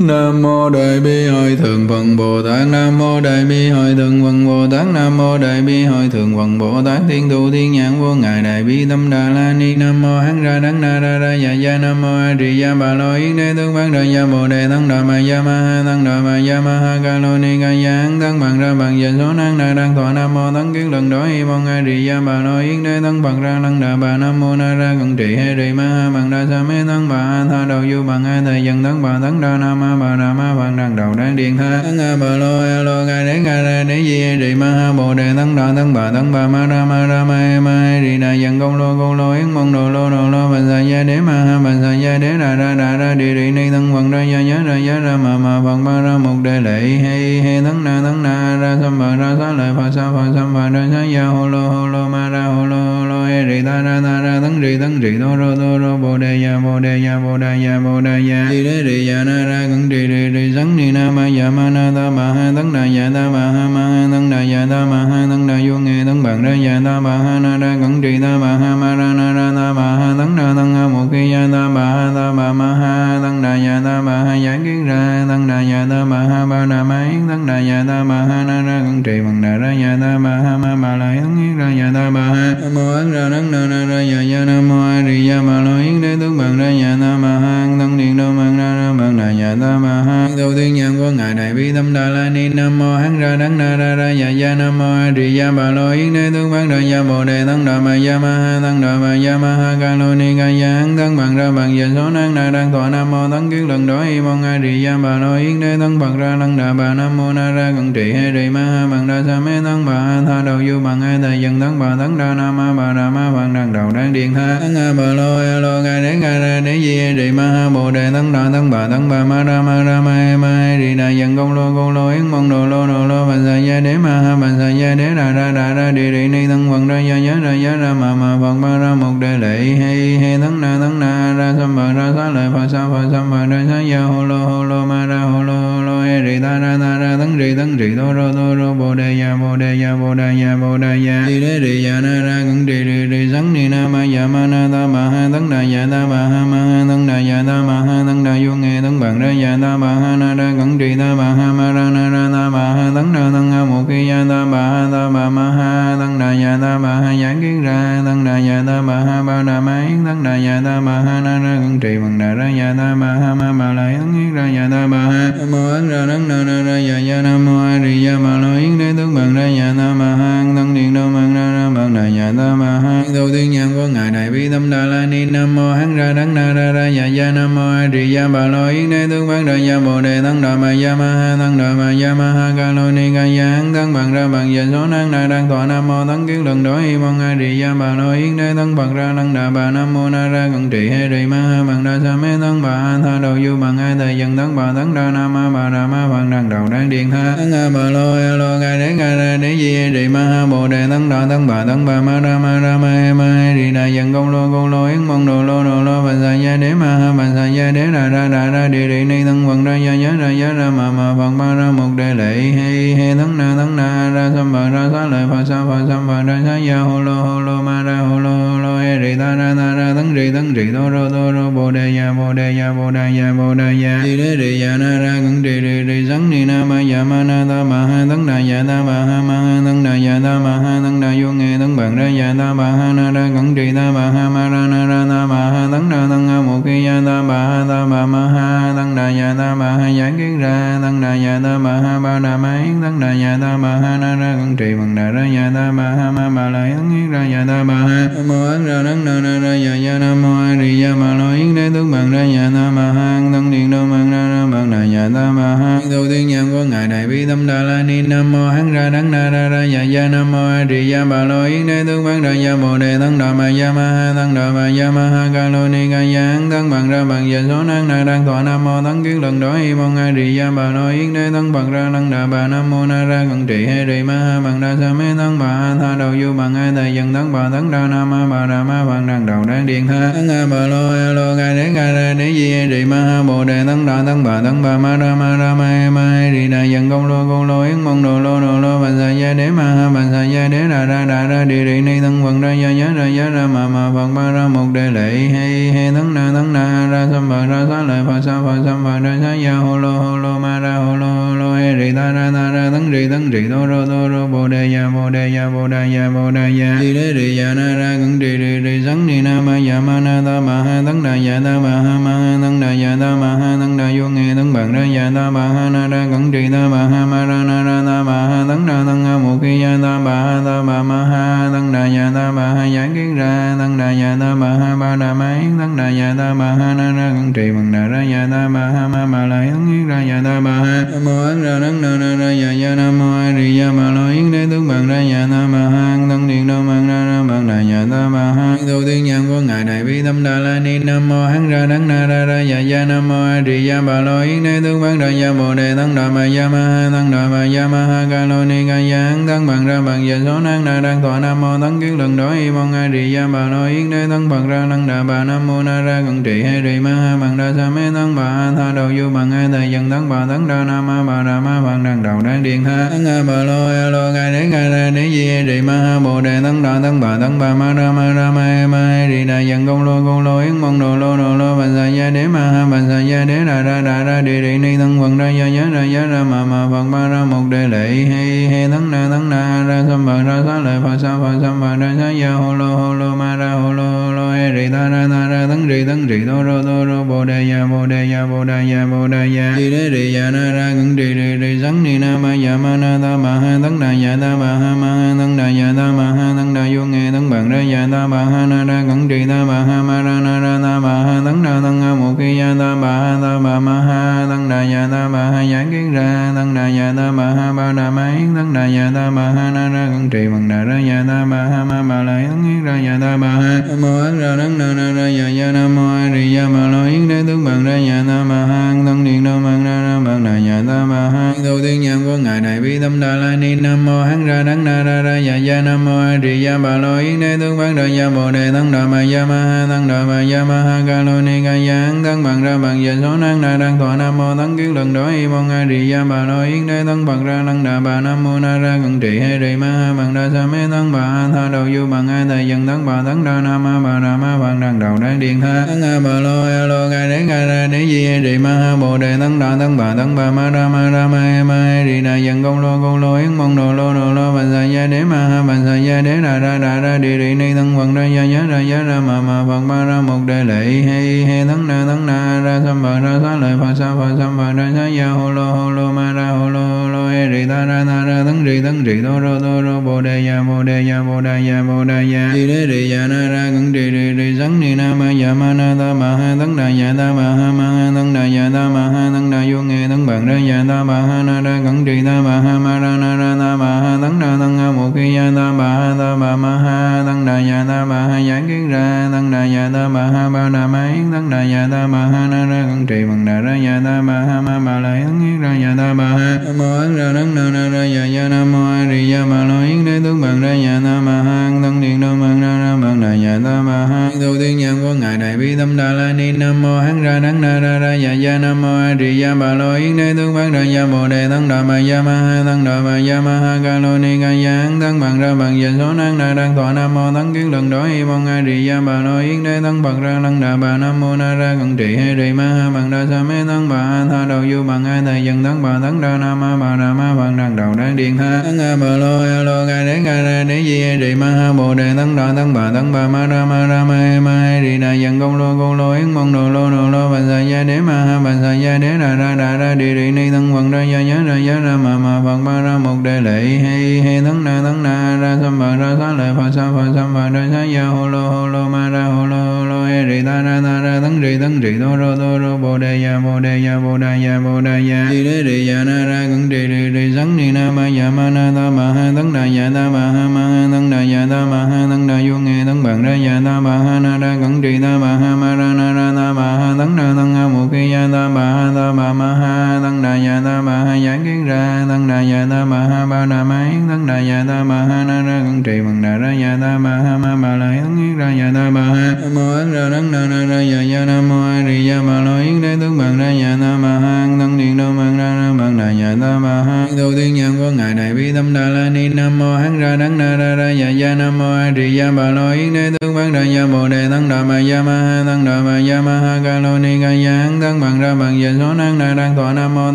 Nam mô Đại Bi Hội Thượng Phật Bồ Tát. Nam mô Đại Bi Hội Thượng Phật Bồ Tát. Nam mô Đại Bi Hội Thượng Phật Bồ Tát. Thiên Tu, Thiên Nhãn, Vô Ngài Đại Bi, Tâm Đà La Ni. Nam mô Hán Ra Đắng Na Ra Ra Dạ Dạ Nam mô A Di Đà Bà Lo Yến Đế Tướng Bán Ra Dạ Bồ Đề Tăng Đà Ma Ya Ma Ha Tăng Đà Ma Ya Ma Ha Ca Lô Ni Ca Ya Hán Tăng Bằng Ra Bằng Dạ Số Năng Na Đăng Thọ Nam mô Tăng Kiến Lần Đó Y Mong A Di Đà Bà Lo Yến Đế Tăng Bằng Ra Lăng Đà Bà. Nam mô Na Ra Cận Trị Hê Rì Ma Ha Bằng Đa Sa Mê Tăng Bà A Tha Đầu Du Bằng A Thầy Dân Tăng Bà Tăng Đà Nam Ma Bà Đà Ma văn Đăng Đầu Đăng Điện Tha. Tăng A Bà Lô, A Lô ga Đế ga Ra Đế Di Hê Ma Ha, Bồ Đề Tăng Đà Tăng Bà Tăng Bà Ma Ra Ma Ra Ma e, Ma e, Hê Đà, dần Công Lô Công Lô, Yến Mong Đồ Lô Đồ Lô Bà Sa Gia Đế, Ma Ha Bà Sa Gia Đế, Đà Ra Đà Ra di đi Ni Tăng phật Ra Gia nhớ Ra gia Ra Ma Ma Phật Ma Ra, Mục Đề Lệ hay hay Tăng Na Tăng Na Ra Sam Bà Ra sa Lợi Phật Sa Phật Sam Bà Ra sa Gia hồ Lô hồ Lô, Ma Ra hồ Lô Hô Rì Ta Ra Ta Ra tấn Rì tấn Rì Đô Rô Đô Rô Bồ Đề Ya Bồ Đề Ya Bồ đề Ya Bồ đề Ya rì Đế Rì Ya Na Ra Cẩn Rì Rì Rì Sắn Ni Na Ma Ya Ma Na Ta ma Ha tấn Đà Ya Ta ma Ha Ma Ha tấn Đà Ya Ta ma Ha tấn Đà Vô nghe tấn Bằng Ra Ya Ta ma Ha Na Ra Cẩn Rì Ta ma Ha Ma Ra Na Ra Ta ma Ha tấn Đà tấn Ha Một Khi Ya Ta ma Ha Ta ma Ma Ha tấn Đà Ya Ta ma Ha Giải Kiến Ra tấn Đà Ya Ta ma Ha Ba Đà Ma Yến tấn Đà Ya Ta ma Ha Na Ra Cẩn Trì Bằng Đà Ra Ya Ta ma Ha Ma ma la yến Ra Ya Ta ma Ha Mô Ấn Ra Đắng Na Na Ra dạ dạ Nam Mô A Di Đà Bà Lo Yến Đế Tướng Bằng Ra dạ Ta Bà Ha thân Điện Đô Bằng Ra Ra Bằng Đà dạ Ta Bà Ha Đầu tiên nhân của Ngài Đại Bi Tâm Đà La Ni Nam Mô Hán Ra Đắng Na Ra Ra dạ dạ Nam Mô A Di Đà Bà Lo Yến Đế Tướng Bằng Ra dạ Bồ Đề Tăng Đà Ma Ya Ma Ha Tăng Đà Ma Ya Ma Ha Ca Lô Ni Ca dạ Hán thân Bằng Ra Bằng Dạ Số Năng Na đang Thọ Nam Mô Tăng Kiến Lần Đó Y Mong A Di Đà Bà Lo Yến Đế thân Bằng Ra Lăng Đà Bà Nam Mô Na Ra Cận Trị hay trì Ma Ha Bằng Đa Sa Mê Tăng Bà Tha Đầu Du Bằng ai Thầy Dân thân Bà Tăng Đa Nam Ma Bà Đà Ma văn Đăng Đầu đang Điện Tha Tăng A Bà lo A lo ga Đế ga Ra Đế Di a Rì Ma Ha Bồ Đề Tăng Đà Tăng Bà Tăng Bà Ma Ra Ma Ra Ma E Ma e Rì Đà dần Công Lô Công Lô Yến Mong Đồ Lô Đồ Lô Bà Sa Gia Đế Ma Ha Bà Sa Gia Đế Đà Ra Đà Ra Địa Rì Ni Tăng Vận Ra Gia Giá Ra Giá Ra Ma Ma Phật Ma Ra Một Đề Lệ he he Tăng Na Tăng Na Ra Sam Bà Ra sa Lợi Phật Sa Phật Sam Bà Ra sa Gia hồ Lô hồ Lô Ma Ra hồ Lô Hô Rì Ta Ra Ta Ra tấn Rì tấn Rì Đô Rô Đô Rô Bồ Đề Ya Bồ Đề Ya Bồ đề Ya Bồ đề Ya Đi Đế Rì Ya Na Ra Cẩn Rì Rì Rì Sắn Ni Na Ma Ya Ma Na Ta ma Ha tấn Đà Ya Ta ma Ha Ma Ha tấn Đà Ya Ta Ma Ha tấn Đà Vô nghe tấn Bằng Ra Ya Ta ma Ha Na Ra Cẩn Rì Ta ma Ha Ma Ra Na Ra Ta ma Ha tấn Đà tấn Ha Một Khi Ya Ta ma Ha Ta ma Ma Ha tấn Đà Ya Ta ma Ha Giải Kiến Ra tấn Đà Ya Ta ma Ha Ba Đà Ma Yến tấn Đà Ya Ta ma Ha Na Ra Cẩn Trì Bằng Đà Ra Ya Ta ma Ha Ma ma Lại yến Ra Ya Ta ma Ha ma Ấn Ra Đắng Na Na Ra Ya Ya Nam Mô A Di Đà ma Lo Yến Đế Tướng Bằng Ra Ya Ta ma Ha Tăng Điện Đô mang Ra Ra Bằng Đà Ya Ta ma Ha Đầu tiên nhân của Ngài Đại Bi Tâm Đà La Ni. Nam Mô Hán Ra Đắng Na Ra Ra Ya Ya Nam Mô A Di Đà ma Lo Yến Đế Tướng Bằng Ra Ya Bồ Đề. Tăng Đà Ma Ya Ma Ha. Tăng Đà Ma Ya Ma Ha. Ca lo Ni Ca Ya Hán. Tăng Bằng Ra Bằng ya Số Năng Na đang tọa. Nam Mô Tăng Kiến Lần Đó Y Mong A Di Đà ma Lo Yến Đế Tăng Bằng Ra tăng Đà Bà. Nam Mô Na Ra Cận Trị he di Ma Ha Bằng Đa Sa Mê Tăng Bà ha Tha Đầu Du Bằng Hai Thầy Dân Tăng Bà Tăng đà Nam Ma Bà Đà Ma văn Đăng Đầu Đăng Điện Tha. Tăng A Bà Lô A Lô Ca Đế Ca Ra Đế Di Hê Ma Ha, Bồ Đề Tăng Đà Tăng Bà Tăng Bà Ma Ra Ma Ra, Ma E Ma Hê Rì Đà dần Công Lô Công Lô, Yến Mong Đồ Lô Đồ Lô, Bà Sa Gia Đế, Ma Ha, Bà Sa Gia Đế ra Ra ra Ra Địa Rì Ni Tăng quần Ra Gia Giá Ra Giá Ra Ma Ma Phật Ma Ra, Một Đề Lệ, he he Tăng Na Tăng Na, Ra Sam Bà, Ra sa Lợi Phật Sa, Phật Sam Bà Ra sa, Gia Hô Lô Hô Lô, Ma Ra, Hô Lô Hô Lô. Hê Rì Ta Ra Ta Ra tấn Rì tấn Rì Đô Rô Đô Rô Bồ Đề Ya Bồ Đề Ya Bồ đề Ya Bồ đề Ya rì Đế Rì Ya Na Ra Cẩn Rì Rì Rì sấn Ni Na Ma Ya Ma Na Ta ma Ha tấn Đà Ya Ta ma Ha Ma Ha tấn Đà Ya Ta ma Ha tấn Đà Vô Nghệ tấn Bằng Ra Ya Ta ma Ha Na Ra Cẩn Trì Ta ma Ha Ma Ra Na Ra Ta ma Ha tấn Đà tấn a Một Khi Ya Ta ma Ha Ta ma Ma Ha tấn Đà Ya Ta ma Ha Giải Kiến Ra tấn Đà Ya Ta ma Ha Ba Đà Ma Yến tấn Đà Ya Ta ma Ha Na Ra Cẩn Trì Bằng Đà Ra Ya Ta ma Ha Ma ma Lại yến Ra Ya Ta ma Ha Nam ra Ấn Ra Đắng Na Ra Ya Ya Nam Mô A Di Đà Bà Lo Yến Đế Tướng Bằng Ra Ya Ta Bà Ha Tăng Điện Đô Bằng Ra Ra bằng đà ya ta bà ha đầu tiên nhân của ngài đại bi tâm đà la ni, nam mô hắn ra đắng na ra ra ya ya nam mô a di đà bà lo yến đế tướng bằng ra ya bồ đề tăng đà bà ya ma ha tăng đà bà ya ma ha, ca lo ni ca giáng tăng bằng ra bằng dạ số năng na đang thọ nam mô tăng kiến lần đó y mong a di đà bà lo yến đế tăng bằng ra thân đà bà nam mô na ra cận trị he rì ma ha, bằng đa sa mê tăng bà ha, tha đầu du bằng ai thầy dân tăng bà tăng đà nam ma bà đà ma, văn đằng đầu đang điện tha tăng a bà lo, a lo ca đế ca ra đế di he ma ha, bồ đề tăng đà tăng bà tăng bà, ma ra ma ra, ma ma he đà dân công lô công lô, yến mong đồ lô đồ lô bà sa gia đế, ma ha bà sa gia đế đà ra đà ra đi đi ni tăng vận ra, gia, giá, ra giá, ra, ma ma, phật, ma, ra một đề lệ, he he tăng na tăng na ra sam bà, ra sa lợi phật, sa, phật sam bà, ra sa gia hồ lô hồ lô, ma, ra hồ lô hồ lô, he, rì, ta, ra ta, ra tăng rì tăng rì đô rô đô rô, bồ đề ya bồ đề ya bồ đề ya bồ đề ya đi đế, rì ya na, ra cẩn rì rì rì sắn ni na ma ya ma na ta ma ha tấn đà ya ta ma ha ma ha tấn đà ya ta ma ha tấn đà vô nghe tấn bằng ra ya ta ma ha na ra cẩn trì ta ma ha ma ra na ra ta ma ha tấn đà tấn ha mục kỳ ya ta ma ha ta ma ma ha tấn đà ya ta ma ha giảng kiến ra tấn đà ya ta ma ha ba đà ma yến tấn đà ya ta ma ha na ra cẩn trì bằng đà ra ya ta ma ha ma ma la yến yến ra ya ta ma ha nam mô ấn ra tấn na na ra ya ya nam mô a di ya ma lo yến đế tướng bằng ra ya ta ma ha tấn điện đô mang ra ra bằng đà ya ta ma ha tu tiên nhân của ngài đại bi tâm đà la ni, nam mô hắn ra đắng na ra ra dạ dạ nam mô a di đà bà lo yến đế tướng bằng ra dạ bồ đề tăng đà ma dạ ma ha tăng đà ma dạ ma ha ca lo ni ca giáng tăng bằng ra bằng dạ số năng na đang thọ nam mô tăng kiến lần đó y mong a di đà bà lo yến đế tăng bằng ra tăng đà bà nam mô na ra cận trị hay trì ma ha bằng đa sa mê tăng bà ha tha đầu du bằng ai thầy dân tăng bà tăng đa nam ma bà đà ma bằng đằng đầu đang điện tha tăng a bà lo a lo ca đế ca ra đế di trì ma ha bồ đề tăng đà tăng bà tăng bà ma ra ma ra ma e ma hay đà dân công lô công lô yến mong đồ lô đồ lô bàn sa gia đế ma ha bàn sa gia đế đà ra đà ra, đi đi, ni thân phật ra gia giá ra giá ra ma ma phật ba ra một đề lệ hay hay thân na thân na ra sam phật ra sa lợi phật sa phật sam phật ra sa gia hồ lô hồ lô, ma, ra hồ lô hồ lô hay rì, ta, ra ta, ra, thân rì thân rì đô rô đô rô, bồ đề ya bồ đề ya bồ đề ya bồ đề ya đi đế rì ya na, ra cẩn rì rì rì sắn, ni, na, ma ya ma, na, ta, ma, ha, thân đà ya ta, ma, ha ma, ha tăng đà ya ta, ma, ha, thân đà vô nghe, thân bằng ra ya ta, ma ha na ra cẩn trì ta ma ha ma ra na ra ta ma ha tấn đà tăng ha một khi ya ta bà ha ta ma ma ha tăng đà ya ta ma ha giảng kiến ra tăng đà ya ta ma ha ba đà ma yến tăng đà ya ta ma ha na ra cẩn trì bằng đà ra ya ta ma ha ma ma la yến yến ra ya ta bà ha nam mô ấn ra đắng na na ra ya ya nam mô a di ya ma lo yến đế tướng bằng ra ya ta ma ha tăng điện đô mang ra nam bằng đà nhà ta ma ha tu tiên nhang của ngài đại bi tâm đà la ni nam mô hán ra đắng na ra ra dạ gia nam mô a di ya bà lo yến đế tướng bằng đà gia bồ đề tăng đà ma ya ma ha tăng đà ma ya ma ha ca lo ni ca giáng tăng bằng ra bằng giờ số năng na đang thọ nam mô tăng kiến lần đó y mong a di ya bà lo yến đế tăng bằng ra năng đà bà nam mô na ra cận trị hay rì ma ha bằng đa sa mê tăng bà ha tha đầu du bằng ai thầy dân tăng bà tăng đa nam ma bà đà ma bằng đằng đầu đang điện tha tăng a bà lo a lo ca đế ca ra đế di hay rì ma ha bồ đề tăng đà tăng bà tăng bà ma ra ma ra ma e ma e rì đà dân công lô công lô, yến mong đồ lô đồ lô, bà sa gia đế ma ha, bà sa gia đế ra ra ra ra đi rì ni tăng vận ra gia giá ra giá ra ma ma phật ma ra một đề lệ hay hay tăng na tăng na ra sam bà ra sa lợi phật sa phật sam bà ra sa gia hồ lô hồ lô ma ra hồ lô hồ lô he rì ta ra ta ra tăng rì tăng rì đô rô đô rô bồ đề ya bồ đề ya bồ đề ya bồ đề ya di đế rì ya na ra cẩn rì rì rì sắn ni na ma ya ma na ta ma ha tăng đà ya ta ma ha ma ha tăng đà ya ta ma ha tăng đà vô nghe tăng bằng ra ya ta ma ha na ra cẩn trì ta ma ha ma ra na ra ta ma ha tấn ra tấn ha một khi ya ta ma ha ta ma ma ha tấn đà ya ta ma ha giải kiến ra tấn đà ya ta ma ha ba đà ma yến tấn đà ya ta ma ha na ra cẩn trì bằng đà ra ya ta ma ha ma ma la yến yến ra ya ta ma ha nam mô ấn ra tấn na na ra ya ya nam mô a di ya ma lo yến đế tướng bằng ra ya ta ma ha tấn điện đô mang ra ra bằng đà ya ta ma ha tu tiên nhân của ngài đại bi tâm đà la ni nam mô hắn ra đắng na ra ra ya ya nam mô a di ya ma lo yến đế tướng bát ra gia bồ đề tăng đà ma gia ma ha tăng đà ma gia ma ha ca lo ni ca giáng tăng bằng ra bằng dịch số năng đà đang thọ nam mô tăng kiến lần đó y mong a di gia bà lo yến đế tăng bằng ra lăng đà bà nam mô na ra cận trị hay rì ma ha bằng đa sa mê tăng bà a tha đầu du bằng ai thầy dân tăng bà tăng đa nam ma bà đà ma bằng đằng đầu đang điện tha tăng a bà lo a lo ca đế ca ra đế di hay rì ma ha bồ đề tăng đà tăng bà tăng bà ma ra ma ra ma ma he rì đà dân công lô công lô yến mong đồ lô đồ lô bà sa gia đế ma ha bà sa gia đế đà ra đà ra đi đi ni thân phật ra ya ya ra ya ra ma ma phật ba ra một đề lệ. Hay hay thân na thân na, ra sam phật, ra sa lệ phật sa phật sam phật, ra sa ya hồ lô hồ lô, ma ra hồ hồ lô e rì ta ra ta ra tấn rì tấn rì đô rô đô rô bồ đề ya bồ đề ya bồ đề ya bồ đề ya rì đế rì ya na ra cẩn rì rì rì sắn ni na ma ya ma na ta ma ha tấn đà ya ta ma ha ma ha tấn đà ya ta ma ha tấn đà vô nghe tấn bằng ra ya ta ma ha na ra cẩn rì ta ma ha ma ra na ra ta ma ha tấn đà tấn ha mù ki ya ta ma ha ta ma ma ha tấn đà ya ta ma ha giảng kiến ra tấn đà ya ta ma ha ba đà ma yến tấn đà ya ta ma ha na ra cẩn trì bằng đà ra ya ta ma ha ma ma la yến ra ya ta ma ha mô ấn ra đắng na na ra ya ya nam mô a di đà ma lo yến đế tướng bằng ra ya nam ma hang thân điện đô bằng ra ra Vâng, văn đại nhà ta ma ha tu tiên nhân của ngài đại bi tâm đà la ni. Nam mô hán ra đắng na ra ra dạ gia, nam mô a di ya bà lo yến đế tướng văn đại gia bồ đề tăng đà ma gia ma ha tăng đà ma gia ma ha ca lô ni ca gia hán tăng bằng ra bằng giờ số năng na đang thọ nam mô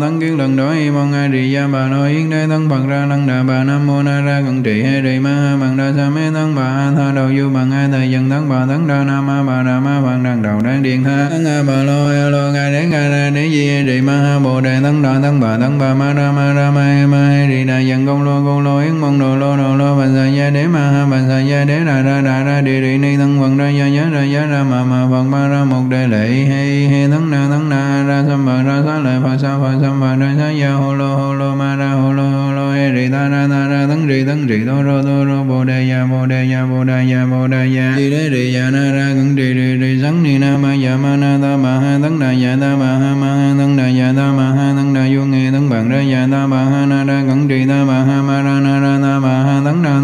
tăng kiến lần đó y mong a di ya bà lo yến đế tăng bằng ra tăng đà bà nam mô na ra cận trị he trì ma ha bằng đa sa mê tăng bà ha tha đầu du bằng hai thầy dân tăng bà tăng đà nam ma bà đà ma bằng đằng đầu đang điện tha tăng a bà lo a lo ca đế ca ra đế di trì ma ha bồ đề tăng đà tăng bà tăng bà ma ra ma ra ma he ma he ri đà dân công lô công lô, yến mong đồ lô đồ lô, bà sa gia đế ma ha, bà sa gia đế ra ra ra ra đi đi ni tấn bằng ra gia nhớ ra, giá, ra ma ma phật ma ra một đề lệ. He he tấn na tấn na, ra sam bà, ra sa lợi phật sa phật sam bà, ra sa ya hồ lô hồ lô, ma ra hồ lô hồ lô, he ri ta, ra ta, ra tấn ri tấn ri đô rô đô rô, bồ đề ya bồ đề ya bồ đề ya bồ đề ya di đế ri ya na, ra cẩn ri ri ri sắn ni, na, ma ya ma, na, ta, ma, ha tấn đà ya ta, ma, ha ma, ha tấn đà ya ta, ma, ha bằng ra ya ta ma ha na ra cẩn trì ta ma ha ma ra na ra ta ma ha tấn na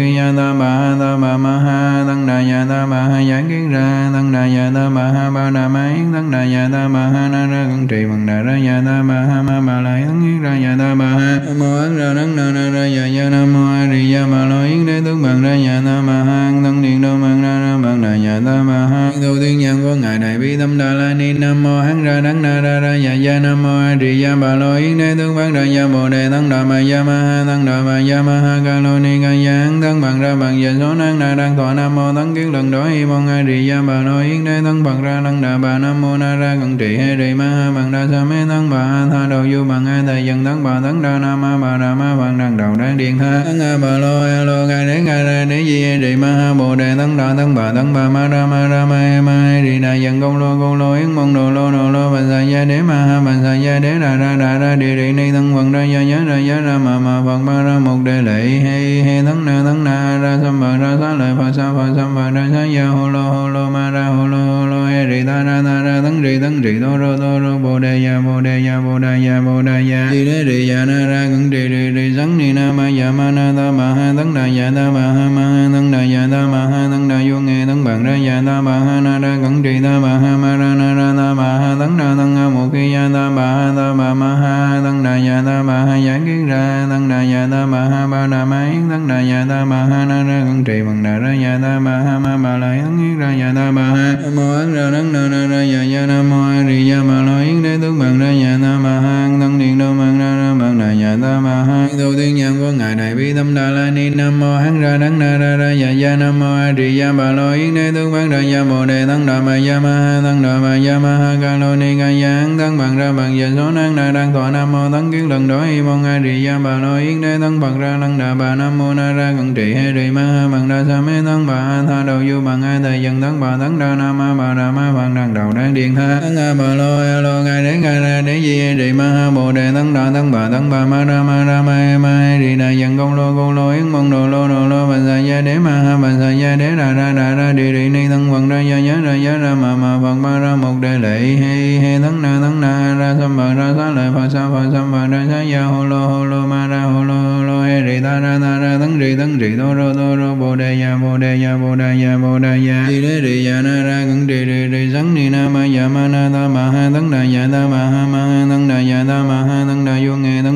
tấn ha ya ta ma ha ta ma ma ha tăng đà ya ta ma ha giảng kiến ra tăng đà ya ta ma ha ba đà ma yến tăng đà ya ta ma ha na ra cẩn trì bằng đà ra ya ta ma ha ma ma la yến yến ra ya ta ma ha mô ấn ra đấng na na ra ya ya nam mô a di ya ma lo yến đế tướng bằng ra ya ta ma ha tăng điện đô bằng ra ra bằng đà ya ta ma ha đầu tiên nhân của ngài đại bi tâm đà la ni nam mô hắn ra đấng na ra ra ya ya nam mô a di ya ma lo yến đế tướng bằng ra ya bồ đề tăng đà ma ya ma ha tăng đà ma ya ma ha ca lo ni ca ya hắn bằng ra bằng, giờ số năng na đang thọ nam mô tấn kiến lần đó y mong a trì gia bà lo yến đế tấn bằng ra năng đà bà nam mô na ra cận trị hay trì ma ha bằng đa sa mê tấn bà a tha đầu du bằng hai thầy dân tấn bà tấn đa nam ma bà đà ma bằng đằng đầu đang điện tha tấn a bà lo a lo ca đế ca ra đế di hay trì ma ha bồ đề tấn đà tấn bà tấn bà ma ra ma ra ma e ma hay trì đà dân công lô công lô yến mong đồ lô đồ lô bà sa gia đế ma ha bà sa gia đế đà ra đà ra đi địa ni tấn vận ra gia nhớ ra giá ra ma ma phật ma ra một đề lệ hay hay tấn na tấn na ra sam ba ra sa lợi phật sa phật sam ba ra sa ya hu lo hu lo ma ra hu lo hu lo he ri ta ra ta ra tấn ri tấn ri đô rô đô rô bồ đề ya bồ đề ya bồ đề ya bồ đề ya rì đế rì ya na ra cẩn rì rì rì sắn ni na ma ya ma na ta ma ha tấn đà ya ta ma ha ma ha tấn đà ya ta ma ha tấn đà vô nghe tấn bằng ra ya ta ma ha na ra cẩn rì ta ma ha ma ra na ra ta ma ha tấn đà tấn ha mục ki ya ta ma ha ta ma ma ha tấn đà ya ta ma ha giảng kiến ra tấn đà ya ta ma ha ba đà ma yến tấn đà ya ta ma ha na ra cẩn trì bằng đà ra ya ta ma ha ma ma la yến ra ya ta ma ha nam mô ấn ra đấng na na ra dạ dạ nam mô a di đà ma lo yến đế tướng bằng ra ya nam ma hang thân điện đô bằng ra ra ta ma ha tu tiên nhân của ngài đại bi tâm đà la ni nam mô hắn ra đắng na ra ra ya ya nam mô a di ya bà lo yến đế tướng bán ra ya bồ đề tăng đà ma ya ma ha tăng đà ma ya ma ha ca lo ni ca ya hán tăng bằng ra bằng giờ số năng na đang thọ nam mô tăng kiến lần đó y mong a di ya bà lo yến đế tăng bằng ra lăng đà bà nam mô na ra cận trị he ri ma ha bằng đa sa mê tăng bà ha tha đầu du bằng a thầy dân tăng bà tăng đa nam ma bà đà ma bằng đằng đầu đang điện tha tăng a bà lo a lo ngài đến ngài ra đế di he ma ha bà tăng bà ma ra ma ra ma he ma he ri đà dân công lô công lô, yến mong đồ lô đồ lô, bà sa gia đế ma ha, bà sa gia đế ra ra ra ra, đi ri ni thân quần ra, gia nhớ ra gia ra ma ma phật ma ra một đề lệ, he he, thân na thân na, ra sam bà, ra sa lợi phật sa phật sam bà, ra sa ya ho lo ho lo ma ra ho lo hồ lo he ri ta, ra ta, ra tấn ri tấn ri đô rô đô rô bồ đề ya bồ đề ya bồ đề ya bồ đề ya di đế ri ya na, ra cẩn ri ri ri sắn ni na, ma ya ma, na, ta, ma, ha, thân đà ya ta, ma, ha ma, ha, thân đà ya ta, ma, ha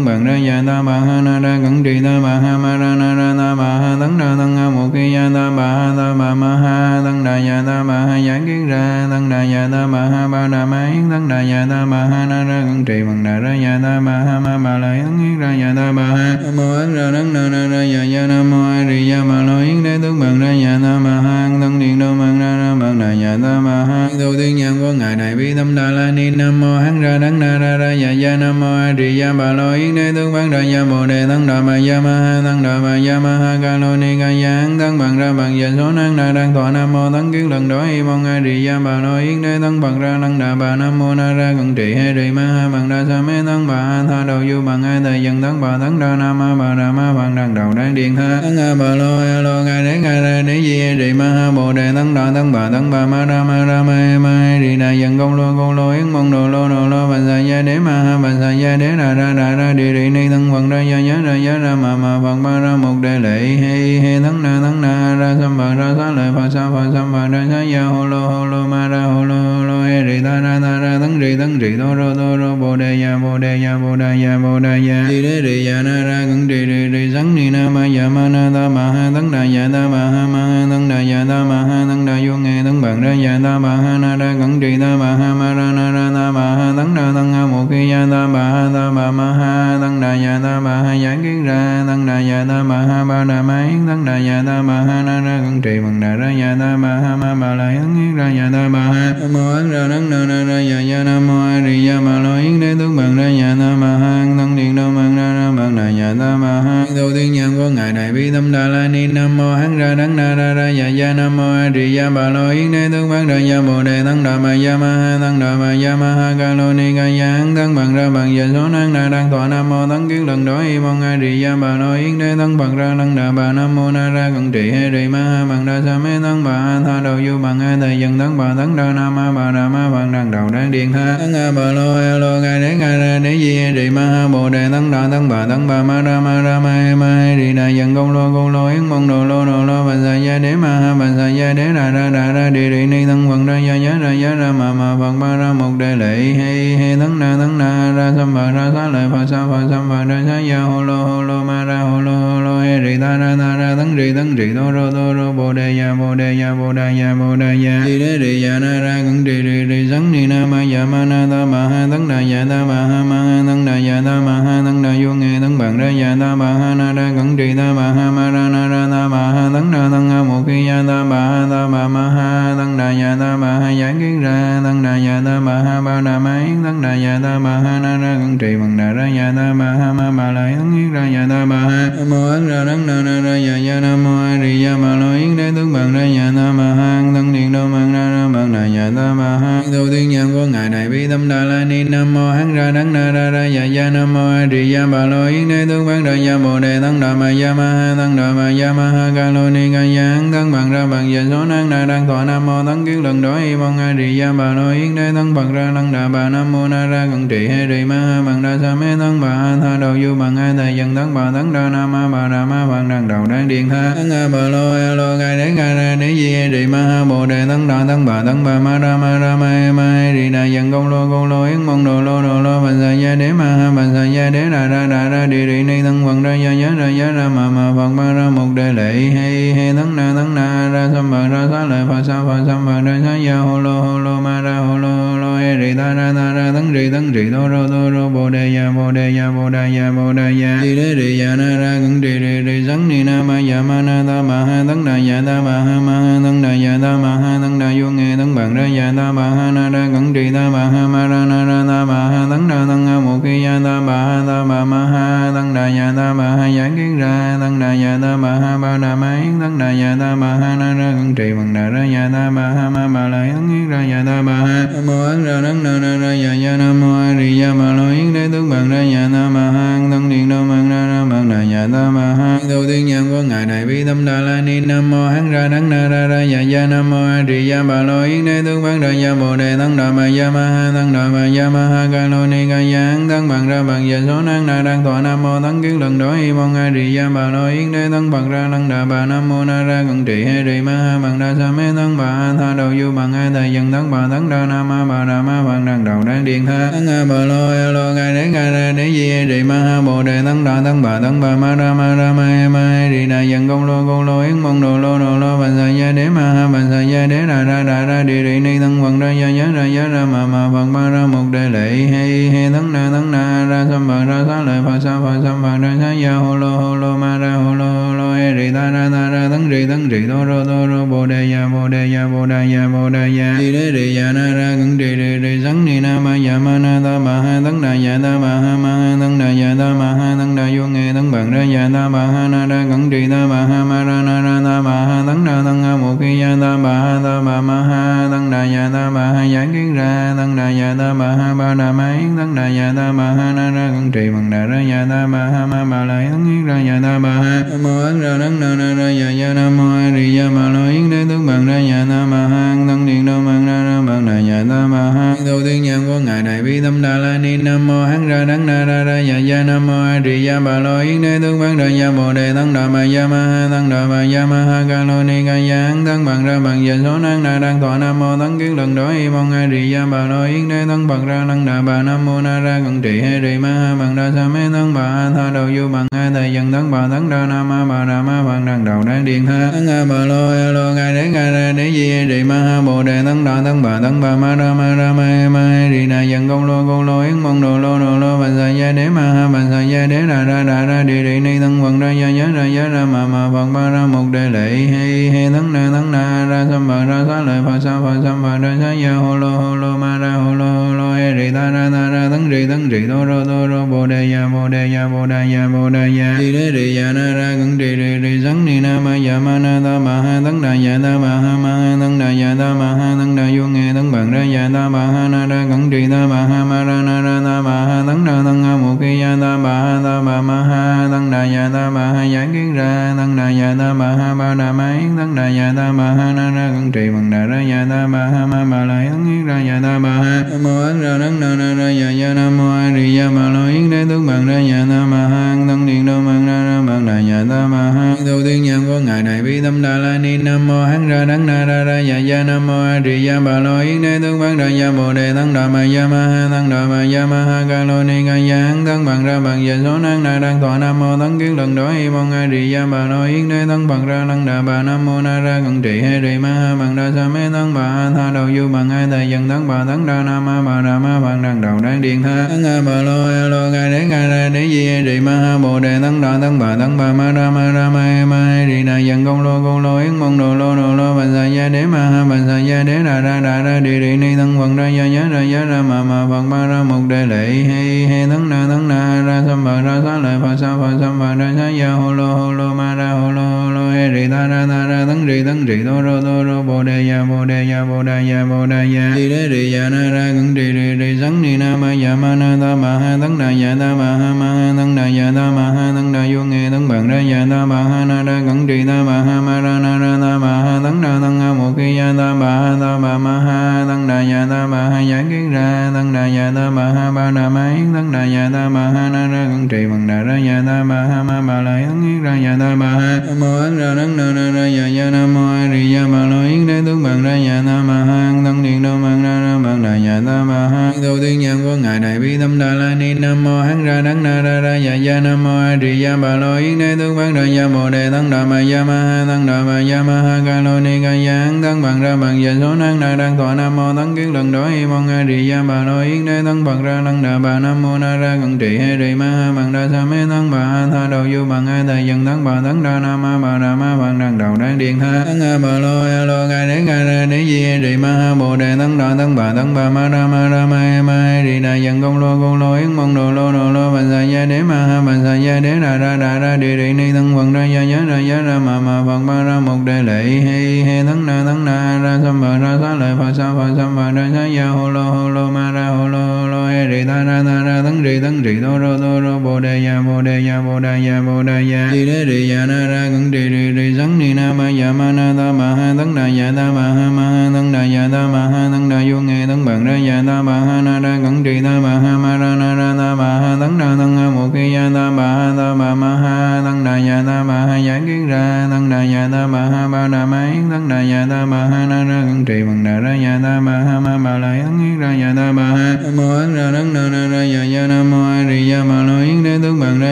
bằng ra ya ta ma ha na ra cẩn trì ta ma ha ma ra na ra ta ma ha tấn ra tấn ha một khi ya ta ma ha ta ma ma ha đà ya ta ma ha giảng kiến ra tăng đà ya ta ma ha ba đà ma yến tăng đà ya ta ma ha na ra cẩn trì bằng đà ra ya ta ma ha ma ma la yến yến ra ya ta ma ha mô ấn ra đấng na na ra ya ya nam mô a di ya ma lo yến đế tướng bằng ra ya ta ma ha tăng điện đô bằng ra ra bằng đà dạ ta bà ha tu tiên nhân của ngài đại bi tâm đà la ni nam mô hán ra đắng na ra ra dạ dạ nam mô a di đà bà lo yến đế tướng bằng ra dạ bồ đề tăng đà bà dạ ma ha tăng đà bà dạ ma ha ca lo ni ca dạ tăng bằng ra bằng dạ số năng na đang thọ nam mô tăng kiến lần đó y mong a di đà bà nói yến đế tăng bằng ra tăng đà bà nam mô na ra cận trị he rì ma ha bằng đa sa mê tăng bà ha tha đầu du bằng ai thầy dân tăng bà tăng đa nam ma bà đà ma bằng đằng đầu đang điện tha tăng a bà lo a lo ngài đế ngài ra đế di he rì ma ha bồ đề tăng đà tăng bà tăng bà ma ra ma ra ma he ma he rì đà dân công lô công lô yến mong đồ lô đồ lô bà sa gia đế ma ha bà sa gia đế đà ra đà ra đi rì ni tăng phần ra gia nhá ra giá ra ma ma phần ma ra một đề lệ hay hay tăng na tăng na ra sam bà ra sa lợi phật sa phật sam bà ra sa ya hồ lô hồ lô ma ra hồ lô hồ lô he rì ta ra ta ra tấn rì tấn rì đô rô đô rô bồ đề ya bồ đề ya bồ đề ya bồ đề ya rì đế rì ya na ra cẩn rì rì rì sắn ni na ma ya ma na ta ma ha tấn đà ya ta ma ha ma ha tấn đà ya ta ma ha tấn đà vô nghe tấn bằng ra ya ta ma ha na ra cẩn rì ta ma ha ma ra na ra na ma ha tấn đa tăng ha mục khi ya ta ma ha ta ma ma ha tăng đà ya ta ba ha giảng kiến ra tăng đà ya ta ma ha ba đà ma yến tăng đà ya ta ma ha na ra cẩn trì bằng đà ra ya ta ma ha ma ba la yến yến ra ya ta ba ha nam mô ấn ra nắng na na ra ya ya nam mô a di đà ma lo yến đế tướng bằng ra ya ta ma ha tăng điện đâu bằng ra ra bằng đà ya ta ma ha đầu tiên nhân của ngài đại bi tâm đà la ni nam mô hán ra đắng na ra ra ya ya nam mô a di đà ma lo yến đế tướng bằng ra ya bồ đề tăng đà ma ya ma ha tăng đà ma ya ma ha ca lô ni ca ya ăn thân bằng ra bằng giờ số năng na đang thọ nam mô tấn kiến lần đó y mong a di đà bà lo yến đế thân bằng ra năng đà bà nam mô na ra cận trị hay rì ma ha bằng đa sa mê thân bà a tha đầu du bằng a thầy dân thân bà thân đa nam ma bà đà ma bằng đằng đầu đang điện tha tăng a bà lo a lo ca đế ca ra đế di hay rì ma ha bồ đề thân đà thân bà thân bà ma ra ma ra ma he ma he rì đà dân công lô công lô yến mong đồ lô đồ lô bà sa gia đế ma ha bà sa gia đế ra ra ra ra đi đi ni thân phần ra gia giá ra giá ra ma ma phần ma ra một đề lệ he he tấn na tấn na, ra sam bà ra sa lợi phật sa phật sam bà ra sa ya hồ lô hồ lô, ma ra hồ lô hồ lô, he rì, ta ra ta ra, tấn rì tấn rì đô rô đô rô, bồ đề ya bồ đề ya bồ đề ya bồ đề ya rì đế rì, ya na ra cẩn rì rì rì, sấn, ni na, ma, ya, ma, na, ta, ma, ha, tấn đà, ya, ta, ma, ha ma, ha, tấn đà, ya, ta, ma, ha, tấn đà vô nghe tấn bằng ra, ya, ta, ma, ha, na, ra cẩn rì, ta, ma, ha, ma, ra, na, ra ta ma ha tấn đà tăng ha một khi ya ta ma ha ta ma ma ha tăng đà ya ta ma ha giảng kiến ra tăng đà ya ta ma ha ba đà ma yến tăng đà ya ta ma ha na ra cẩn trì bằng đà ra ya ta ma ha ma ma lại tấn yến ra ya ta ma ha mô ấn ra đắng na na ra ya ya nam mô a di ya ma lo yến đế tướng bằng ra ya ta ma ha tăng điện đô mang ra ra bằng đà ya ta ma ha tu tiên nhân của ngài này bi tâm đà la ni nam mô hán ra đắng na ra ra ya ya nam mô a di ya ma lo yến đế tướng bằng ra ya bồ đề tăng đà ma ya ma ha tăng đà ma ya ma ha ca lô ni ca ya thân bằng ra bằng dạ số năng na đang thọ nam mô tấn kiến lần đối y mong a di đà bà lo yến đế thân bằng ra tăng đà bà nam mô na ra cận trị he trì ma ha bằng đa sa mê thân bà ha tha đầu du bằng a thầy dân thân bà thân đa nam ma bà đà ma bằng đằng đầu đang điện tha thân a bà lo a lo ca đế ca ra đế di he trì ma ha bồ đề thân đà thân bà thân bà ma ra ma ra ma he ma he rì đà dân công lô công lô yến mong đồ lô đồ lô bà sa gia đế ma ha bà sa gia đế đà ra đà ra đi rì ni thân bằng ra gia nhớ ra gia ra ma ma phật ma ra một đề lệ đệ he he tấn na tấn na, ra sam bà ra sa lợi phật sa phật sam bà ra sa ya hồ lô hồ lô, ma, ra hồ lô hồ rì ta ra ta ra tấn rì tấn rì đô rô đô rô bồ đề ya bồ đề ya bồ đề ya bồ đề ya đi đế rì ya na ra cẩn rì rì rì sắn ni na ma ya ma na ta ma ha tấn đà ya ta ma ha ma ha tấn đà ya ta ma ha tấn đà vô nghe tấn bằng ra ya ta ma ha na ra cẩn rì ta ma ha ma ra na ra ta ma ha tấn đà tấn a một khi ya ta ma ha ta ma ma ha tấn đà ya ta ma ha giảng kiến ra tấn đà ya ta ma ha ba đà ma yến tấn đà ya ta ma ha na ra cẩn trì bằng đà ra ya ta ma ha ma ma la yến ra ya ta ma ha mô ấn ra đắng na na ra ya ya nam mô a di đà bà lo yến đế tướng bằng ra ya ta ma ha thân điện đô mang ra ra bằng đà ya ta ma ha đầu tiên nhân của ngài đại bi tâm đà la ni nam mô hán ra đắng na ra ra ya ya nam mô a di đà bà lo yến đế tướng bằng ra ya bồ đề thân đà ma ya ma ha thân đà ma ya ma ha ca lo ni ca ya hán thân bằng ra bằng giờ số năng na đang thọ nam mô thân kiến lần đó y mong a di đà bà lo yến đế thân bằng ra thân đà bà nam mô na ra cận trị he di ma ha bằng đa sa mê thân bà tha đầu du bằng ai thầy dân thân bà thân đa nam ma bà đà ma văn đằng đầu đang điện tha tăng a bà lo e lo gai đế gai ra đế di he ma ha, bồ đề tăng đà tăng bà tăng bà, ma ra ma ra, ma he ma he đà dân công lô công lô, yến mong đồ, lô đồ, lô, bà sa gia đế, ma ha, bà sa gia đế đà ra đà ra, đi đi, ni tăng vận ra gia giá, ra giá, ra ma ma phần ma ra, một đề lệ he he tăng na tăng na ra sam bà, ra sa lợi phật sa phật sam bà, ra sa gia hồ lô hồ lô, ma, ra hồ lô hồ rì ta ra ta ra tấn rì tấn rì đô rô đô rô bồ đề ya bồ đề ya bồ đề ya bồ đề ya đi đế rì ya na ra cẩn rì rì rì sắn ni na ma ya ma na ta ma ha tấn đà ya ta ma ha ma tăng tấn đà ya ta ma ha tăng đà vô nghe tăng bằng ra dạ ta ma ha na ra cẩn trì ta ma ha ma ra na ra ta ma ha tăng đà tăng ha một khi ya ta ma ha ta ba ma ha tăng đà dạ ta ma ha giảng kiến ra tăng đà dạ ta ma ha ba đà ma yến tăng đà dạ ta ma ha na ra cẩn trì bằng đà ra dạ ta ma ha ma ma la yến yến ra dạ ta ba ha mô ấn ra tăng đà na ra dạ ya nam mô a di đà ma lo yến đế tướng bằng ra dạ ta ma ha tăng điện đô bằng ra ra bằng đà dạ ta ma ha đầu tiên nhân của ngài đại bi tâm đà la ni nam mô hán ra đắng na ra ra ya ya nam mô a di đà bà lo yến đế tướng bằng ra ya bồ đề tăng đà ma ya ma ha tăng đà ma ya ma ha ca lo ni ca ya hán tăng bằng ra bằng giờ số năng na đang thọ nam mô tăng kiến lần đó y mong a di đà bà lo yến đế tăng bằng ra tăng đà bà nam mô na ra cận trị he di ma ha bằng đa sa mê tăng bà a tha đầu du bằng a thầy dân tăng bà tăng đa nam ma bà đà ma bằng đằng đầu đang điện ha tăng a bà lo a lo ngài đế ngài ra đế di he di ma ha bồ đề tăng đà tăng bà tăng bà ma ra ma ra ma ma di đà dân công lô công lô yến mong đồ lô đồ lô bà sa gia đế ma ha bà sa gia đế đà ra đà ra đi đi ni thân quần ra gia nhớ ra giá ra, mà mà phật ba ra một đề lệ. Hi he thân na thân na, ra sam bà, ra xá lợi phật sa phật sam bà, ra xá ya hồ lô hồ lô, ma ra hồ lô hồ lô he rì ta, ra ta, ra tấn rì tấn rì đô rô đô rô, bồ đề ya bồ đề ya bồ đề ya bồ đề ya đi đế rì ya na, ra cẩn rì rì rì sắn ni, na, ma ya ma, na, ta, ma, ha tấn đà ya ta, ma, ha ma, ha tấn đà ya ta, ma, ha tấn đà vô nghe tấn bằng ra ya ta, ma, ha, na, ra cẩn rì, ta, ma, ha, ma, ra, na, ra, ta, ma, ha tấn đà tấn ha mục khi ya ta ma ha ta ma ma ha tăng đà ya ta ma ha giảng kiến ra tăng đà ya ta ma ha ba đà ma yến tăng đà ya ta ma ha na ra cẩn trì bằng đà ra ya ta ma ha ma ma la yến yến ra ya ta ma ha Nam mô ấn ra đấng na na ra ya ya nam mô a di ya bà lo yến đế tướng bằng ra ya ta ma ha tăng điện đô bằng ra ra bằng đà ya ta ma ha đầu tiên nhân của ngài đại bi tâm đà la ni nam mô hắn ra đấng na ra ra ya ya nam mô a di ya bà lo yến đế tướng bằng ra ya bồ đề tăng đà ma ya ma ha tăng đà ma ya ma ha ca lo ni ca ya hán thân bằng ra bằng giờ số năng na đang thọ nam mô tấn kiến lần đó y mong a di ya bà lo yến đế thân bằng ra năng đà bà nam mô na ra cận trị he di ma ha bằng đa sa mê thân bà a tha đầu du bằng ai thầy dân thân bà tấn đa nam ma bà đà ma bằng đằng đầu đang điện tha tấn a bà lo a lo ca đế ca ra đế di he di ma ha bồ đề tấn đà tấn bà tấn bà ma ra ma ra ma e ma hay di đà dân công lô công lô yến mong đồ lô đồ lô bà sa gia đế ma ha bà sa gia đế đà ra đà ra đi đi ni thân vận ra gia giá ra giá ra mà mà phật ma ra một đề lệ he he tấn na tăng na ra sam bà ra sa lợi phật sa phật sam bà ra sa ya hồ lô hồ lô ma ra hồ lô hồ lô he rì ta ra ta ra tấn rì tấn rì do rô do rô bồ đề ya bồ đề ya bồ đề ya bồ đề ya rì đế rì ya na ra cẩn rì rì rì sắn ni na ma ya ma na ta ma ha tấn đà ya ta ma ha ma ha tấn đà ya ta ma ha tấn đà vô nghe tấn bằng ra ya ta ma ha na ra cẩn rì ta ma ha ma ra na ra ta ma ha tấn na tăng ha một ya ta ma ha ta ma ma ha tăng đà ya ta ma ha giải kiến ra tăng đà ya ta ma ha ba đà ma yến tăng đà ya ta ma ha na ra cẩn trì bằng đà ra ya ta ma ha ma bà la tấn yến ra ya ta ma ha. Nam mô ấn ra đấng na na ra ya ya nam mô a di ya bà lo yến đế tướng bằng ra ya ta ma ha tăng điện đô bằng ra ra bằng đà ya ta ma ha. Tu tiên nhân của ngài đại bi tâm đà la ni, nam mô hán ra, đấng na ra ra ya ya nam mô a di ya ba lo yến đế tướng bằng ra ya bồ đề tăng đà ma ya ma ha tăng đà ma ya ma ha, ca lo ni ca ya hán tấn bằng ra bằng giờ số năng na đang thọ nam mô tấn kiến lần đó y mong a di ya ba lo yến đế tấn bằng ra lăng đà bà nam mô na ra cận trị he di ma ha bằng đa sa mê tấn bà ha tha đầu du bằng hai thầy dân tấn bà tấn đa nam ma bà đà ma bằng đằng đầu đang điện ha tấn a bà lo a lo gai đế gai ra đế di he di ma ha bồ đề tấn đà tấn bà tấn bà ma ra ma ra ma he ma he di đà dân công lô công lô yến mong đồ lô đồ lô bà sa gia đế ma ha bà sa gia đế đà ra đà ra đi đi ni tấn quần ra gia giá ra giá ra mà mà phật ba ra một đề lệ hi he tấn na tấn na ra sam bà ra sa lợi phật sa phật sam bà ra sa ya hồ lô hồ lô ma ra hồ lô hồ lô he rì ta ra ta ra tấn rì tấn rì đô rô đô rô bồ đề ya bồ đề ya bồ đề ya bồ đề ya đi đế rì ya na ra cẩn rì rì rì sấn ni na ma ya ma na ta ma ha tấn đà ya ta ma ha ma ha tấn đà ya ta ma ha tấn đà vô nghe tấn bằng ra ya ta ma ha na ra cẩn rì ta ma ha ma ra na ra ta ma ha tấn đà tấn ha một khi ya ta ma ha ta ma ma ha tấn đà ya ta ma ha giải kiến ra tấn đà ya ta ma ha ba đà mấy yến thân đà ya ta ma ha na ra cẩn trì bằng đà ra ya ta ma ha ma ba la yến yến ra ya ta ma ha nam mô ấn ra đấng na na ra ya ya nam mô a di đà ma lo yến đế tướng bằng ra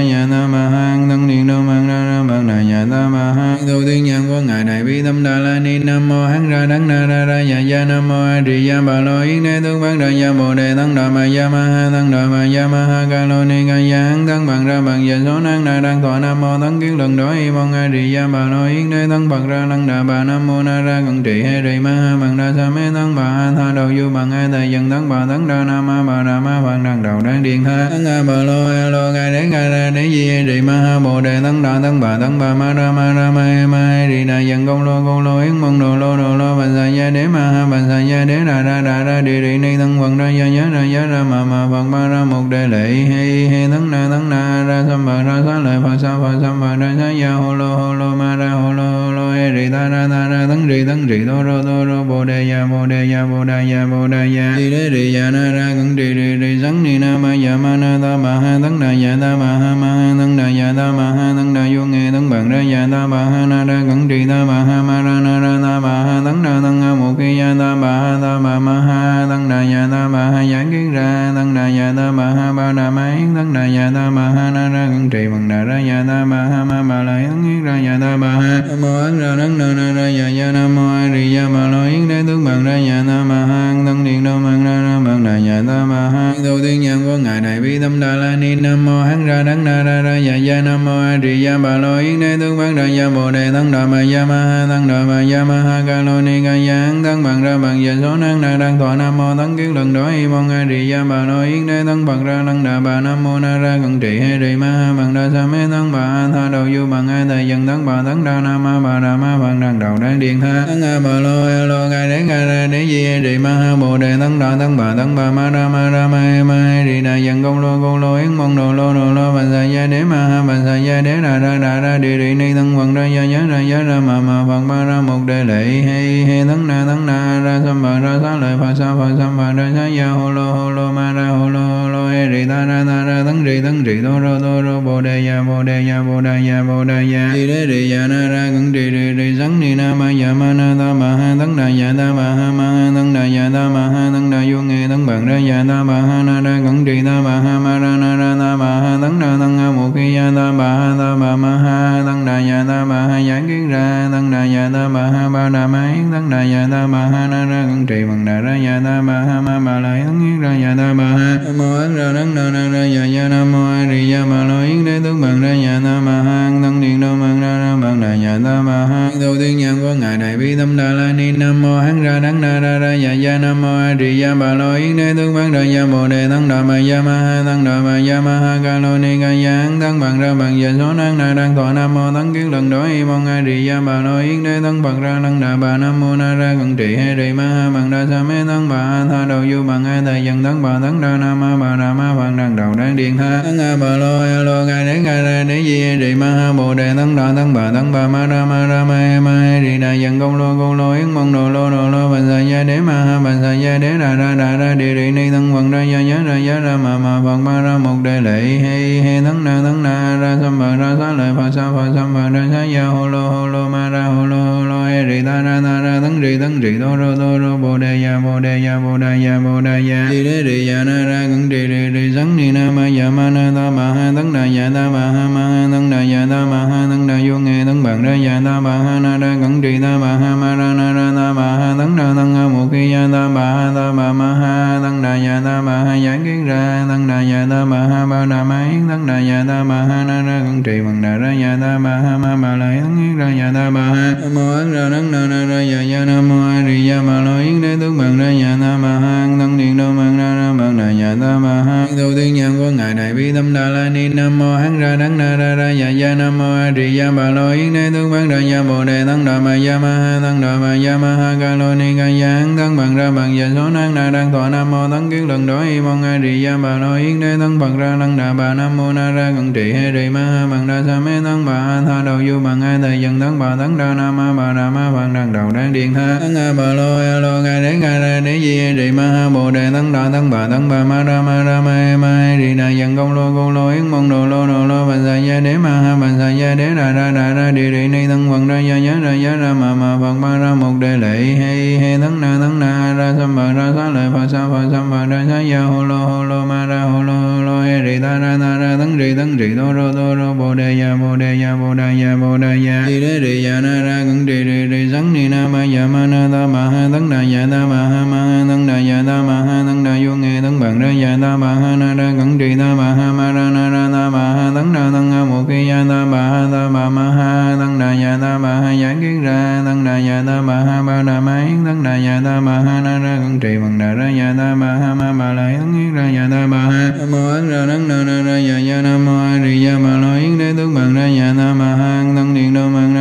ya ta ma ha thân điện đô bằng ra ra bằng nhà ta ma ha tu tiên nhân của ngài đại bi tâm đà la ni. Nam mô hán ra đắng na ra ra nhà gia. Nam mô a di đà bà lo yến đế tướng bằng ra gia bồ đề tăng đà ma gia ma ha tăng đà ma gia ma ha ca lo ni ca gia giang tăng bằng ra bằng giờ số năng na đang thọ nam mô tăng kiến lần đó y mong a di gia bà lo yến đế tăng bằng ra năng đà bà nam mô na ra cận trị hay rì ma ha bằng ra sa mê tăng bà ha tha đầu du bằng ai tài dân tăng bà tăng đà nam ma bà đà ma bằng đằng đầu đang điện tha. Tăng a bà lo a lo ca đế ca ra đế di hay rì ma ha bồ đề tăng đà tăng bà tăng bà ma ra ma ra ma e ma e rì đà dần công lô công lô, yến mong đồ, lô đồ, lô, bà sa gia đế ma ha, bà sa gia đế đà ra đà ra đi rì ni thân bằng ra, gia nhớ ra giá ra ma ma phật ma ra một đề lệ, he he thân na thân na, ra sam bà, ra, sa lợi phật sa phật sam bà, ra, sa, gia hồ lô hồ lô, ma, ra hồ lô hồ lô he rì, ta, ra ta, ra tăng rì tăng rì đô rô đô rô, bồ đề ya bồ đề ya bồ đề ya bồ đề ya đi đế rì ya na, ra cẩn rì rì rì sắn ni na, ma ya ma, na, ta, ma, ha thân đà ya ta, ma, ha ma, ha thân đà ya ta, ma, ha thân đà vô, nghe tăng bằng ra ya ta ma ha na ra cẩn trì ta ma ha ma ra na ra ta ma ha tấn ra tăng ha một khi ya ta ma ha ta ma ma ha tăng đà ya ta ma ha giảng kiến ra tăng đà ya ta ma ha ba đà ma yến tăng đà ya ta ma ha na ra cẩn trì bằng đà ra ya ta ma ha ma ma la yến yến ra ya ta ma ha mô ấn ra nắng na na ra ya ya nam mô a di ya ma lo yến đế tướng bằng ra ya ta ma ha tăng điện đô mang ra ra bằng nhà ta ma ha tu tiên nhân của ngài đại bi tâm đà la ni nam mô hắn ra đắng na ra ra dạ ya nam mô a di ya bà lo yến đế tướng bằng ra gia bồ đề tăng đà ma gia ma ha tăng đà ma gia ma ha ca lo ni ca ya tăng bằng ra bằng dạ số năng na đang thọ nam mô tăng kiến lần đó y mong a di ya bà lo yến đế tăng bằng ra năng đà bà nam mô na ra cận trị hay rì ma ha bằng đa sa mê tăng bà tha đầu du bằng ai thầy dân tăng bà tăng đa nam ma bà đà ma bằng đằng đầu đang điện tha tăng a bà lo a lo ca đế ca ra đế di hay rì ma ha bồ đề tăng đà tăng bà tăng bà ma ra ma ra ma e ma e rì đà dần công lô công lô, yến mong đồ, lô đồ, lô, bà sa gia đế ma ha, bà sa gia đế ra ra ra ra, đi đi, ni tăng quần ra, gia nhớ ra giá ra ma ma phật ba, ra, một đề lệ hay hay tăng na tăng na, ra sam bà, ra sa lợi phật sa phật sam bà, ra sa ya hồ lô hồ lô, ma, ra hồ lô hồ lô e rì, ta, ra ta, ra tăng rì tăng rì đô rô đô rô, bồ đề ya bồ đề ya bồ đề ya bồ đề ya đi đế rì ya na, ra cẩn rì rì rì sắn ni na, ma ya ma, na, ta, ma, ha tăng đà ya ta, ma, ha ma, ha tăng đà ya ta, ma, ha tăng đà vô nghe tấn bằng ra ya ta bà ha na ra cẩn trì ta bà ha ma ra na ra ta bà ha tấn ra tấn ha một khi ya ta bà ha ta bà ma ha tấn đà ya ta bà ha giảng kiến ra tấn đà ya ta bà ha ba đà ma yến tấn đà ya ta bà ha na ra cẩn trì bằng đà ra ya ta bà ha ma bà la yến yến ra ya ta bà ha mô ấn ra tấn đà ra ya ya nam mô a di đà ma lo yến đế tấn bằng ra ya ta bà ha tấn điện đô mang ra ra bằng đà nhà ta ma ha tu tiên nhân của ngài đại bi tâm đà la ni. Nam mô hán ra đắng na ra ra dạ gia. Nam mô a di ya bà lo yến đế. Tướng bằng ra ya bồ đề tăng đà ma ya ma ha tăng đà ma ya ma ha ca lo ni ca ya tăng bằng ra bằng giờ số năng na đang thọ nam mô tăng kiến lần đối y mong a di ya bà lo yến đế. Tăng bằng ra năng đà bà nam mô na ra cận trị hay trì ma ha bằng đa sa mê tăng bà tha đầu du bằng a thầy dân tăng bà tăng đa nam ma bà đà ma bằng đằng đầu đang điện tha tăng a bà lo a lo gai đế gai ra đế di trì ma ha bồ đề tăng đà tăng bà tăng bà ma ra ma ra ma e ma e rì đà dần công lô công lô, yến mong đồ, lô đồ, lô, bà sa gia đế ma ha, bà sa gia đế đà ra đà ra đi rì ni tăng quần ra, gia nhớ ra, giá ra ma ma phật ma ra một đề lệ, he he tăng na tăng na, ra sam bà, ra sa lợi phật sa phật sam bà, ra sa gia hồ lô hồ lô, ma ra hồ lô hồ lô he rì ta ra ta ra tấn rì tấn rì đô rô đô rô bồ đề ya bồ đề ya bồ đề ya bồ đề ya đi đế rì ya na ra cẩn rì rì rì sắn ni na ma ya ma na ta ma ha tấn đà ya ta ma ha ma ha tấn đà ya ta ma ha tấn đà vô nghe tấn bằng ra ya ta ma ha na ra cẩn rì ta ma ha ma ra na ra ta ma ha tấn đà tấn ha một khi ya ta ma ha ta ma ma ha tấn đà ya ta ma ha giải kiến ra tấn đà ya ta ma ha ba đà ma yến tấn đà ya ta ma ha na ra cẩn trì bằng đà ra ya ta ma ha ma ma la yến yến ra ya ta ma ha mô ấn ra nắng na na ra ya ya nam mô a di đà ma lo yến đế tướng bằng ra ya ta ma ha thân điện đô mang ra ra bằng đà ya ta ma ha đầu tiên nhân của ngài đại bi tâm đà la ni nam mô hán ra đắng na ra ra ya ya nam mô a di đà ma lo yến đế tướng bằng ra ya bồ đề tăng đà ma ya ma ha tăng đà ma ya ma ha ca lo ni ca ya tăng bằng ra bằng giờ số năng na đang thọ nam mô tăng kiến lần đó y mong a di đà ma lo yến đế tăng bằng ra năng đà bà nam mô na ra cận trị hệ di ma ha bằng đa sa mê tăng bà tha đầu du bằng ai thầy dần tăng bà tăng đà nam ma bà nam ma văn đằng đầu đang điện tha tăng a bà lo a lo gai đế gai ra đế di hay ma ha. Bồ đề tăng đà tăng bà tăng bà, ma ra ma ra, ma ma he đà, dần công lô công lô, yến mong đồ, lô đồ, lô, bà sa gia đế ma ha, bà sa gia đế ra ra ra ra đi ni tăng bằng ra, gia nhớ ra, gia, ra, mà mà phật ma ra một đề lệ, he he tăng na tăng na, ra sam bà, ra, sa lợi phật sa phật sam bà, ra, sa, gia hồ lô hồ lô, ma ra hồ lô hồ lô, he, rì, ta, ra ta, ra tăng rì tăng rì đô rô đô rô, bồ đề ya bồ đề ya bồ đề ya bồ đề ya đi đế rì ya na, ra cẩn rì rì rì sắn ni na ma ya ma na ta ma ha tấn đà ya ta ma ha ma ha tấn đà dạ ta ma ha tấn đà vô nghe tấn bằng ra ya ta ma ha na ra cẩn trì ta ma ha ma ra na ra ta ma ha tấn đà tấn ha mục khi ya ta ma ha ta ma ma ha tấn đà ya ta ma ha giảng kiến ra tấn đà ya ta ma ha ba đà ma yến tấn đà ya ta ma ha na ra cẩn trì bằng đà ra ya ta ma ha ma ma lại tấn yến ra ya ta ma ha ma ấn ra tấn đà ra ya ya nam mô a di đà ma lo yến đế tướng bằng ra ya ta ma ha tấn điện đô mang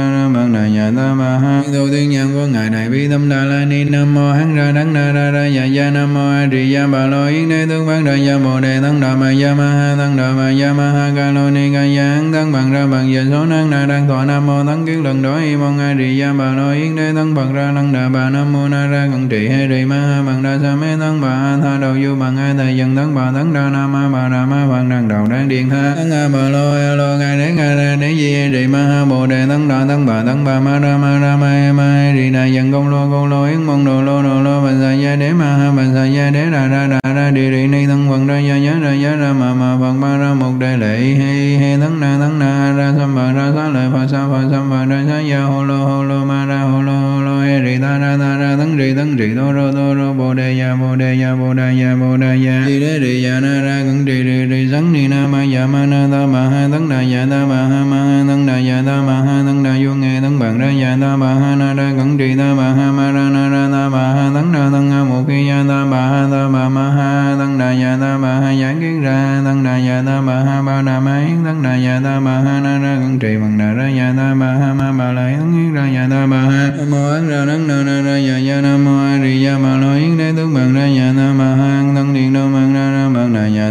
ta ma ha tu tiên nhân của ngài này bi tâm đà la ni nam mô hắn ra đắng na ra ra ya ya nam mô a di đà bà lo yến đế tướng văn ra ya bồ đề tăng đà ma ya ma ha tăng đà ma ya ma ha ca lô ni ca ya hắn tăng bằng ra bằng giờ số năng na đang thọ nam mô tăng kiến lần đó y mong a di đà bà lo yến đế tăng bằng ra tăng đà bà nam mô na ra cận trị hay rì ma ha bằng đa sa mê tăng bà tha đầu du bằng ai thầy dân tăng bà tăng đa nam ma bà đà ma bằng đằng đầu đang điện tha tăng a bà lo a lo ngài đế ngài ra đế di di ma ha bồ đề tăng đà tăng bà tăng bà ma ra ma ra ma e ma e rì đà dần công lô công lô yến mong đồ lô đồ lô bà sa gia đế ma ha bà sa gia đế đà ra đà ra đi rì ni thân phật ra gia nhớ ra giá ra ma ma phật ba ra một đề lệ he he thân na thân na ra sam ba ra sa lợi phật sa phật sam ba ra sa gia hồ lô hồ lô ma ra hồ lô ri rì ta ra ta ra tấn rì tấn rì đô rô đô rô bồ đề ya bồ đề ya bồ đề ya bồ đề ya đi đế rì ya na ra cẩn rì rì rì sắn ni na ma ya ma na ta ma ha tấn đà ya ta ma ha ma ha tấn đà ya ta ma ha tấn đà vô nghe tấn bằng ra ya ta ma ha na ra cẩn rì ta ma ha ma ra na ra ta ma ha tấn đà tấn ha một khi ya ta ma ha ta ma ma ha tấn đà ya ta ma ha giảng kiến ra tấn đà ya ta ma ha ba đà ma yến tấn đà ya ta ma ha na ra cẩn trì bằng đà ra ya ta ma ha ma ba la yến ra ya ta ma ha ma ra ရဏံနန္ဒရယယနမောအရိယမလောဟိနေသုမ္မံရယနာမဟာ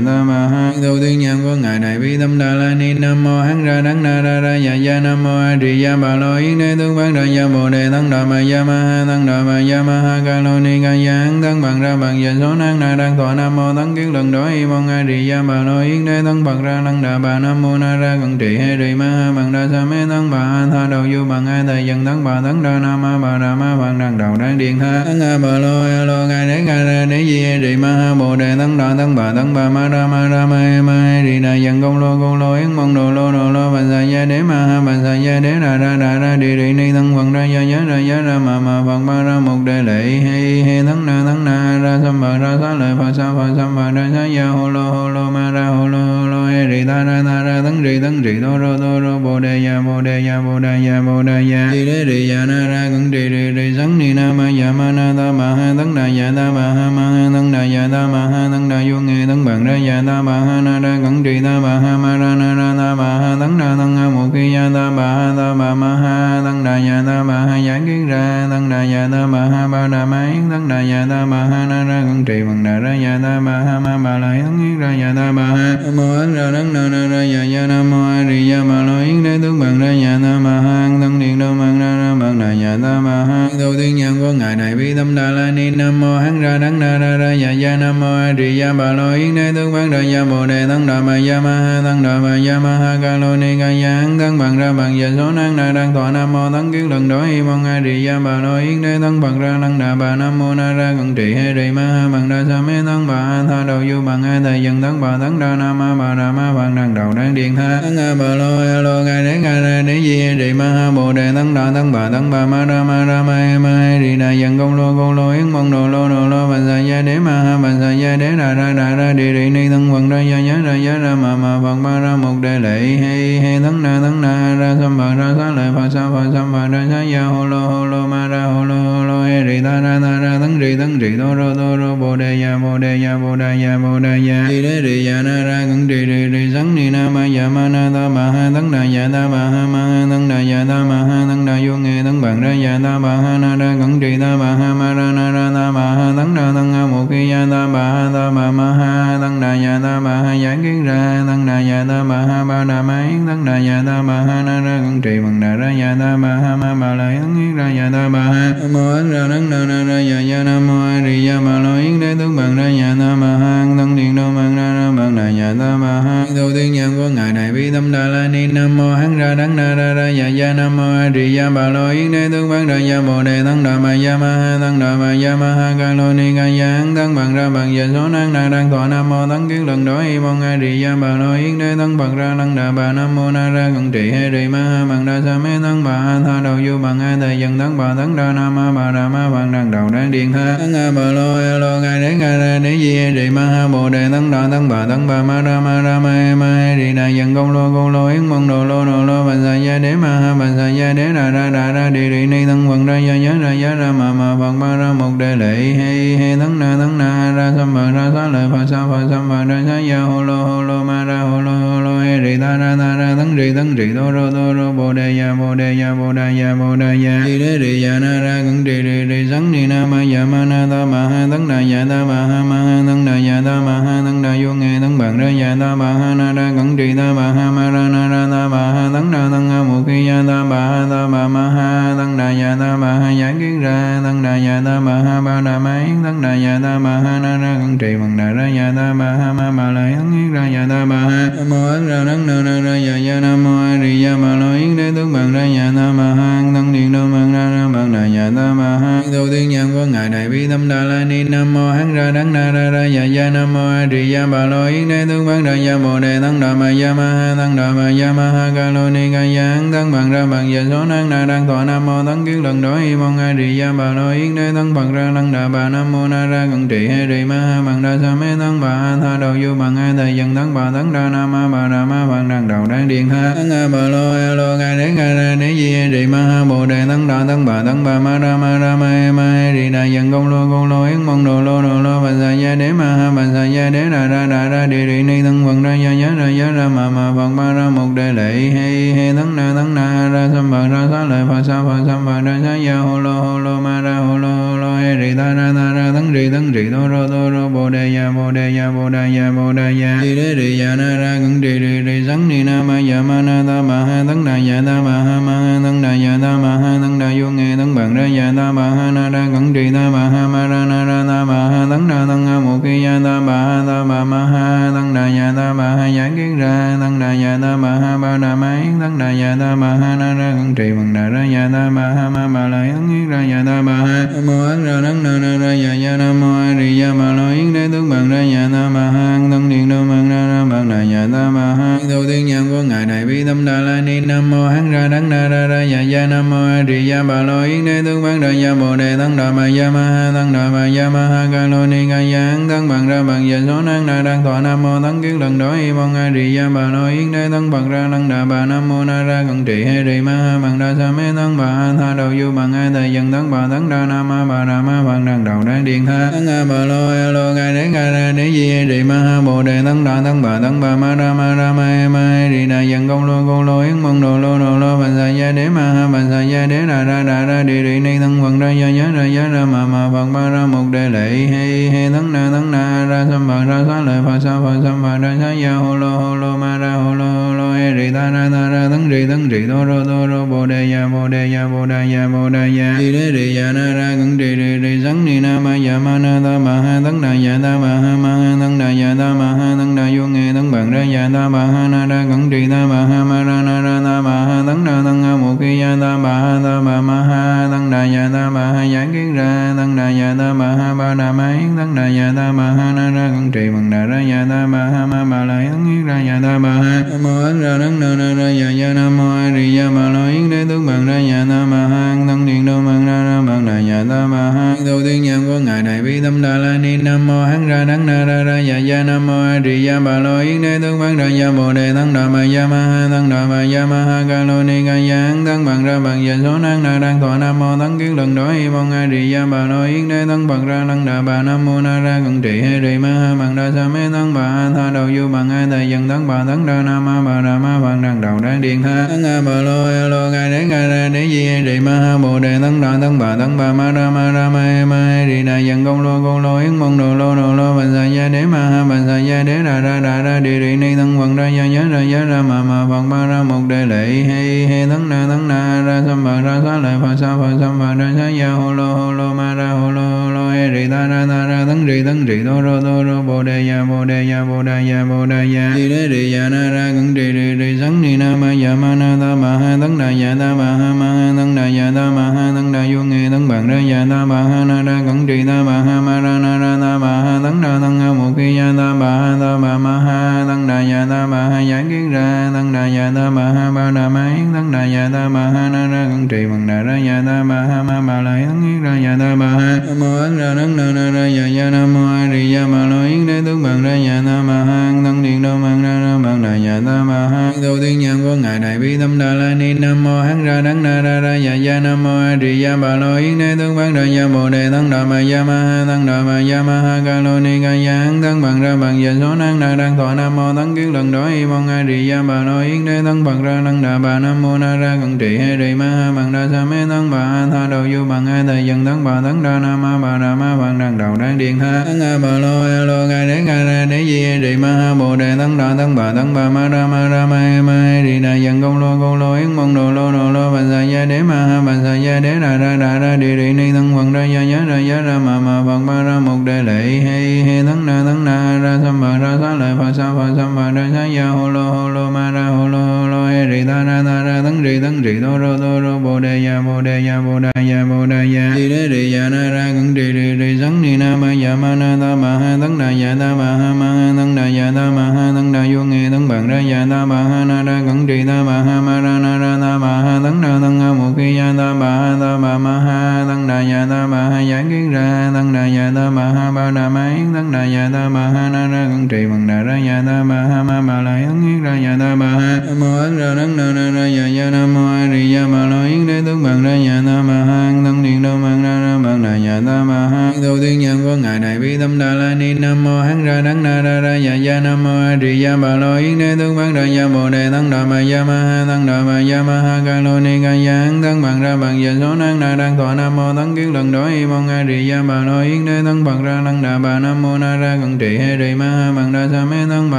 ta ma ha tu tiên nhân của ngài đại bi tâm đà la ni nam mô hán ra đắng na ra ra dạ ya ya nam mô a di gia bà lo yến đế tướng bán ra ya bồ đề tăng đà ma ya ma ha tăng đà ma ya ma ha ca lo ni ca ya hán tăng bằng ra bằng dành số năng na đang thọ nam mô tăng kiến lần đó y mong a di gia bà lo yến đế tăng bằng ra tăng đà bà nam mô na ra cận trị hay trì ma ha bằng đa sa mê tăng bà tha đầu du bằng ai thầy dân tăng bà tăng đa nam ma bà đà ma bằng đằng đầu đang điện tha tăng a bà lo a lo ngài đế ngài ra đế di hay rì ma ha bồ đề tăng đà tăng bà tăng bà ma ra ma ra ma e ma e rì đà dần công lô công lô, yến mong đồ lô đồ lô, bà sa gia đế ma ha bà sa gia đế đà ra đà ra, đi rì ni thân phật ra gia giá, ra giá, ra, mà mà phật ba, ra, một đề lệ, he he thân na thân na, ra sam bà, ra, xá lợi phật sa phật sam bà, ra, xá gia hồ lô hồ lô, ma, ra hồ lô hồ lô e rì, ta, ra ta, ra tăng rì tăng rì đô rô đô rô, bồ đề ya bồ đề ya bồ đề ya bồ đề ya đi đế rì ya na, ra cẩn rì rì rì sấn ni na, ma ya ma, na, ta, ma, ha tăng đà ya ta, ma, ha ma, ha tăng đà ya ta, ma, ha tăng đà vô nghe tăng bằng ra ya ta ma ha na ra cẩn trì ta ma ha ma ra na ra ta ma ha tấn ra tăng ha một khi ya ta ma ha ta ma ma ha tăng đà ya ta ma ha giảng kiến ra tăng đà ya ta ma ha ba đà ma yến tăng đà ya ta ma ha na ra cẩn trì bằng đà ra ya ta ma ha ma ba la yến yến ra ya ta ma ha nam mô ấn ra đắng na na ra ya ya nam mô a di ya ma lo yến đế tướng bằng ra ya ta ma ha tăng điện đô bằng ra ra bằng đà ya ta ma ha đầu tiên nhân của ngài này bi tâm đà la ni nam mô hắn ra đắng na ra ra ya ya nam mô a di ya ma lo yến đế tướng bằng ra gia bồ đề tăng đà ma gia ma ha tăng đà ma gia ma ha ca lô ni ca gia hán tăng bằng ra bằng giờ số năng đà đang thọ nam mô tăng kiến lần đối y mong a di gia bà lo yến đế tăng bằng ra năng đà bà nam mô na ra cận trị hay trì ma ha bằng đa sa mê tăng bà tha đầu du bằng hai thầy dần tăng bà tăng đa nam ma bà đà ma bằng đằng đầu đang điện tha tăng a bà lô a lô ca đế ca ra đế di hay rì ma ha bồ đề tăng đà tăng bà tăng bà ma ra ma ra ma ma trì đà dần công lô công lô yến mong đồ lô đồ lô bà sa gia đế ma ha bà sa gia đế đà ra đà ra đi rì ni thân vận ra ya nhớ ra giá ra mà mà vận ba ra một đề lệ. He he thân na thân na ra sam phật ra xá lợi phật sa phật sam phật ra xá ya hồ lô hồ lô ma ra hồ lô hồ lô he rì ta ra ta ra thân rì thân rì đô rô đô rô bồ đề ya bồ đề ya bồ đề ya bồ đề ya đi đế rì ya na ra cẩn rì rì rì sắn ni na ma ya ma na ta ma ha thân đà ya dạ ta ma ha ma ha thân đà ya dạ ta ma ha thân đà vô nghe thân bằng ra ya ta ma ha na ra cẩn rì ta ma ha ma ra na ra ta ma ha thân đà thân ha một khi ya ta ma ha ta ma ma ha thân tăng đà ya ta ma ha giải kiến ra tăng đà ya ta ma ha ba đà ma yến tăng đà ya ta ma ha na ra cẩn trì bằng đà ra ya ta ma ha ma ba la yến yến ra ya ta ma ha mô ấn ra đắng đà na ra dạ dạ nam mô a di đà ma lo yến đế tướng bằng ra ya ta ma ha tăng điện đô bằng ra ra bằng đà ya ta ma ha đầu tiên nhân của ngài đại bi tâm đà la ni nam mô hắn ra đắng na ra ra dạ ya nam mô a di đà ma lo yến đế tướng bằng ra dạ bồ đề tăng đà ma ya ma ha tăng đà ma ya ma ha ca lo ni ca ya tăng bằng ra bằng giờ số năng na đang thọ nam mô tăng kiến lần đó y mong a di ya bà nói yến đế tăng phật ra lăng đà bà nam mô na ra cận trị hay rì ma ha bằng đa sa mê tăng bà tha đầu du bằng a thầy dân tăng bà tăng ra nam ma bà đà ma bằng đằng đầu đang điện tha tăng a bà lo a lo gai đế gai ra đế di hay rì ma ha bồ đề tăng đà tăng bà tăng bà ma ra ma ra ma e ma e đi đà dân công lô công lô yến mong đồ lô đồ lô bà sa gia đế ma ha bà sa gia đế đà ra đà ra đi đi ni tăng phật ra gia nhớ ra giá ra ma ma phật ma ra một đề lệ hay hay tăng na tăng na ra sam bà ra sa lợi phật sa phật tham bà ra sa ya hồ lô hồ lô ma ra hồ lô hồ lô he rì ta ra ta ra tấn rì tấn rì tô rô tô rô bồ đề ya bồ đề ya bồ đề ya bồ đề ya rì đế rì ya na ra cẩn rì rì rì sắn ni na ma ya ma na ta ma ha tấn đà ya ta ma ha ma ha tấn đà ya ta ma ha tấn đa vô nghe tấn bằng ra ya ta bà ha na ra cẩn trì ta bà ha ma ra na ra ta bà ha tấn đa tấn ha mục khi ya ta bà ha ta bà ma ha tấn đà ya ta bà ha giải kiến ra tấn đà ya ta bà ha ba đà ma yến tấn đà ya ta bà ha na ra cẩn trì bằng đà ra ya ta bà ha ma ma la yến yến ra ya ta bà ha nam mô ấn ra nắng đa na ra ya ya nam mô a di đà ma lo yến đế tướng bằng ra ya ta bà ha tấn điện đô bằng ra ra bằng đà ya ta bà ha đầu tiên nhân của ngài đại bi tâm đà la ni nam mô hắn ra đắng na ra ra ya ya nam mô a di ya ba lo yến đế tướng bằng ra ya bồ đề tăng đà ma ya ma ha tăng đà ma ya ma ha ca lô ni ca ya hắn bằng ra bằng giờ số năng na đang thọ nam mô tăng kiến lần đó y mong a di ya ba lo yến đế tăng bằng ra tăng đà bà nam mô na ra cận trị he di ma ha bằng đa sa mê tăng bà ha tha đầu du bằng a thầy dân tăng bà tăng đa nam ma bà đà ma bằng đằng đầu đang điện ha tăng a bà lo a lo ca đế ca ra đế di he di ma ha bồ đề tăng đà tăng bà tăng bà ma ra ma ra ma e ma he di đà dân công lô công lô yến mong đồ lô đồ lô bà sa gia đế ma ha bà sa gia đế đà ra đà ra đi đi ni thân phật ra ya ya ra giá ra ma ma phật ba ra một đề lệ he he thân na thân na ra sam phật ra xá lợi phật sa phật sam phật ra xá ya hồ lô hồ lô ma ra hồ lô hồ lô he rì ta ra ta ra thân rì thân rì đô rô đô rô bồ đề ya bồ đề ya bồ đề ya bồ đề ya đi đế rì ya na ra cẩn rì rì rì sắn ni na ma ya ma na ta ma ha thân đà ya ta ma ha ma ha thân đà ya ta ma ha thân đà vô nghe tấn bằng ra ya ta ma ha na ra cẩn trì ta ma ha ma ra na ra ta ma ha tấn đà tấn ha một khi ya ta bà ha ta ma ma ha tấn đà ya ta ma ha giải kiến ra tấn đà ya ta ma ha ba đà ma yến tấn đà ya ta bà ha na ra cẩn trì bằng đà ra ya ta ma ha ma ma la yến yến ra ya ta bà ha mô ấn ra tấn na na ra ya ya nam mô a di ya ma lo yến đế tướng bằng ra ya ta ma ha tấn điện đô bằng ra ra bằng đà ya ta ma ha đầu tiên nhân của ngài đại bi tâm đà la ni nam mô hắn ra đắng na ra ra ya ya nam mô a di ya ma lo yến đế tướng bằng ra ya bồ đề tăng đà ma ya ma ha tăng đà ma ya ma ha ca lo ni ca ya hắn bằng ra bằng giờ số năng đà đang thọ nam mô tăng kiến lần đó y mong a di ya ba lo yến đế tăng bằng ra lăng đà bà nam mô na ra cận trị he di ma ha bằng đa sa mê tăng bà ha tha đầu du bằng ai thầy dân tăng bà tăng đa nam ma bà đà ma bằng đằng đầu đang điện tha tăng a bà lo a lo ca đế ca ra đế di he di ma ha bồ đề tăng đà tăng bà tăng bà ma ra ma ra ma e ma he di đà dân công lô công lô yến mong đồ lô đồ lô bà sa gia đế ma ha bà sa gia đế đà ra đà ra, đi đi ni thân phật ra ya nhớ ra ya ra ma ma phật ba ra một đề lệ he he thân na thân na ra sam phật, ra sa lợi phật sa phật sam phật, ra sa ya hồ lô hồ lô, ma ra hồ lô hồ lô, he rì ta ra ta ra thân rì thân rì đô rô đô rô, bồ đề ya bồ đề ya bồ đề ya bồ đề ya đi đế rì ya na ra cẩn rì rì rì sắn ni na ma ya ma na ta ma ha thân đà ya ta ma ha ma ha thân đà ya ta ma ha thân đà vô nghe thân bằng ra ya ta ma ha, na ra cẩn rì ta ma ha, ma ra, na ra, ta ma ha thân đà thân ha một ya ta ma ha ta ma ma ha tăng đà ya ta ma ha giải kiến ra tăng đà ya ta ma ha ba đà ma yến tăng đà ya ta ma ha na ra cẩn trì bằng đà ra ya ta ma ha ma bà la yến yến ra ya ta bà ha nam mô ấn ra đắng na na ra ya ya nam mô a di ya ma lo yến đế tướng bằng ra ya ta ma ha thân điện đô mang ra nam bằng đà nhà ta ma ha tu tiên nhân của ngài đại bi tâm đà la ni. Nam mô hắn ra đắng na ra ra dạ dạ nam mô a di đà bà lo yến đế tướng bằng ra dạ bồ đề tấn đà ma dạ ma ha tấn đà ma dạ ma ha ca lô ni ca ya hắn tấn bằng ra bằng dạ số năng na đang thọ nam mô tấn kiến lần đó y mong a di đà bà lo yến đế tấn bằng ra lăng đà bà. Nam mô na ra cận trị he di ma ha bằng đa sa mê tấn bà a tha đầu du bằng ai tài dân tấn bà tấn đa nam ma bà đà ma bằng đằng đầu đang điện ha tấn a bà lo a lo ca đế ca ra đế di he di ma ha bồ đề tấn đà tấn bà tấn bà ma ra ma ra ma he ma he di đà dân công lô công lô yến mong đồ lô đồ lô bà sa gia đế ma ha bà sa gia đế ra ra ra ra đi đi ni tấn quần ra gia nhớ ra giá ra ma ma phật. ma ra một đề lệ he he tấn na tấn na ra sam bà ra sa lợi phật sa phật sam bà ra sa gia hồ lô hồ lô ma ra hồ lô hồ lô he rì ta ra ta ra tấn rì tấn rì đô rô đô rô bồ đề ya bồ đề ya bồ đề ya bồ đề ya rì đế rì ya na ra cẩn rì rì rì sắn ni na ma ya ma na ta ma ha tấn đà ya ta ma ha ma ha tấn đà ya ta ma ha tấn đà vô nghe tấn bằng ra ya ta ma ha na ra cẩn rì ta ma ha ma ra na ra ta ma ha tấn đà tấn ha một khi ya ta ma ha ta ma ma ha tấn đà ya ta ma ha giải kiến ra tấn đà ya ta ma ha ba đà ma yến tấn đà ya ta ma ha na ra cẩn trì bằng đà ra ya ta ma ha ma ma la yến yến ra ya ta ma ha mô ấn ra đà đấng đà ra dạ dạ nam mô a di đà ma lo yến đế tướng bằng ra dạ nam ma hang thân điện đô bằng ra ha nhà ta ma ha tu tiên nhân của ngài đại bi tâm đà la ni nam mô hán ra đắng na ra ra dạ gia nam mô a di đà bà lo yến đế tướng văn ra gia bồ đề tăng đà ma gia ma ha tăng đà ma gia ma ha ca lô ni ca gia hán tăng bằng ra bằng dạ số năng na đang thọ nam mô tăng kiến lần đó y mong a di đà bà lo yến đế tăng bằng ra tăng đà bà nam mô na ra cận trị hay di ma ha bằng đa sa mê tăng bà a tha đầu du bằng hai thời dân tăng bà tăng đa nam ma bà đà ma bằng đằng đầu đang điện ha tăng a bà lo a lo ca đế ca ra đế di a di ma ha bồ đề tăng đà tăng bà tăng bà ma ra ma ra ma e ma e rì đà dân công lô công lô, yến mong đồ lô đồ lô, bà sa gia đế ma ha, bà sa gia đế đà ra đà ra, đi rì ni thân phật ra gia ya ra gia ra ma ma phật ba ra một đề lệ hay hay thân na thân na, ra sam bà, ra sa lợi phật sa phật sam bà, ra sa gia hồ lô hồ lô, ma ra hồ lô hồ lô e rì ta ra ta ra tăng rì thân rì đô rô đô rô, bồ đề ya bồ đề ya bồ đề ya bồ đề ya đi đế rì ya na, ra cẩn rì rì rì sắn ni na, ma ya ma, na ta ma, ha thân đà ya ta ma, ha ma, ha thân đà ya ta ma, ha thân đà vô, nghe tăng bằng ra ya na ma ha na ra cẩn trì na ma ha ma ra na ra na ma ha tăng na tăng ha mục khi ya ta bà ha ta ma ma ha tăng đà ya ta bà ha giải kiến ra tăng đà ya ta bà ha ba đà ma yến tăng đà ya ta bà ha na ra cẩn trì bằng đà ra ya ta bà ha ma ma la yến yến ra ya ta bà ha nam mô ấn ra tăng na ra ra ya ya nam mô a di ya bà la yến đế tướng bằng ra ya ta bà ha tăng điện đâu bằng ra ra bằng đà ya ta bà ha đầu tiên nhân của ngài đại bi tâm đà la ni nam mô hắn ra đắng na ra ra ya ya nam mô a di ya bà la yến đế tướng bằng ra ya bồ đề tăng đà ma ya ma ha tăng đà ma ya ma ha ca lô ni ca gia ấn thân bằng ra bằng giờ dạ số năng na đang thọ nam mô tấn kiến lần đối y mong a di ya bà nội yến đế thân bằng ra năng đà bà nam mô na ra cận trị hay rì ma ha bằng đa sa mê thân bà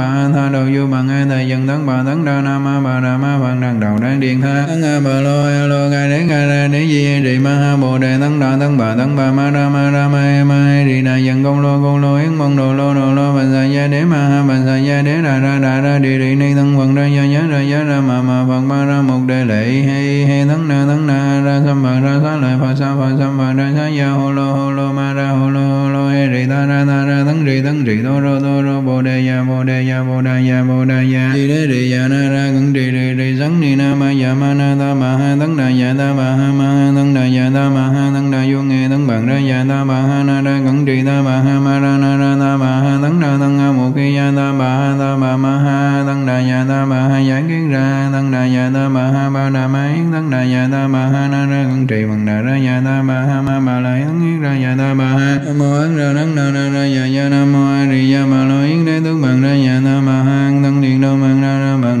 a tha đầu du bằng a thầy dân thân bà thân đa nam ma bà đà ma bằng đằng đầu đang điện tha thân a bà lo a lo ca đế ca ra đế di hê rì ma ha bồ đề thân đà thân bà thân bà ma ra ma ra ma e ma hay rì đà dân công lô công lô yến mong đồ lô đồ lô bà sa gia đế ma ha bà sa gia đế đà ra đà ra đi rì ni thân phật ra gia nhớ ra ya ra ma ma phật ma ra một đề lệ hi hay na tấn na ra sam bà ra sa lợi phật sa phật sam bà ra sa ya hồ lô hồ lô ma ra hồ lô hồ lô hay rì ta ra ta ra tấn rì tấn rì đô rô đô rô bồ đề ya bồ đề ya bồ đà ya bồ đà ya đi đế rì ya na ra cẩn rì rì rì sấn ni na ma ya ma na ta ma ha tấn đà ya ta ma ha ma ha tấn đà ya ta ma ha tấn đà vô nghe tấn bằng ra ya ta ma ha na ra cẩn rì ta ma ha ma ra na ra ta ma ha tấn đà tấn ha một khi ya ta ma ha ta ma ma ha tấn đà ya ta ma ha giảng kiến ra tấn đà ya ta ma ha ba đà ma yến tăng đà ya ta ma ha na ra cẩn trì bằng đà ra ya ta ma ha ma ma la yến yến ra ya ta ma ha nam mô ấn ra nắng na ra ra ya ya nam mô a di ya ma lo yến đế tướng bằng ra ya ta ma ha tăng điện đô bằng ra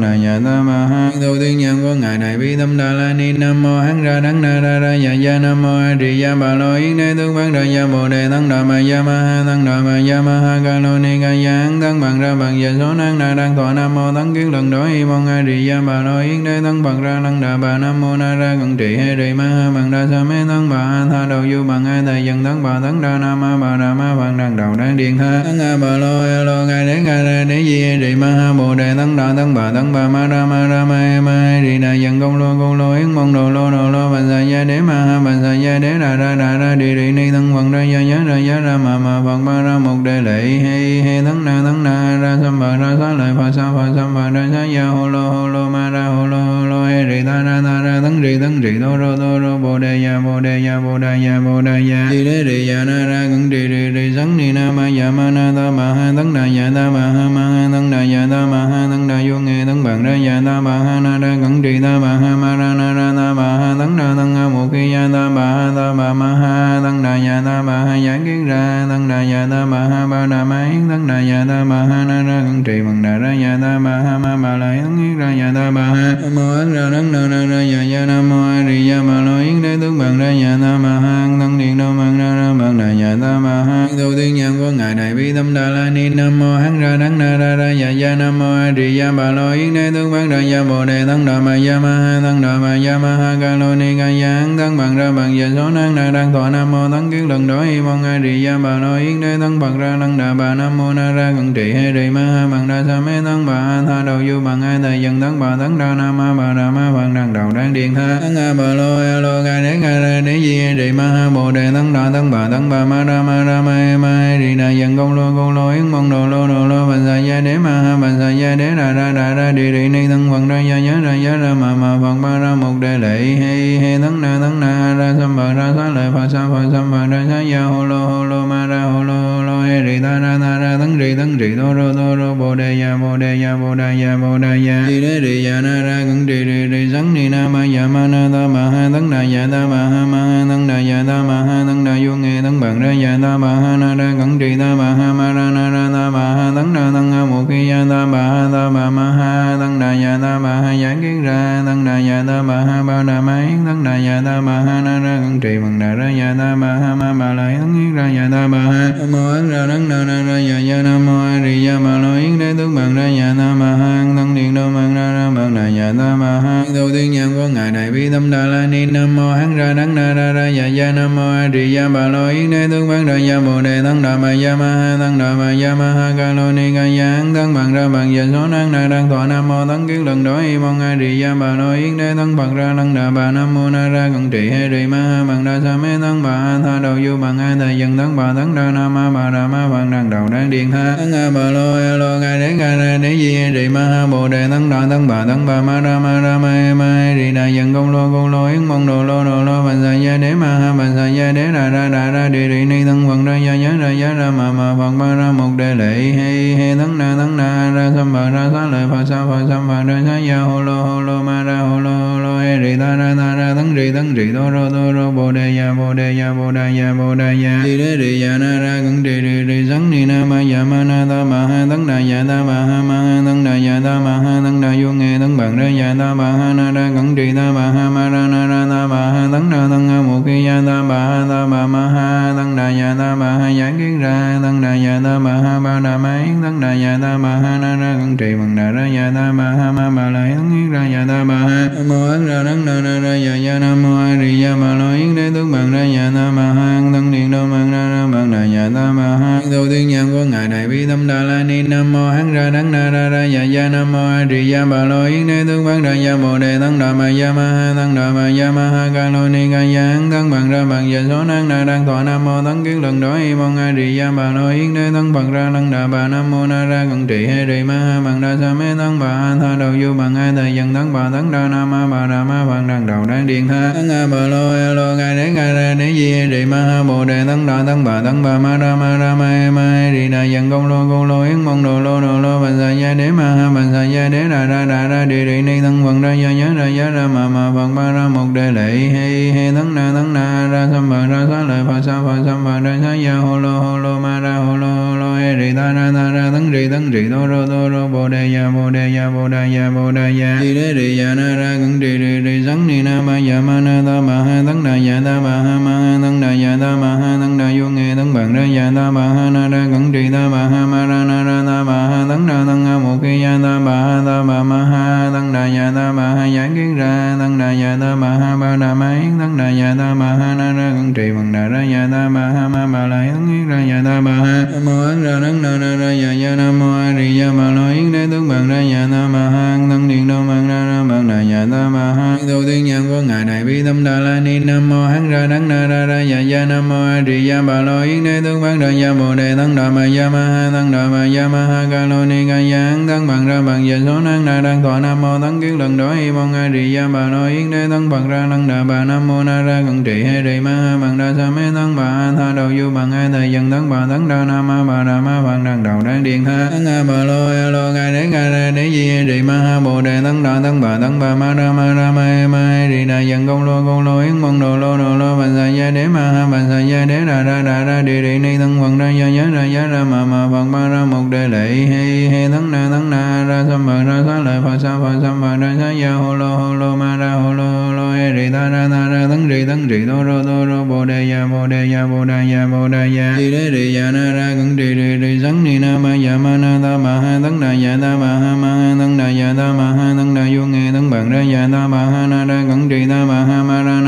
ra bằng ya ta ma ha tu tiên nhân của ngài này bi tâm đà la ni nam mô hán ra đắng na ra ra ya ya nam mô a di ya bà lo yến đế tướng bằng ra ya bồ đề tăng đà ma ya ma ha tăng đà ma ya ma ha ca lô ni ca ya hán tăng bằng ra bằng giờ số năng na đang thọ nam mô tăng kiến lần đối y mong a di ya bà lo yến đế tăng bằng ra năng đà bà nam mô na ra cận trị hay di ma ha bằng đa sa mê tăng bà ha tha đầu du bằng a thầy dân tăng bà tăng đa nam ma bà đà ma bằng đằng đầu đang điện tha tăng a bà lo a lo ngài đế ngài ra đế di ma ha bồ đề tăng đà tăng bà tăng bà ma ra ma ra ma e ma e rì đà dân công lô công lô, yến mong đồ, lô đồ, lô bà sa gia đế ma ha bà sa gia đế ra ra ra ra, đi rì ni thân phật ra gia ya ra gia ra ma ma phật ba ra một đề lệ, he he, thân na thân na, ra sam bà ra sa lợi phật sa phật sam bà ra sa ya hồ lô hồ lô, ma ra hồ lô hồ lô, he, rì, ta, ra ta, ra, thân rì thân rì, đô rô đô rô bồ đề ya bồ đề ya bồ đề ya bồ đề ya đi đế rì ya, na, ra cẩn rì rì rì sắn ni na, ma, ya, ma, na, ta, ma, ha, thân na, ya, ta, ma, ha ma, ha, thân na, ya, ta, ma, ha, thân na, vô, nghe, thân bằng ra ya ta ma ha na ra cẩn trì ta ma ha ma ra na ra ta ma ha tăng đà tăng ha một khi ya ta ma ha ta ma ma ha tăng đà ya ta ma ha giảng kiến ra tăng đà ya ta ma ha ba đà ma yến tăng đà ya ta ma ha na ra cẩn trì bằng đà ra ya ta ma ha ma ma la yến yến ra ya ta ba ha mo mô ấn ra đắng na ra ra ya ya nam mô a di ya ma lo yến đế tướng bằng ra ya ta ma ha tăng điện đô mang ra ra bằng đà ya ta ma ha tu tiên nhân của ngài đại bi tâm đà la ni nam mô hắn ra đắng na ra ra ya ya nam mô a di ya ma lo yến đế tướng bằng ra ya bồ đề tăng đà ma ya ma ha tăng đà ma ya ma ha ca lô ni ca ya hán bằng ra bằng giờ số năng na đang thọ nam mô thắng kiến lần đó y mong a di ya bà lo yến đế thân bằng ra tăng đà bà nam mô na ra cận trị hay rì ma ha bằng đa sa mê thân bà a tha đầu du bằng ai thầy dân thân bà tăng đa nam ma bà đà ma bằng đằng đầu đang điện tha thắng a bà lô a lô ca đế ca ra đế di hay rì ma ha bồ đề tăng đà tăng bà tăng bà ma ra ma ra ma e ma ma ri đà dân công lô công lô yến mong đồ lô đồ lô bà sa gia đế ma ha bà sa gia đế đà ra đà ra đi đi ni thân phật ra gia nhớ ra nhớ ra ma ma phật ba ra một đề lệ hi hi tấn na tấn na ra sam phật ra sa lợi phật sa phật sam phật ra sa ya hồ lô hồ lô, ma ra hồ lô hồ lô he ri ta ra ta ra, tấn ri tấn ri đô rô đô rô, bồ đề ya bồ đề ya bồ đề ya bồ đề ya đi đế ri ya na ra cẩn ri ri ri sắn ni na ma ya ma na, ta ma ha, tấn na ya ta ma ha ma ha, tấn na ya ta ma ha, tấn na vô nghe tấn bằng ra ya ta ma ha, na ra cẩn ri ta ma ha, ma ra, na ra ta ma ha tấn ra tấn ha một khi ya ta ba ha ta ba ma ha tấn đà ya ta ba ha giải kiến ra tấn đà ya ta ba ha ba đà ma yến tấn đà ya ta ba ha na ra cẩn trì bằng đà ra ya ta ba ha ma ma la yến yến ra ya ta ba ha nam mô ấn ra tấn đà ra ra ya ya nam mô a di ya ma lo yến đế tướng bằng ra ya ta ba ha tấn điện đô bằng ra ra bằng đà ya ta ba ha đầu tiên nhân của ngài đại bi tâm đà la ni nam mô hắn ra đắng na ra ra ya ya nam mô a di ya ba lo yến đế tướng bằng ra ya bồ đề tấn đà ma ya ma ha tấn đà ma ya ma ha ca lo ni ca ya hắn thân bằng ra bằng giờ số năng na đang thọ nam mô tấn kiến lần đối y mong a di ya ba lo yến đế thân bằng ra lăng đà bà nam mô na ra cận trị he ri ma ha bằng đa sa mê thân bà a tha đầu du bằng a thầy dân thân bà tấn đa nam ma bà đà ma bằng đằng đầu đang điện ha tấn a bà lo a lo ca đế ca ra đế di he ri ma ha bồ đề tấn đà tấn bà tấn bà ma ra ma ra ma e ma e ri đà dân công lô công lô yến mong đồ lô đồ lô bằng sa gia đế ma ha bằng sa gia đế ra ra ra ra đi đi ni thân phật ra gia nhớ ra gia ra ma ma phật ma ra một đề lệ he he tấn na tấn na ra sam bà ra sa lợi phật sa phật sam bà ra sa ya hồ lô hồ lô ma ra hồ lô hồ lô he rì ta ra ta ra tấn rì tấn rì đô rô đô rô bồ đề ya bồ đề ya bồ đề ya bồ đề ya rì đế rì ya na ra cẩn rì rì rì sắn ni na ma ya ma na ta ma ha tấn đà ya ta ma ha ma ha tấn đà ya ta ma ha tấn đà vô nghe tấn bằng ra ya ta ma ha na ra cẩn rì ta ma ha ma ra na ra ta ma ha tấn đà tấn ha mục ki ya ta ma ha ta ma ma ha tấn đà ya ta ma ha giảng kiến ra tấn đà ya ta ma ha ba đà ma yến thân đà ya ta ma ha na ra cẩn trì bằng đà ra ya ta ma ha ma ma la yến yến ra ya ta ma ha nam mô ấn ra đắng na ra ra ya ya nam mô a di đà ma lo yến đế tướng bằng ra ya ta ma ha thân điện đô bằng ra ra bằng đà ya ta ma ha tu tiên nhân của ngài đại bi tâm đà la ni nam mô hắn ra đắng na ra ra ya ya nam mô a di đà ma lo yến đế tướng bằng ra ya bồ đề thân đà ma ya ma ha thân đà ma ya ma ha ca lo ni ca ya thân bằng ra bằng giờ số năng na đang thọ nam mô tấn kiến lần đó y mong a di đà ma lo yến đế thân bằng ra lăng đà bà nam mô na ra cận trị hay trì ma ha bằng đa sa mê tấn bà ha tha đầu du bằng hai thời dân tấn bà tấn đa nam ma bà đà ma bằng đằng đầu đang điện tha tấn a bà lo e lo ngài đế ngài ra đế di he ri ma ha bồ đề tấn đà tấn bà tấn bà ma ra ma ra ma e ma e ri đà dân công lô công lô yến mong đồ lô đồ lô bà sa gia đế ma ha bà sa gia đế đà ra đà ra đi đi ni tấn vận ra gia nhớ ra giá ra ma ma bằng ba ra một đề lệ he he tấn na tấn na ra sam bà ra sa lợi phật sa phật sam bà ra sa gia hồ lô hồ lô ma ra hồ lô hồ lô he ri ta ra ta ra tấn rì tấn rì đô rô đô rô bồ đề ya bồ đề ya bồ đề ya bồ đề ya đi đế rì ya na ra cẩn rì rì rì sắn ni na ma ya ma na ta ma ha tấn đà ya ta ma ha ma ha tấn đà ya ta ma ha tấn đà vô nghe tấn bằng ra ya ta ma ha na ra cẩn rì ta ma ha ma ra na ra ta ma ha tấn đà tấn ha một khi ya ta ma ha ta ma ma ha tấn đà ya ta ma ha giảng kiến ra tấn đà ya ta ma ha ba đà ma yến tấn đà ya ta ma ha na ra cẩn trì bằng đà ra ya ta ma ha ma ma la yến ra ya ta ma ha ma ra tấn na ra ra ya ya nam mô a di ya ma lo yến đế tướng bằng ra ya ta ma ha thân điện đô bằng ra ra bằng đà ya ta ma ha tu tiên nhân của ngài đại bi tâm đà la ni nam mô hắn ra đắng na ra ra ya ya nam mô a di ya ba lo yến đế tướng bằng ra ya bồ đề thân đà ma ya ma ha thân đà ma ya ma ha ca lo ni ca ya hắn thân bằng ra bằng ya số năng na đang thọ nam mô thân kiến lần đó hi mong a di ya ba lo yến đế thân bằng ra thân đà bà nam mô na ra cận trị he ri ma ha bằng đa sa mê thân bà tha đầu du bằng a thời dân thân bà thân đà nam ma bà đà ma quan đăng đầu đang điện ha tăng a bà lo a lo ngài đế ngài ra đế di a ri ma ha bồ đề tấn đà tấn bà tấn bà ma ra ma ra ma e ma e đà dân công lô công lô yến mong đồ lô đồ lô bà sa gia đế ma ha bà sa gia đế ra ra ra ra đi đi ni tấn phật ra gia nhớ ra gia ra ma ma phật ma ra một đề lệ he he tấn na tấn na ra sam bà ra sa lợi phật sa phật sam bà ra sa gia hồ lô hồ lô ma ra hồ lô hồ lô ri ta ra ta ra tấn ri tấn ri đô rô đô rô bồ đề ya bồ đề ya bồ đề ya bồ đề ya đi đế ri ya na ra cẩn ri ri ri sắn ni na ma ya ma na ta ma ha tấn đà ya ta ma ha ma ha tấn đà ya ta ma ha tấn đà vô nghe tấn bằng ra ya ta ma ha na ra cẩn ri ta ma ha ma ra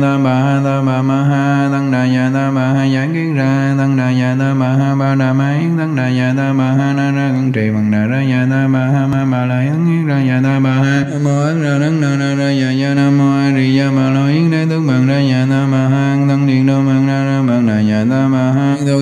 ha một ta ma ha ta ma ma ha tăng đà ya ta ma ha giảng kiến ra tăng đà già ta ma ha ba đà ma yến tăng đà ya ta ma ha na ra cẩn trì bằng đà ra già ta ma ha ma ma la yến yến ra già ta ma ha nam mô ấn ra đấng na ra ra ya ya nam mô a di đà ma lo yến đế tướng bằng ra già ta ma ha tăng điện đô bằng ra ra bằng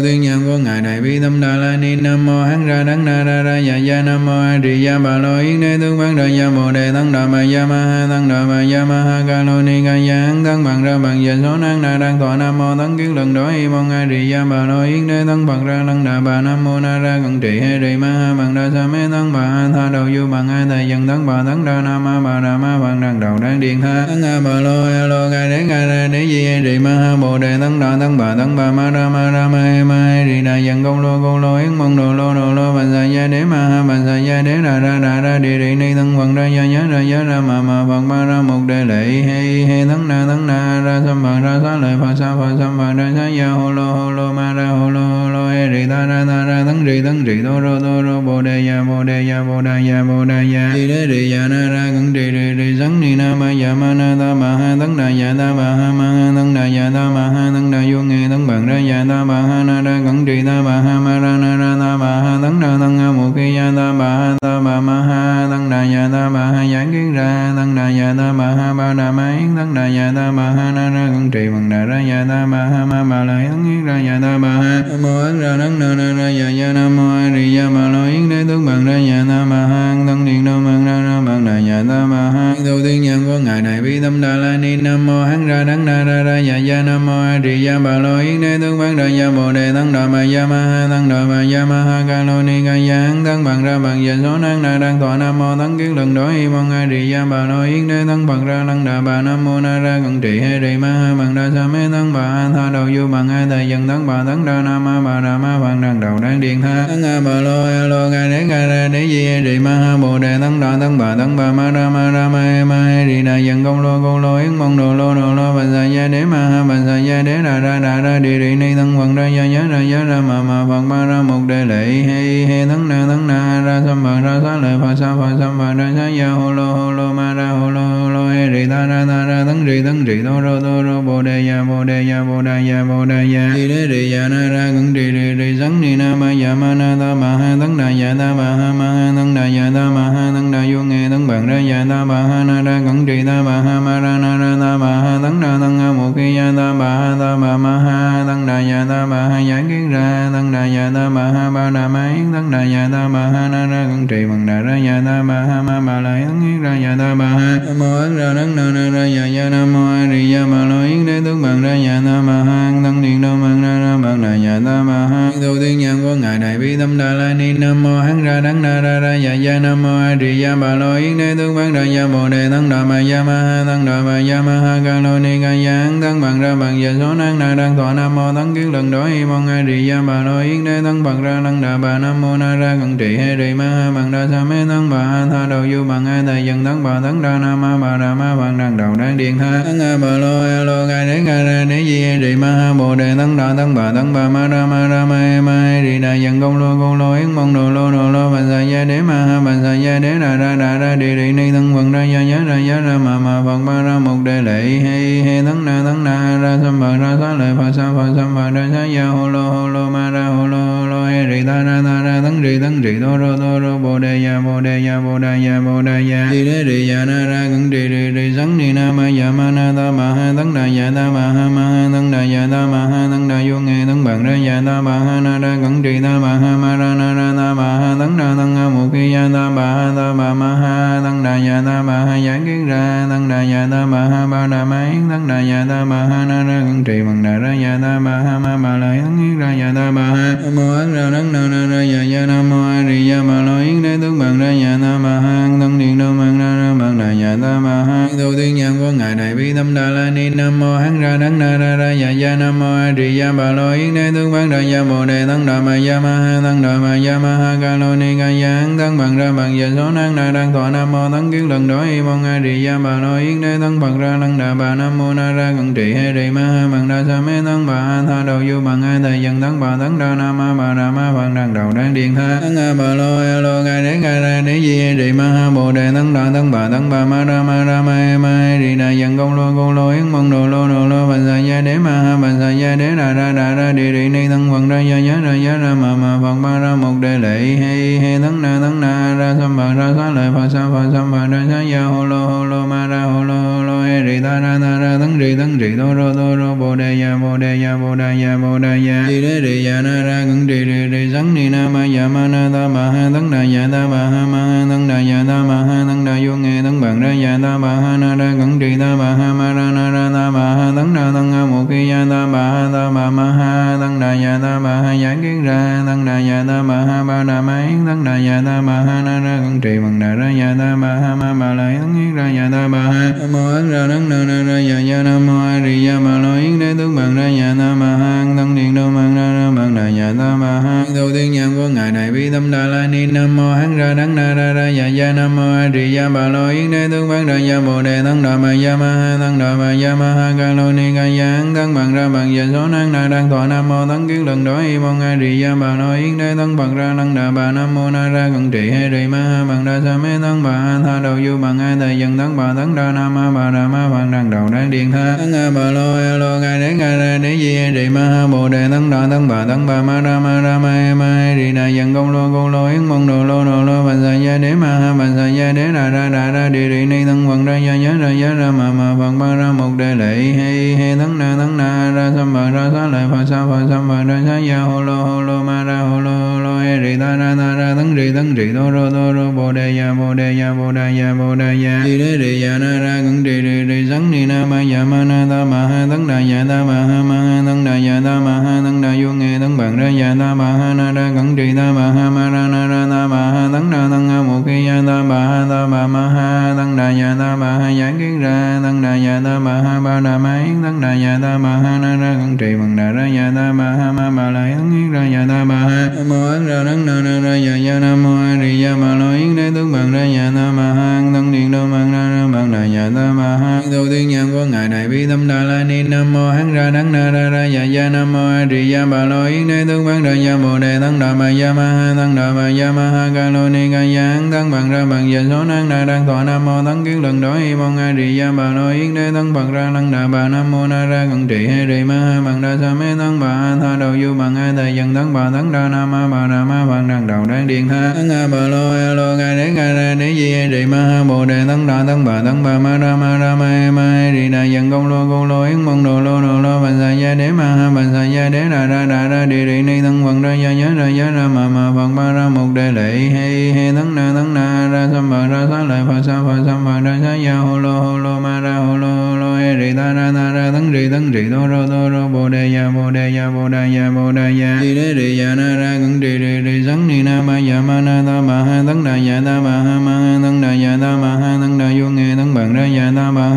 tuế nhân của ngài này bi tâm đà la ni nam mô hán ra đắng na ra ra dạ dạ nam mô a di đà bà lo yến đế tướng bán ra dạ bồ đề tăng đà bà dạ ma ha tăng đà bà dạ ma ha ca lô ni ca dạ hán tăng bằng ra bằng dạ số năng na đang thọ nam mô tăng kiến lần đó y mong a di đà bà lo yến đế tăng bằng ra tăng đà bà nam mô na ra cận trị he di ma ha bằng đa sa mê tăng bà ha tha đầu du bằng a thầy dân tăng bà tăng đa nam ma bà đà ma bằng đằng đầu đang điện tha tăng a bà lo a lo ca đế ca ra đế di he di ma ha bồ đề tăng đà tăng bà tăng bà ma ra ma ra ma he ma he di đà dần công lô công lô, yến mong đồ lô đồ lô bằng sa gia đế ma ha bằng sa gia đế đà ra đà ra, địa đi ni thân phật ra gia nhớ ra nhớ ra ma ma phật ma ra một đề lệ. He he thân na thân na, ra sam phật ra xá lợi phật sa phật sam phật ra xá gia, hô lô hô lô, ma ra, hô lô hô lô, he, rì, ta, ra ta, ra thân rì thân rì, tô, rô tô, rô, bồ đề ya bồ đề ya bồ đà ya bồ đà ya đi đế rì ya na, ra cẩn rì rì rì sắn ni na, ma ya ma, na, ta, ma, ha thân đà ya ta, ma, ha ma, ha thân đà ya ta, ma, ha thân đà vô, nghe thân bằng ra ya ta, ma, ha na ra cẩn trì ta ma ha ma ra na ra ta ma ha tấn đà tăng ha mục kỳ ya ta ma ha ta ma ma ha tăng đà ya ta ma ha giảng kiến ra tăng đà ya ta ma ha ba đà ma yến tăng đà ya ta ma ha na ra cẩn trì bằng đà ra ya ta ma ha ma ma la yến yến ra ya ta ma ha nam mô ấn ra đắng na na ra ya ya nam mô a di đà bà lo yến đế tướng bằng ra ya ta ma ha tăng điện đô bằng ra ra bằng đà ya ta ma ha đầu tiên nhân của ngài này bi tâm đà la ni nam mô hắn ra đắng na ra ra ya ya nam mô a di đà bà lo yến đế tướng bằng ra ya bồ đề tăng đà ma ya ma ha tăng đà ma ya ma ha ca lô ni ca ya an thân bằng ra bằng giờ số năng na đang thọ nam mô tăng kiến lần đối y mong a di ya bà lo yến đế thân bằng ra lăng đà bà nam mô na ra cận trị hay di ma ha bằng đa sa mê thân bà a tha đầu du bằng a thầy dần thân bà tăng đa nam ma bà đà ma bằng đằng đầu đang điện tha tăng a bà lo a lo ca đế ca ra đế di hay di ma ha bồ đề tăng đà tăng bà tăng bà ma ra ma ra ma e ma e di đà dần công lô công lô yến mong đồ lô đồ lô bà sa gia đế ma ha bà sa gia đế đà ra đà ra đi đi ni thân bằng ra gia giá ra giá ra ma ma bằng ma ra một đề lệ he he tấn na tấn na, ra sam phật ra sa lợi phật sa, phật sam phật ra sa ya hô lô hô lô ma, ra hô lô hô lô he rì ta, ra ta, ra, tấn rì tấn rì tô rô tô rô bồ đề, ya, bồ đề, ya, bồ đà ya, bồ đà ya. Rì đế rì ya, na, ra cẩn rì rì rì sấn, ni, na, ma, ya, ma, na, ta, ma, ha, tấn đà ya, ta, ma, ha ma, ha, tấn đà ya, ta, ma, ha, tấn đà vô, nghe tăng bằng ra ya ta ma ha na ra cẩn trì ta ma ha ma ra na ra ta ma ha tăng ra tăng ha một khi ya ta ma ha ta ma ma ha tăng đà ya ta ma ha giải kiến ra tăng đà ya ta ma ha ba đà ma yến tăng đà ya ta ma ha na ra cẩn trì bằng đà ra ya ta ma ha ma ma la yến yến ra ya ta ma ha nam mô ấn ra đắng na na ra ya ya nam mô a di ya ma lo yến đế tướng bằng ra ya ta ma ha tăng điện đô bằng ra ra bằng đà ya ta ma ha tu tiên nhân của ngài đại bi tâm đà la ni nam mô hắn ra đắng na ra ra ya ya nam mô a di ya ma lo yến ni tướng văn ra gia bồ đề tăng đà ma gia ma ha tăng đà ma gia ma ha, ca lo ni ca gia hắn tăng bằng ra bằng giờ số năng na đang thọ nam mô tăng kiến lần đối y mong a di gia bà lo yến đế tăng bằng ra lăng đà bà nam mô na ra cận trị he di ma ha bằng đa sa mê tăng bà ha tha đầu du bằng a thầy dần tăng bà tăng đa nam ma bà đà ma bằng đằng đầu đang điện tha tăng a bà lo a lo ca đế ca ra đế di he di ma ha bồ đề tăng đà tăng bà tăng bà ma ra ma ra ma e ma he di đà dần công lô công lô yến mong đồ lô đồ lô bà sa gia đế ma ha bà sa gia đế đà ra đà ra đi đi ni thân phần ra gia giá ra giá ra ma ma phật ba ra một đề lệ he he thân na thân na ra sam phật ra xá lợi phật sa phật sam phật ra xá ya hồ lô hồ lô ma ra hồ lô hồ lô he rì ta ra ta ra thân rì thân rì tô rô tô rô bồ đề ya bồ đề ya bồ đề ya bồ đề ya đi đế rì ya na ra cẩn rì rì rì sắn ni na ma ya ma na ta ma ha thân đà ya ta ma ha ma ha thân đà ya ta ma ha thân đà vô nghe thân bằng ra ya ta ma ha na ra cẩn rì ta ma ha ya ta ma ha ma ma la yến yến ra ya ta ma ha nam mô ấn ra đắng na na ra ya ya nam mô a di ya ma lo yến đế tướng bằng ra ya ta ma ha thân điện đô bằng ra ra bằng đà ya ta ma ha tu tiên nhân của ngài đại bi tâm đà la ni nam mô hắn ra đắng na ra ra ya ya nam mô a di ya ma lo yến đế tướng bằng ra ya bồ đề tăng đà ma ya ma ha tăng đà ma ya ma ha ca lo ni ca ya hắn tăng bằng ra bằng giờ số năng na đang thọ nam mô thân kiến lần đó y mong a di ya ma tăng bằng ra lăng đà bà nam mô na ra cận trị hay trì ma ha bằng đa sa mê tăng bà a tha đầu du bằng hai thầy dân tăng bà tăng đa nam ma bà đà ma bằng đằng đầu đang điện tha tăng a bà lo a lo ca đế ca ra đế di hay trì ma ha bồ đề tăng đà tăng bà tăng bà ma ra ma ra ma he ma he di đà dân công lô công lô yến mong đồ lô đồ lô bà sa gia đế ma ha bà sa gia đế đà ra đà ra đi đi ni tăng phần ra gia giá ra giá ra ma ma phật ba ra một đề lệ he he tăng na tăng na ra sam bà ra sa lợi phật sa phật sam bà ra sa gia hồ lô hồ lô ma ra hồ lô hô lô ta ra ta ra tấn trì tấn trì tô rô tô rô bồ đề ya bồ đề ya bồ đề ya bồ đề ya đi đế đi ya na ra cẩn trì trì trì sắn ni na ma ya ma na ta ma ha tấn đà ya ta ma ha ma ha tấn đà ya ta ma ha tấn vô nghe tấn bằng ra ya ta ma ha na ra cẩn trì ta ma ha ma ra na ra ta ma ha tấn ra tấn ha một khi ya ta ma ha ta ma ma ha tấn đà ya ta ma ha giải kiến ra tấn đà ya ta ma ha ba đà ma yến tấn đà ya ta ma ha na ra cẩn trì bằng đà ra ya ta ma ha ma ma la yến yến ra ya ta ma ha mô ấn ra tấn na na ra ya ya nam mô a di ya ma lo yến đế tướng bằng ra ya ta ma ha tấn điện đô mang ra ra bằng đà ya ta ma ha đầu tiên nhân của ngài này bi tâm đà la ni nam mô hắn ra đắng na ra ra ya ya nam mô a di ya bà lo yến đế tướng bằng ra gia bồ đề tấn đà ma gia ma ha tấn đà ma gia ma ha ca lô ni ca gia hắn tấn bằng ra bằng giờ số năng na đang thọ nam mô tấn kiến lần đó y mong a di gia bà lo yến đế tấn bằng ra năng đà bà nam mô na ra cận trị hay rì ma ha bằng đa sa mê tấn bà ha tha đầu du bằng ai thầy dân tấn bà tấn đa nam ma bà đà ma bằng đằng đầu đang điện tha tấn a bà lo a lo gai đế gai ra đế di hay rì ma ha bồ đề tấn đà tấn bà tấn bà ma ra ma ra ma ma e rì đà dân công lô công lô yến mong đồ lô đồ lô bằng sa gia đế ma ha bằng sa gia đế đà ra đà ra đi rì ni tấn vận ra gia giá ra giá ra ma ma bằng ba ra một đề lệ hay hay tấn na tấn na, ra sam bà ra sa lợi phật sa, phật sam bà ra sa ya hồ lô hồ lô, ma ra hồ lô hồ lô e rì, ta, ra ta, ra tấn rì tấn rì tô rô tô rô, bồ đề ya bồ đề ya bồ đề ya bồ đề ya đi đế, rì ya na, ra cẩn rì rì rì sắn ni, na, ma ya ma, na, ta, ma, ha tấn đà ya ta, ma, ha ma, ha tấn đà ya ta, ma, ha tấn đà vô, nghe tấn bằng ra ya ta, ma, ha, na, ra cẩn rì, ta, ma, ha, ma, ra, na, ra, ta, ma, ha tấn đà tấn ha một khi ya ta, ma, ha, ta, ma ma ha tăng đà ya ta ma ha giảng kiến ra tăng đà ya ta ma ha ba đà ma yến tăng đà ya ta ma ha na ra cẩn trì bằng đà ra ya ta ma ha ma ma la yến yến ra ya ta ma ha Nam mô ấn ra đấng na na ra ya ya nam mô a di đà ma lo yến đế tướng bằng ra ya ta ma ha tăng điện đô bằng này nhà ta ma ha tu tiên nhân của ngài đại bi tâm đà la ni nam mô hắn ra đắng na ra ra dạ ya ya nam mô a di đà bà lo yến đế tướng bằng ra ya bồ đề tăng đà ma ya ma ha tăng đà ma ya ma ha ca lô ni ca ya hắn tăng bằng ra bằng giờ số năng na đang thọ nam mô tăng kiến lần đó y mong a di đà bà lo yến đế tăng bằng ra lăng đà bà nam mô na ra cận trị hay trì ma ha bằng đa sa mê tăng bà a tha đầu du bằng a thầy dân tăng bà tăng đa nam ma bà đà ma bằng đằng đầu đang điện tha tăng a bà lo a lo ca đế ca ra đế di hay rì ma ha bồ đề tăng đà tăng bà tấn bà ma ra ma ra ma e ma e rì đà dân công lô công lô, yến mong đồ lô đồ lô, bàn sa gia đế ma ha, bàn sa gia đế đà ra đà ra, đi rì ni, thân phật ra gia nhớ ra gia ra ma ma phật ba ra một đề lệ, he he, thân na thân na, ra sam bà ra, sa lợi phật sa phật sam bà ra, sa, ya hồ lô hồ lô ma, ra hồ lô hồ lô e rì ta, ra ta, ra, thân rì thân rì đô rô đô rô bồ đề, ya, bồ đề, ya, bồ đề ya, bồ đề ya. Đi đế rì ya, na, ra cẩn rì rì rì sắn ni, na, ma, ya, ma, na, ta, ma, ha tấn đà ya, ta, ma, ha ma, ha tấn tấn bằng ra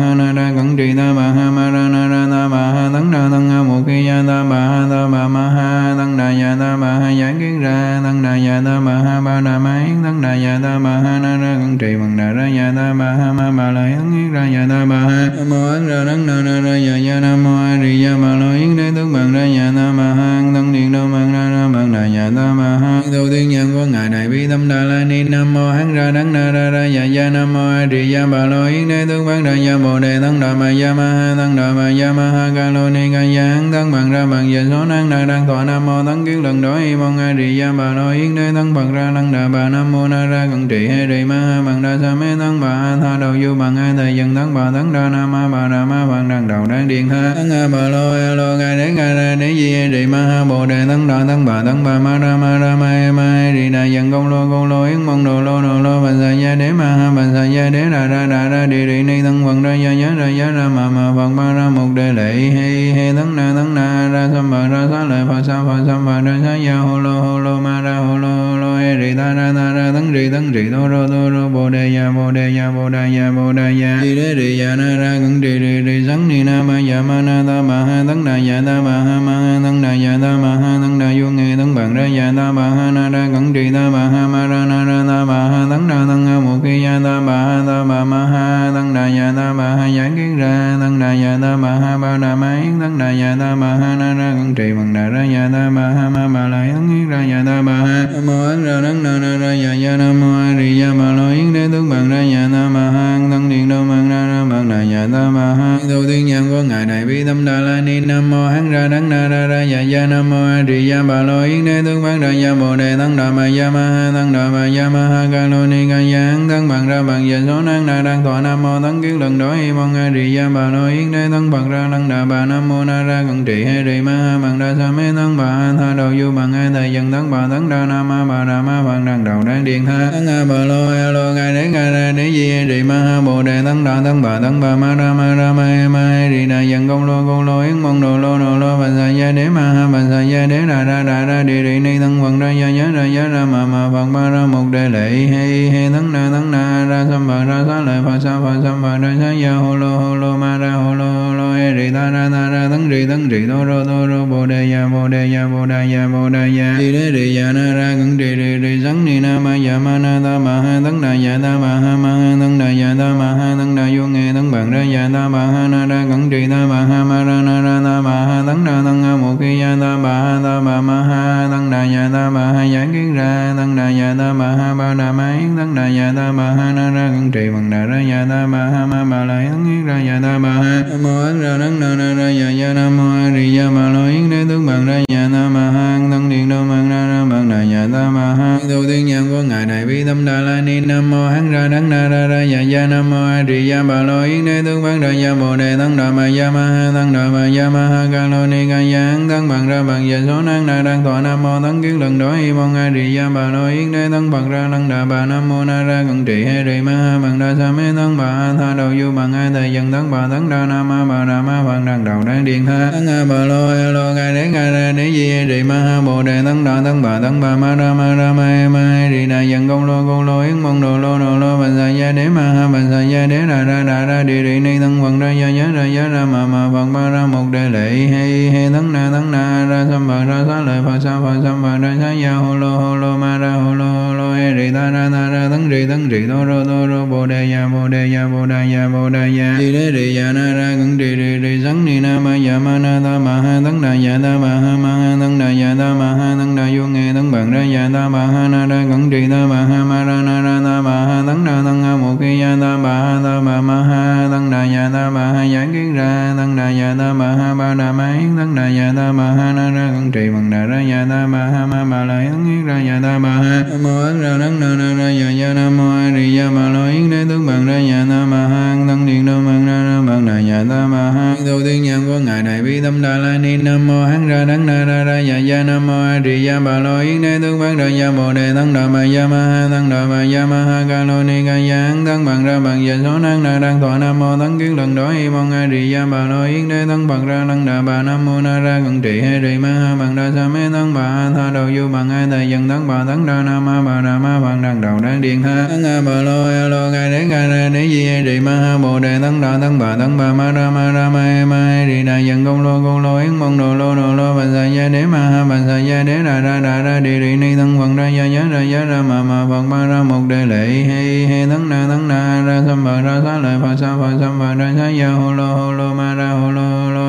tăng đà dạ ta ma ha ba đà ma yến tăng đà dạ ta ma ha na ra cẩn trì bằng đà ra dạ ta ma ha ma ma la yến yến ra dạ ta ma ha nam mô ấn ra đắng na na ra dạ dạ nam mô a di đà ma lo yến đế tướng bằng ra dạ ta ma ha tăng điện đô bằng ra ra bằng đà dạ ta ma ha đầu tiên nhân của ngài đại bi tâm đà la ni nam mô hắn ra đắng na ra ra dạ dạ nam mô a di đà ma lo yến đế tướng bằng ra dạ bồ đề tăng đà ma ya ma ha tăng đà ma ya ma ha ca lo ni ca dạ hắn tăng bằng ra bằng dạ số năng na đang thọ nam mô tăng kiến lần đó y mong a di ya ma lo yến đế tăng bằng ra lăng đà bà nam mô na ra gần trị hay rì ma ha bằng đa sa mê tăng bà a tha đầu du bằng ai thầy dân tăng bà tăng đa nam ma bà đà ma bằng đằng đầu đang điện tha tăng a bà lo a lo gai đế gai ra đế di hay rì ma ha bồ đề tăng đà tăng bà tăng bà ma ra ma ra ma he ma he rì đà dân công lô công lô yến mong đồ lô đồ lô bà sa gia đế ma ha bà sa gia đế ra ra ra ra đi rì ni tăng phật ra gia giá ra giá ra ma ma phật ma ra một đề lệ hay hay tăng na tăng na ra sam bà ra sa lợi phật sa phật sam bà ra sa gia hô lô hô lô ma ra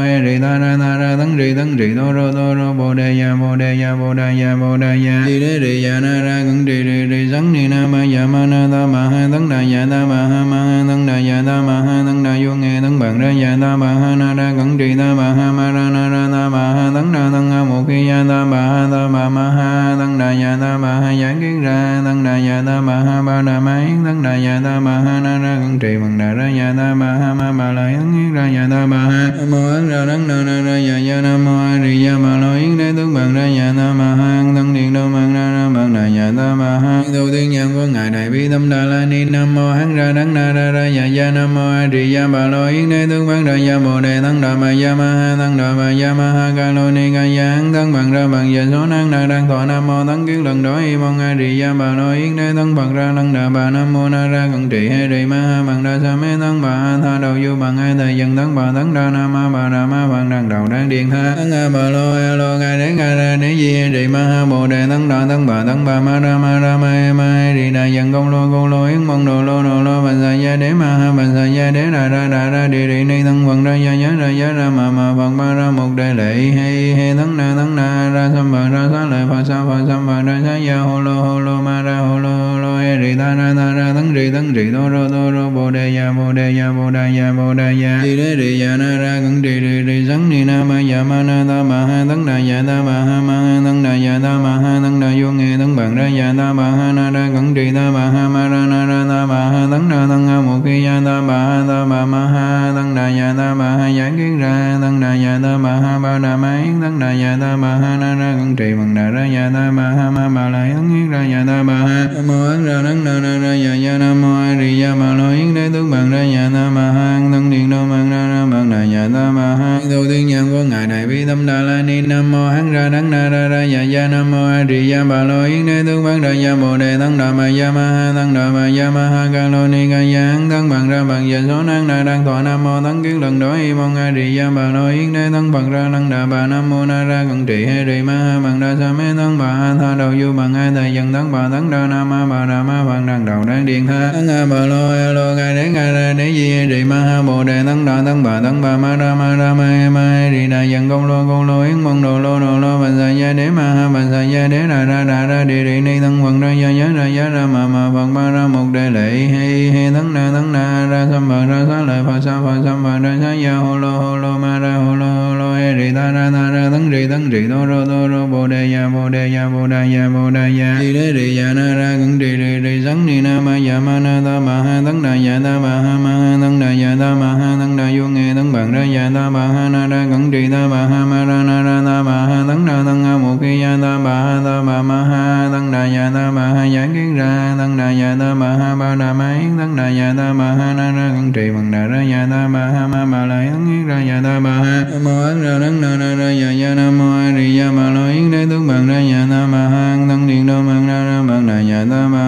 ye rì ta ra ta ra tấn rì tấn rì đô rô đô rô bồ đề ya bồ đề ya bồ đề ya bồ đề ya đi đế rì ya na ra cẩn rì rì rì sắn ni na ma ya ma na ta ma ha tấn đà ya ta ma ha ma ha tấn đà ya ta ma ha tấn đà vô nghe tấn bằng ra ya ta ma ha na ra cẩn rì ta ma ha ma ra na ra ta ma ha tấn đà tấn ha một khi ya ta ma ha ta ma ma ha tấn đà ya ta ma ha giảng kiến ra tấn đà ya ta ma ha ba đà ma yến tấn đà ya ta ma ha na ra cẩn trì bằng đà ra ya ta ma ha ma ma la yến ra ya ta ma ha nam ra ấn ra đắng na na ra ya ya nam mô a di đà bà lo yến đế tướng bằng ra ya ta ma ha thân điện đô bằng ra ra bằng đà ya ta ma ha đầu tiên nhân của ngài đại bi tâm đà la ni nam mô hán ra đắng na ra ra ya ya nam mô a di đà bà lo yến đế tướng bằng ra ya bồ đề thân đà ma ya ma ha thân đà ma ya ma ha ca lo ni ca ya hắn thân bằng ra bằng ya số năng na đang thọ nam mô thân kiến lần đó y mong a di đà bà lo yến đế tăng bằng ra thân đà bà nam mô na ra cận trị hay di ma ha bằng đa sa mê thân bà ha tha đầu du bằng hai thời dân thân bà thân đà nam ma bà đà ma văn đằng đầu đang điện tha tăng a bà lo a lo ga đế ga ra đế di hay ma ha, bồ đề tăng đà tăng bà tăng bà ma ra ma ra, ma he ma he rì đà, dần công lô công lô, yến mong đồ lô đồ lô, bà sa gia, đế ma ha, bà sa gia, đế ra ra ra ra đi đi ni tăng vận ra gia giá ra giá ra ma ma bằng ba ra một đề lệ, hay hay tăng na tăng na, ra sam bà, ra sa lợi phật sa, phật sam bà, ra sa gia hồ lô hồ lô, ma ra hồ lô hồ lô he e ta ra ta ra, tấn rì tấn rì đô rô đô rô, bồ đề ya bồ đề ya bồ đề ya bồ đề ya đi đế rì ya na ra cẩn ri đề ri sắn ni na ma ya ma na ta ma ha tấn đà ya ta ma ha ma ha tấn đà ya ta ma ha tấn đà vô nghe tấn bằng ra ya ta ma ha na ra cẩn trì ta ma ha ma ra na ra na ma ha tấn ra tấn ha một khi ya ta ma ha ta ma ma ha tấn đà ya ta ma ha giải kiến ra tấn đà ya ta ma ha ba đà ma yến tấn đà ya ta ma ha na ra cẩn trì bằng đà ra ya ta ma ha ma ma la yến yến ra ya ta ma ha mô ấn ra tấn na ra ra ya ya nam mô a di ya ba lo yến đế tướng bằng ra ya ta ma ha tấn điện đô bằng ra ra bằng đà ya ta ma ha đầu tiên nhân của ngài đại bi tâm đà la ni nam mô hắn ra nắng na ra ra ya ya nam mô a di ya ba lo yến đế tướng bằng ra ya bồ đề tấn đà ma ya ma ha tấn đà ma ya ma ha ca lo ni ca ya thân bằng ra bằng giờ số năng na đang thọ nam mô tấn kiến lần đối y mong a di ya bà lo yến đế thân bằng ra năng đà bà nam mô na ra cận trị hay trì ma ha bằng đa sa mê thân bà ha tha đầu du bằng hai thầy dần thân bà tấn đa nam ma bà đà ma bằng đằng đầu đang điện tha tấn a bà lo a lo ca đế ca ra đế di hay trì ma ha bồ đề tấn đà tấn bà tấn bà ma ra ma ra ma ma he ri đà dần công lô công lô yến mong đồ lô đồ lô bằng sa gia đế ma ha bằng sa gia đế đà ra đà ra đi đi ni thân bằng ra gia ya ra giá ra ma ma bằng ba ra một đề lệ he he tấn na tấn na ra sam bờ ra sa lợi phật sa phật sam bờ ra sa ya ho lo ho lo ma ra ho lo hồ lo he ri ta ra ta ra tấn ri tấn ri đô rô đô rô bồ đề ya bồ đề ya bồ đề ya bồ đề ya đi đế ri ya dạ na ra cẩn ri ri ri sắn ni na ma ya ma na ta ma ha tấn đà ya dạ ta ma ha ma ha tấn đà ya ta ma ha tấn vô nghe tấn bằng ra ya ta ma ha na ra cẩn trì ta ma ha ma ra na ra ta ma ha tấn na tấn ha một khi ya ta bà ha ta bà ma ha tấn đà ya ta ma ha giảng kiến ra tấn đà ya ta ma ha ba đà ma yến tấn đà ya ta ma ha na ra cẩn trì bằng đà ra ya ta ma ha ma ma la yến yến ra ya ta bà ha nam mô ấn ra tấn na ra ra ya ya nam mô a di đà ma lo yến đế tướng bằng ra ya ta ma ha tấn điện đô bằng ra ra bằng đà ya ta ma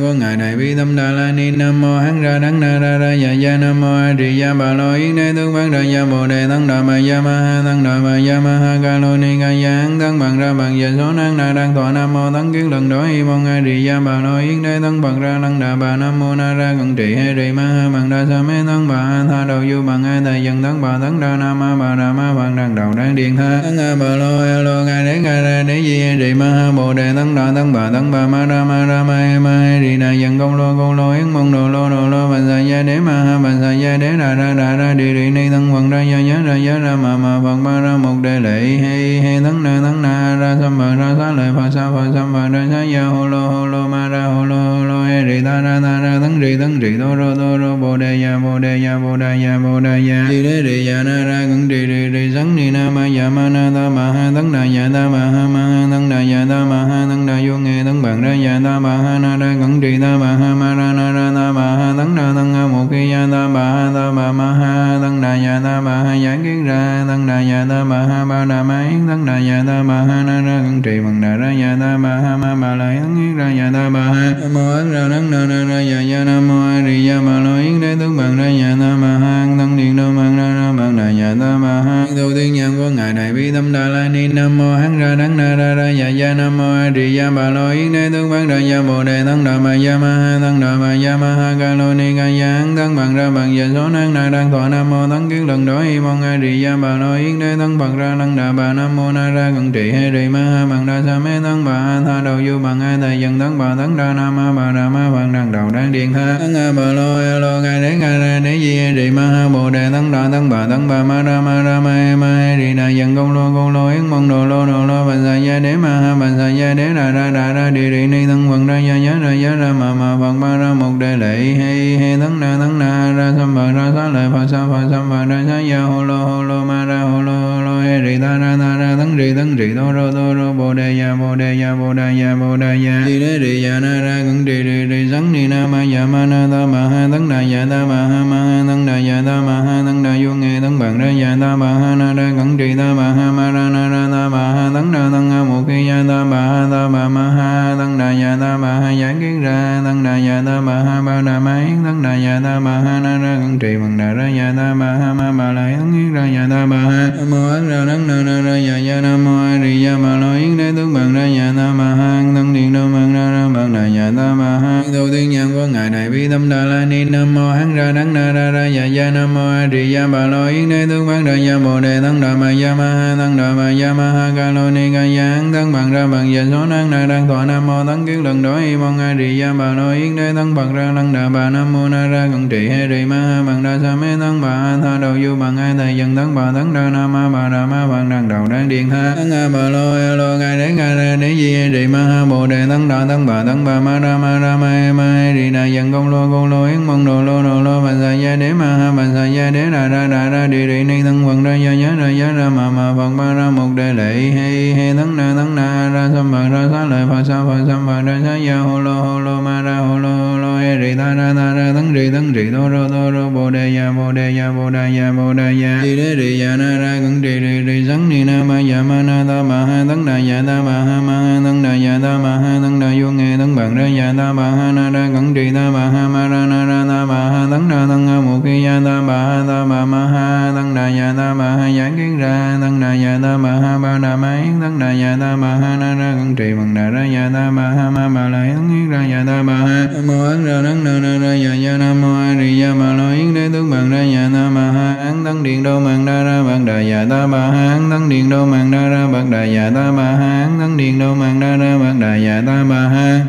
nhân của ngài đại bi tâm đà la ni nam mô hán ra đắng na ra ra dạ ya ya nam mô a di đà bà lo yến đế tướng bằng ra ya bồ đề tăng đà ma ya ma ha tăng đà ma ya ma ha ca lo ni ca ya hán tăng bằng ra bằng giờ số năng na đang thọ nam mô tăng kiến lần đó y mong a di đà bà lo yến đế tăng bằng ra năng đà bà nam mô na ra cận trị he trì ma ha bằng đa sa mê tăng bà ha tha đầu du bằng a thầy dân tăng bà tăng đa nam ma bà đà ma bằng đằng đầu đang điện tha tăng a bà lo a lo ngài đế ngài ra đế di he trì ma ha bồ đề tăng đà tăng bà tăng bà ma ra ma ra ma e ma he ri đà dần công lô công lô, yến mong đồ lô đồ lô bằng sa gia đế ma ha bằng sa gia đế đà ra đà ra, đi đi, ni, thân phật ra gia nhớ, ra gia ra, mà mà phật ba ra một đề lệ, he he tấn na tấn na, ra sam bà ra, sa lợi phật sa phật sam bà ra, sa, gia hồ lo hồ lo ma ra hồ lo hồ lo he, rì, ta, ra ta, ra tấn rì tấn rì đô rô đô rô, bồ đề ya bồ đề ya bồ đề ya bồ đề ya đi đế, rì ya na, ra cẩn rì rì rì sắn ni, na, ma ya ma, na, ta, ma, ha tấn đà ya ta, ma, ha ma, ha tấn đà ya ta, ma, ha tấn đà vô nghe tấn bằng ra ya ta, ma, ha, na, ra cẩn ri ta ma ha ma ra na na ba ma ha tấn ra tấn ha một khi ya ta ma ha ta ba ma ha tấn đà ya ta ba ha giải kiến ra tấn đà ya ta ba ha ba đà ma yến tấn đà ya ta ba ha na ra cẩn trì bằng đà ra ya ta ba ha ma ma la yến yến ra ya ta ba ha nam mô ấn ra nắng na ra ra ya ya nam mô a di ya ma lo yến đế tướng bằng ra ya ta ma ha tấn điện đô bằng ra ra bằng đà ya ta ma ha tu tiên nhân của ngài đại bi tâm đà la ni nam mô hắn ra nắng na ra ra ya ya nam mô a di ya ba lo yến đế tướng bằng ra ya bồ đề tấn đà ma ya ma ha tấn đà ma ya ma ha ca lo ni ca ya hắn thân bằng ra bằng giờ số năng na đang thọ nam mô thắng kiến lần đó y mong a di ya bà lo yến đế thân bằng ra năng đà bà nam mô na ra cận trị hay ri ma ha bằng đa sa mê thân bà a tha đầu du bằng ai thầy dần thân bà thắng đa nam ma bà đà ma bằng đằng đầu đang điện tha thân a bà lo a lo ca đế ca ra đế di a ri ma ha bồ đề thân đà thân bà thân bà ma ra ma ra ma e ma e ri đà dần công lô công lô yến mong đồ lô đồ lô bà sa gia đế ma ha bà sa gia đế ra ra ra ra đi di ni thân bằng ra ya ya ra ya ra ma ma bằng ba ra một đề lệ he he tấn na tấn na ra sam ba ra sa lợi phật sa phật sam ba ra sa ya ho lo ho lo ma ra ho lo ho ta ra ta ra tấn rì tấn rì đô rô đô rô bồ đề ya bồ đề ya bồ đề ya bồ đề ya đi đế rì ya na ra cẩn rì rì rì sắn ni na ma ya ma na ta ma ha tấn đà ya ta ma ha ma ha tấn đà ya ta ma ha tấn đà vô nghe tấn bằng ra ya ta ma ha na ra cẩn rì ta ma ha ma ra na ra ta ma ha tấn đà tấn ha một khi ya ta ma ha ta ma ma ha tấn đà ya ta ma ha giảng kiến ra tấn đà ya ta ma ha ba đà ma yến tấn đà ya ta ma ha na ra cẩn trì bằng đà ra ya ta ma ha ma ma la yến yến ra ya ta ma ha nam mô ấn ra đấng na na ra ya dạ nam mô a di đà ma lo yến đế tướng bằng dạ ra ya ta ma hang thân điện đô bằng ra ra Phật bằng nhà ta ma ha. Tu tiên nhân của ngài này bi tâm đà la ni. Nam mô hán ra đắng na ra ra dạ dạ nam mô a di đà bà lo yến đế tướng bán đà dạ bồ đề tăng đà ma dạ ma ha tăng đà ma dạ ma ha ca lô ni ca dạ hán tăng bằng ra bằng dạ số năng na đang thọ nam mô tăng kiến lần đó y mong a di đà bà lo yến đế tăng bằng ra lăng đà bà nam mô na ra cận trị he di ma ha bằng đa sa mê tăng bà a tha đầu du bằng ai thầy dân tăng bà tăng đà nam ma bà đà ma bằng đằng đầu đang điện tha tăng a bà lo e lo ngài đế ngài ra đế di he ma ha bồ đề tăng đà tăng bà tăng bà ma ra ma ra ma e ma e ri đà dân công lô công lô, yến mong đồ lô đồ lô, bà sa gia đế ma ha, bà sa gia đế đà ra đà ra đi đi ni tăng quần ra gia nhớ ra gia ra ma ma phật ba ra một đề lệ, he he tăng na tăng na, ra sam bà, ra xá lợi phật sa phật sam bà, ra xá gia hồ lô hồ lô, ma ra hồ lô hồ lô, he di ta ra ta ra tăng ri tăng ri đô rô đô rô, bồ đề ya bồ đề ya bồ đề ya bồ đề ya đi đế di ya na, ra cẩn di di di sắn ni, na, ma ya ma, na, ta, ma, ha tăng đà ya ta, ma, ha ma, ha tăng đà ya ta, ma, ha tăng đà vô, nghe bằng ra ya ta ma ha na ra cẩn trì ta ma ha ma ra na ra ta ma ha tăng ra tăng ha một khi ya ta ma ha ta ma ma ha tăng đà ya ta ma ha giảng kiến ra tăng đà ya ta ma ha ba đà ma yến tăng đà ya ta ma ha na ra cẩn trì bằng đà ra ya ta ma ha ma ba la yến yến ra ya ta ma ha nam mô ấn ra tấn na na ra ya ya nam mô a di ya ma lo yến đế tướng bằng ra ya ta ma ha án tăng điện đô bằng đa ra bằng đà ya ta ba ha án tăng điện đô bằng đa ra bằng đà ya ta ba ha án tăng điện đô bằng đa ra bằng đà ya ta ba ha